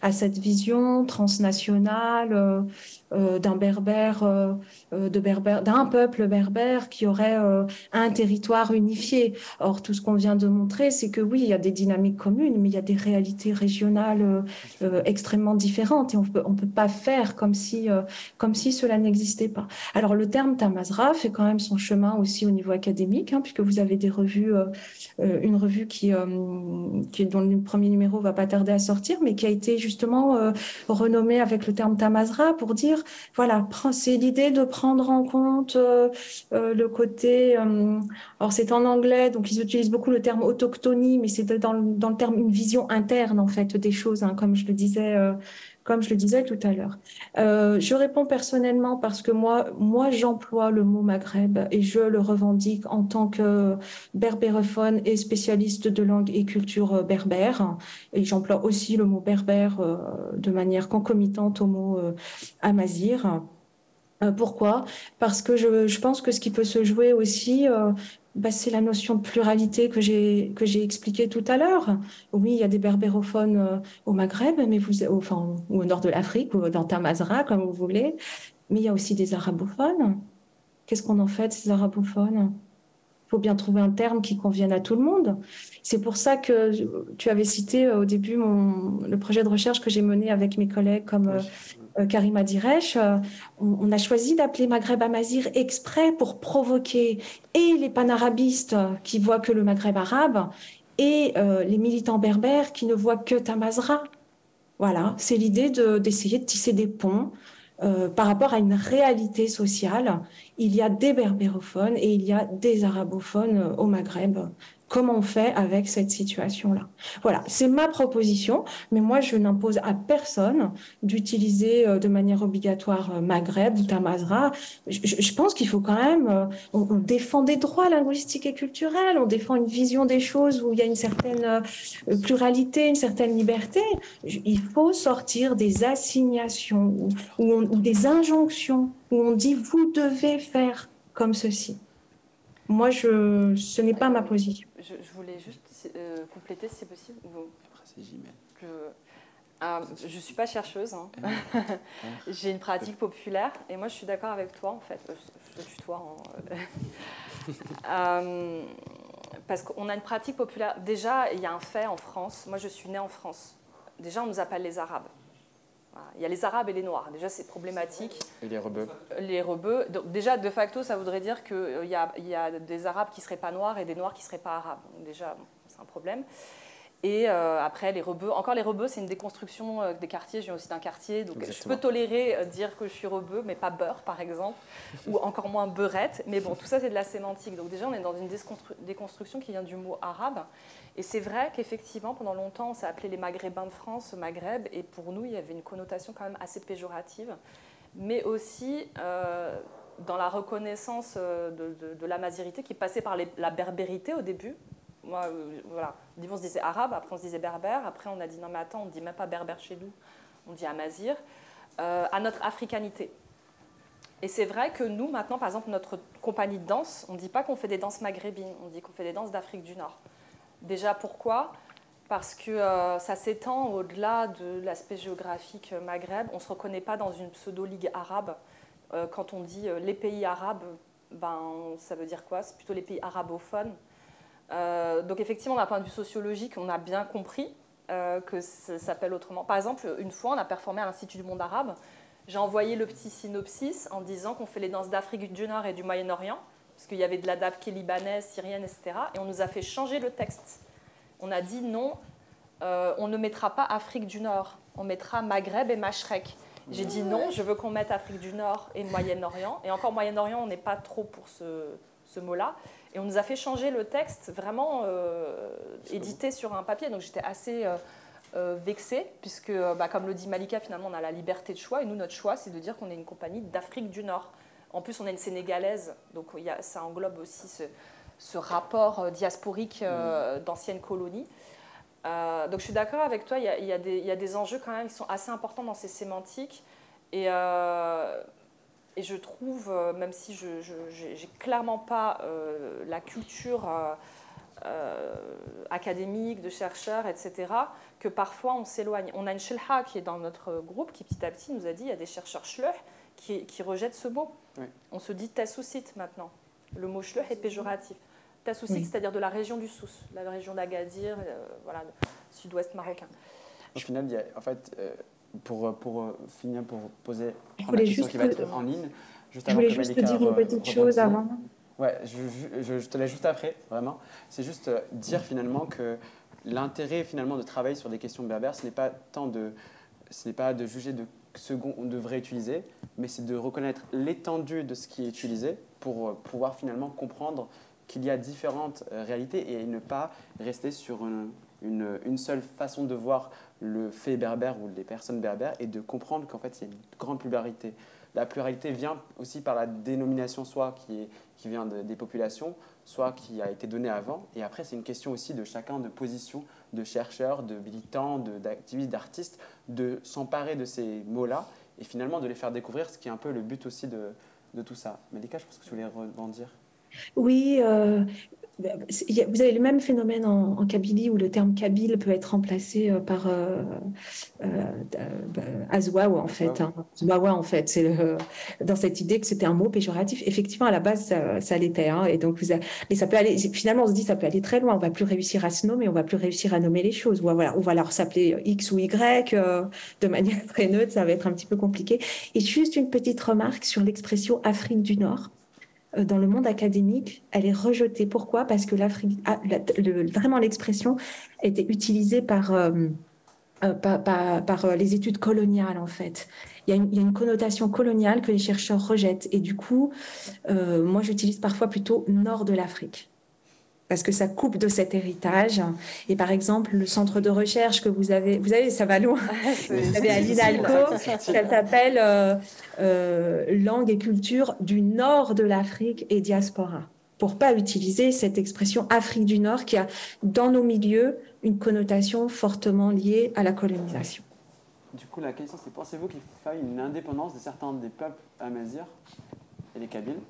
[SPEAKER 3] à cette vision transnationale d'un berbère, euh, euh, de berbère, d'un peuple berbère qui aurait un territoire unifié. Or, tout ce qu'on vient de montrer, c'est que oui, il y a des dynamiques communes, mais il y a des réalités régionales extrêmement différentes et on peut, on peut pas faire comme si, comme si cela n'existait pas. Alors, le terme Tamazra fait quand même son chemin aussi au niveau académique, hein, puisque vous avez des revues, une revue qui, qui, dont le premier numéro va pas tarder à sortir, mais qui a été justement renommée avec le terme Tamazra pour dire voilà, c'est l'idée de prendre en compte euh, euh, le côté. Euh, alors, c'est en anglais, donc ils utilisent beaucoup le terme autochtonie, mais c'est dans, le terme une vision interne, en fait, des choses, hein, comme je le disais. Comme je le disais tout à l'heure. je réponds personnellement parce que moi, moi j'emploie le mot Maghreb et je le revendique en tant que berbérophone et spécialiste de langue et culture berbère. Et j'emploie aussi le mot berbère de manière concomitante au mot amazir. Euh, pourquoi? Parce que je, pense que ce qui peut se jouer aussi, euh, bah, c'est la notion de pluralité que j'ai que j'ai expliqué tout à l'heure. Oui, il y a des berbérophones euh, au Maghreb, mais vous, enfin, ou au nord de l'Afrique, ou dans Tamazra, comme vous voulez. Mais il y a aussi des arabophones. Qu'est-ce qu'on en fait de ces arabophones? Il faut bien trouver un terme qui convienne à tout le monde. C'est pour ça que tu avais cité au début mon, le projet de recherche que j'ai mené avec mes collègues comme euh, Karima Diresh, euh, on, a choisi d'appeler Maghreb Amazir exprès pour provoquer et les panarabistes qui voient que le Maghreb arabe et les militants berbères qui ne voient que Tamazra. Voilà, c'est l'idée d'essayer de, tisser des ponts par rapport à une réalité sociale. Il y a des berbérophones et il y a des arabophones au Maghreb comment on fait avec cette situation-là. Voilà, c'est ma proposition, mais moi je n'impose à personne d'utiliser euh, de manière obligatoire euh, Maghreb ou Tamazra. Je, pense qu'il faut quand même, euh, on, défend des droits linguistiques et culturels, on défend une vision des choses où il y a une certaine pluralité, une certaine liberté. Il faut sortir des assignations ou des injonctions où on dit vous devez faire comme ceci. Moi, je, ce n'est pas ma position.
[SPEAKER 5] Je, voulais juste euh, compléter, si c'est possible. Je ne euh, suis pas chercheuse. Hein. [LAUGHS] J'ai une pratique populaire et moi, je suis d'accord avec toi, en fait. Je te tutoie. Hein. [LAUGHS] Euh, parce qu'on a une pratique populaire. Déjà, il y a un fait en France. Moi, je suis née en France. Déjà, on nous appelle les Arabes. Il y a les Arabes et les Noirs. Déjà, c'est problématique.
[SPEAKER 1] Et les rebeux
[SPEAKER 5] Les rebeux. Donc, déjà, de facto, ça voudrait dire qu'il euh, y, a, y a des Arabes qui ne seraient pas noirs et des Noirs qui ne seraient pas arabes. Donc, déjà, c'est un problème. Et euh, après, les rebeux. Encore les rebeux, c'est une déconstruction euh, des quartiers. Je viens aussi d'un quartier. Donc, je peux tolérer dire que je suis rebeu, mais pas beurre, par exemple. ou encore moins beurette. Mais bon, tout ça, c'est de la sémantique. Donc, déjà, on est dans une déconstruction qui vient du mot arabe. Et c'est vrai qu'effectivement, pendant longtemps, on s'est appelé les Maghrébins de France, Maghreb, et pour nous, il y avait une connotation quand même assez péjorative, mais aussi euh, dans la reconnaissance euh, de, la mazirité qui passait par la berbérité au début. Moi, euh, voilà, on se disait arabe, après on se disait berbère, après on a dit non mais attends, on ne dit même pas berbère chez nous, on dit amazir, à notre africanité. Et c'est vrai que nous, maintenant, par exemple, notre compagnie de danse, on ne dit pas qu'on fait des danses maghrébines, on dit qu'on fait des danses d'Afrique du Nord. Déjà pourquoi? Parce que euh, ça s'étend au-delà de l'aspect géographique Maghreb. On ne se reconnaît pas dans une pseudo-ligue arabe. Euh, quand on dit euh, les pays arabes, ben, ça veut dire quoi? C'est plutôt les pays arabophones. donc effectivement, d'un point de vue sociologique, on a bien compris que ça s'appelle autrement. Par exemple, une fois, on a performé à l'Institut du monde arabe. J'ai envoyé le petit synopsis en disant qu'on fait les danses d'Afrique du Nord et du Moyen-Orient parce qu'il y avait de la DAP qui est libanaise, syrienne, etc. Et on nous a fait changer le texte. On a dit non, euh, on ne mettra pas Afrique du Nord, on mettra Maghreb et Mashrek. J'ai dit non, je veux qu'on mette Afrique du Nord et Moyen-Orient. Et encore Moyen-Orient, on n'est pas trop pour ce, ce mot-là. Et on nous a fait changer le texte, vraiment euh, édité sur un papier. Donc j'étais assez euh, vexée, puisque, bah, comme le dit Malika, finalement, on a la liberté de choix. Et nous, notre choix, c'est de dire qu'on est une compagnie d'Afrique du Nord. En plus, on est une Sénégalaise, donc ça englobe aussi ce, rapport euh, diasporique euh, mm. d'anciennes colonies. Euh, donc je suis d'accord avec toi, il y, a, des, enjeux quand même qui sont assez importants dans ces sémantiques. Et, et je trouve, même si je n'ai clairement pas la culture académique, de chercheurs, etc., que parfois on s'éloigne. On a une Shelha qui est dans notre groupe qui petit à petit nous a dit il y a des chercheurs Schleuch qui, qui rejettent ce mot. On se dit tassousite maintenant. Le mot schleuch est péjoratif. Tassousite, c'est-à-dire de la région du Souss, la région d'Agadir, euh, voilà, sud-ouest marocain.
[SPEAKER 1] Au final, il y a, en fait, euh, pour, pour euh, finir, pour poser la question qui va être en ligne,
[SPEAKER 3] juste je voulais juste te dire une petite chose avant.
[SPEAKER 1] Ouais, je, je, te laisse juste après, vraiment. C'est juste dire finalement que l'intérêt finalement de travailler sur des questions berbères, ce n'est pas tant de, ce n'est pas de juger de ce qu'on devrait utiliser, mais c'est de reconnaître l'étendue de ce qui est utilisé pour euh, pouvoir finalement comprendre qu'il y a différentes euh, réalités et ne pas rester sur une, une, seule façon de voir le fait berbère ou les personnes berbères et de comprendre qu'en fait il y a une grande pluralité. La pluralité vient aussi par la dénomination soit qui, est, qui vient des populations, soit qui a été donnée avant. Et après, c'est une question aussi de chacun de position, de chercheurs, de militants, d'activistes, d'artistes, de s'emparer de ces mots-là et finalement de les faire découvrir, ce qui est un peu le but aussi de, de tout ça. Malika, je pense que tu voulais rebondir.
[SPEAKER 3] Oui, euh, vous avez le même phénomène en, en, Kabylie où le terme kabyle peut être remplacé euh, par euh, euh, en fait. Hein. en fait, c'est dans cette idée que c'était un mot péjoratif. Effectivement, à la base, ça, ça l'était. Hein, et donc, vous mais ça peut aller. Finalement, on se dit ça peut aller très loin. On va plus réussir à se nommer, on va plus réussir à nommer les choses. Voilà, on va leur s'appeler X ou Y euh, de [LAUGHS] manière très neutre. Ça va être un petit peu compliqué. Et juste une petite remarque sur l'expression Afrique du Nord. Euh, dans le monde académique, elle est rejetée. Pourquoi? Parce que l'Afrique, vraiment l'expression était utilisée par, euh, euh, par, les études coloniales en fait. Il y, a une, connotation coloniale que les chercheurs rejettent. Et du coup, moi j'utilise parfois plutôt nord de l'Afrique parce que ça coupe de cet héritage. Et par exemple, le centre de recherche que vous avez, vous avez, ça va loin, [LAUGHS] vous avez à l'INALCO, ça s'appelle euh, euh, Langue et culture du nord de l'Afrique et diaspora, pour pas utiliser cette expression Afrique du Nord qui a dans nos milieux une connotation fortement liée à la colonisation.
[SPEAKER 1] Du coup, la question c'est pensez-vous qu'il faille une indépendance de certains des peuples amazirs et les Kabyles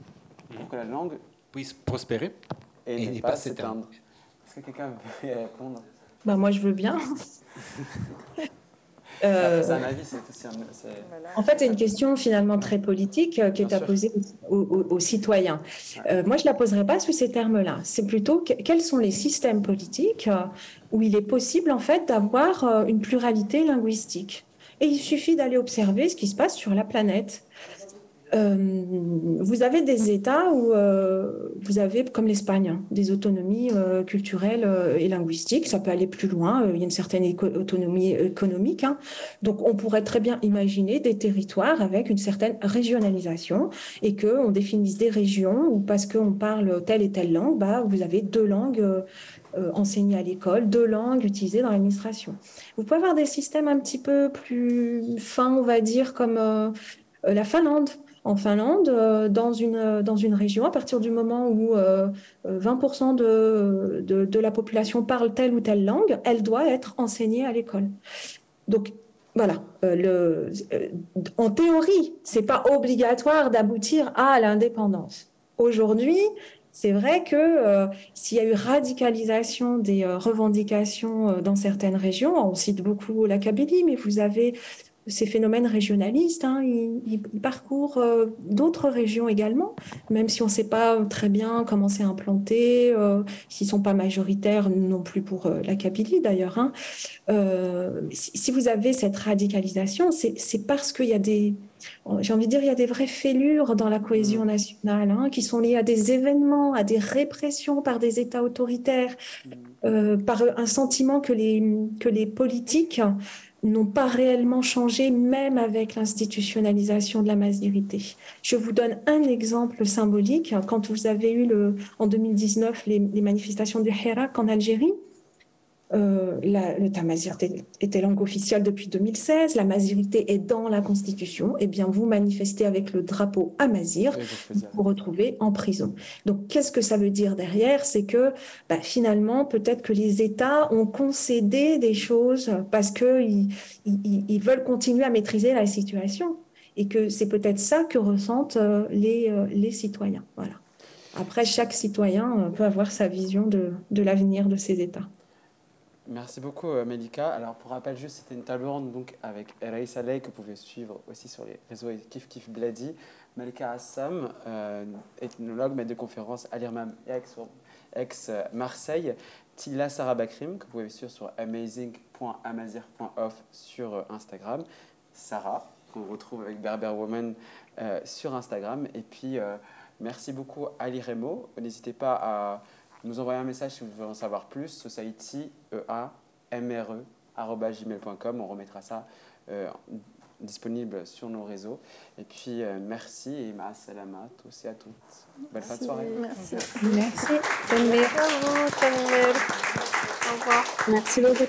[SPEAKER 1] pour que la langue
[SPEAKER 9] puisse prospérer?
[SPEAKER 1] Et, ne pas s'éteindre. Est-ce que quelqu'un veut répondre?
[SPEAKER 3] Bah, Moi, je veux bien.
[SPEAKER 1] Euh, c'est un avis, c'est aussi un...
[SPEAKER 3] En fait, c'est une question finalement très politique euh, qui est à poser aux, citoyens. Euh, moi, je ne la poserai pas sous ces termes-là. C'est plutôt quels sont les systèmes politiques où il est possible en fait d'avoir une pluralité linguistique? Et il suffit d'aller observer ce qui se passe sur la planète. Euh, vous avez des États où euh, vous avez, comme l'Espagne, hein, des autonomies euh, culturelles et linguistiques. Ça peut aller plus loin. il y a une certaine autonomie économique. Hein. Donc, on pourrait très bien imaginer des territoires avec une certaine régionalisation et qu'on définisse des régions où, parce qu'on parle telle et telle langue, bah, vous avez deux langues enseignées à l'école, deux langues utilisées dans l'administration. Vous pouvez avoir des systèmes un petit peu plus fins, on va dire, comme la Finlande en Finlande, euh, dans une, dans une région, à partir du moment où 20% euh, de, de, la population parle telle ou telle langue, elle doit être enseignée à l'école. Donc, voilà, euh, en théorie, c'est pas obligatoire d'aboutir à l'indépendance. Aujourd'hui, c'est vrai que s'il y a eu radicalisation des revendications dans certaines régions, on cite beaucoup la Kabylie, mais vous avez ces phénomènes régionalistes, hein, ils, parcourent euh, d'autres régions également, même si on ne sait pas très bien comment c'est implanté, euh, s'ils ne sont pas majoritaires non plus pour euh, la Kabylie d'ailleurs. Hein. Si, vous avez cette radicalisation, c'est parce qu'il y a des, j'ai envie de dire, il y a des vraies fêlures dans la cohésion mmh. nationale hein, qui sont liées à des événements, à des répressions par des États autoritaires, mmh. par un sentiment que les, que les politiques n'ont pas réellement changé, même avec l'institutionnalisation de la masérité. Je vous donne un exemple symbolique. Quand vous avez eu le, en 2019 les, les manifestations du Hirak en Algérie, euh, la, le tamazir était langue officielle depuis 2016, la mazirité est dans la Constitution, et eh bien vous manifestez avec le drapeau amazir, vous vous retrouvez en prison. Donc qu'est-ce que ça veut dire derrière? C'est que bah, finalement, peut-être que les États ont concédé des choses parce qu'ils ils, veulent continuer à maîtriser la situation, et que c'est peut-être ça que ressentent euh, les, euh, les citoyens. Voilà. Après, chaque citoyen peut avoir sa vision de, de l'avenir de ces États.
[SPEAKER 1] Merci beaucoup, euh, Melika. Alors, pour rappel, juste, c'était une table ronde donc, avec Eraïs Aley, que vous pouvez suivre aussi sur les réseaux Kif Kif Bladi. Melika Assam, euh, ethnologue, maître de conférence à l'IRMAM ex-Marseille. Tila Sarah Bakrim, que vous pouvez suivre sur amazing.amazir.off sur euh, Instagram. Sarah, qu'on retrouve avec Berber Woman sur Instagram. Et puis, merci beaucoup, Ali Remo. N'hésitez pas à nous envoyer un message si vous voulez en savoir plus, society, -A -M -R gmail.com. On remettra ça euh, disponible sur nos réseaux. Et puis, euh, merci et ma salama à tous et à toutes. Belle fin de soirée.
[SPEAKER 3] Merci. Merci. Au revoir.
[SPEAKER 2] Merci beaucoup,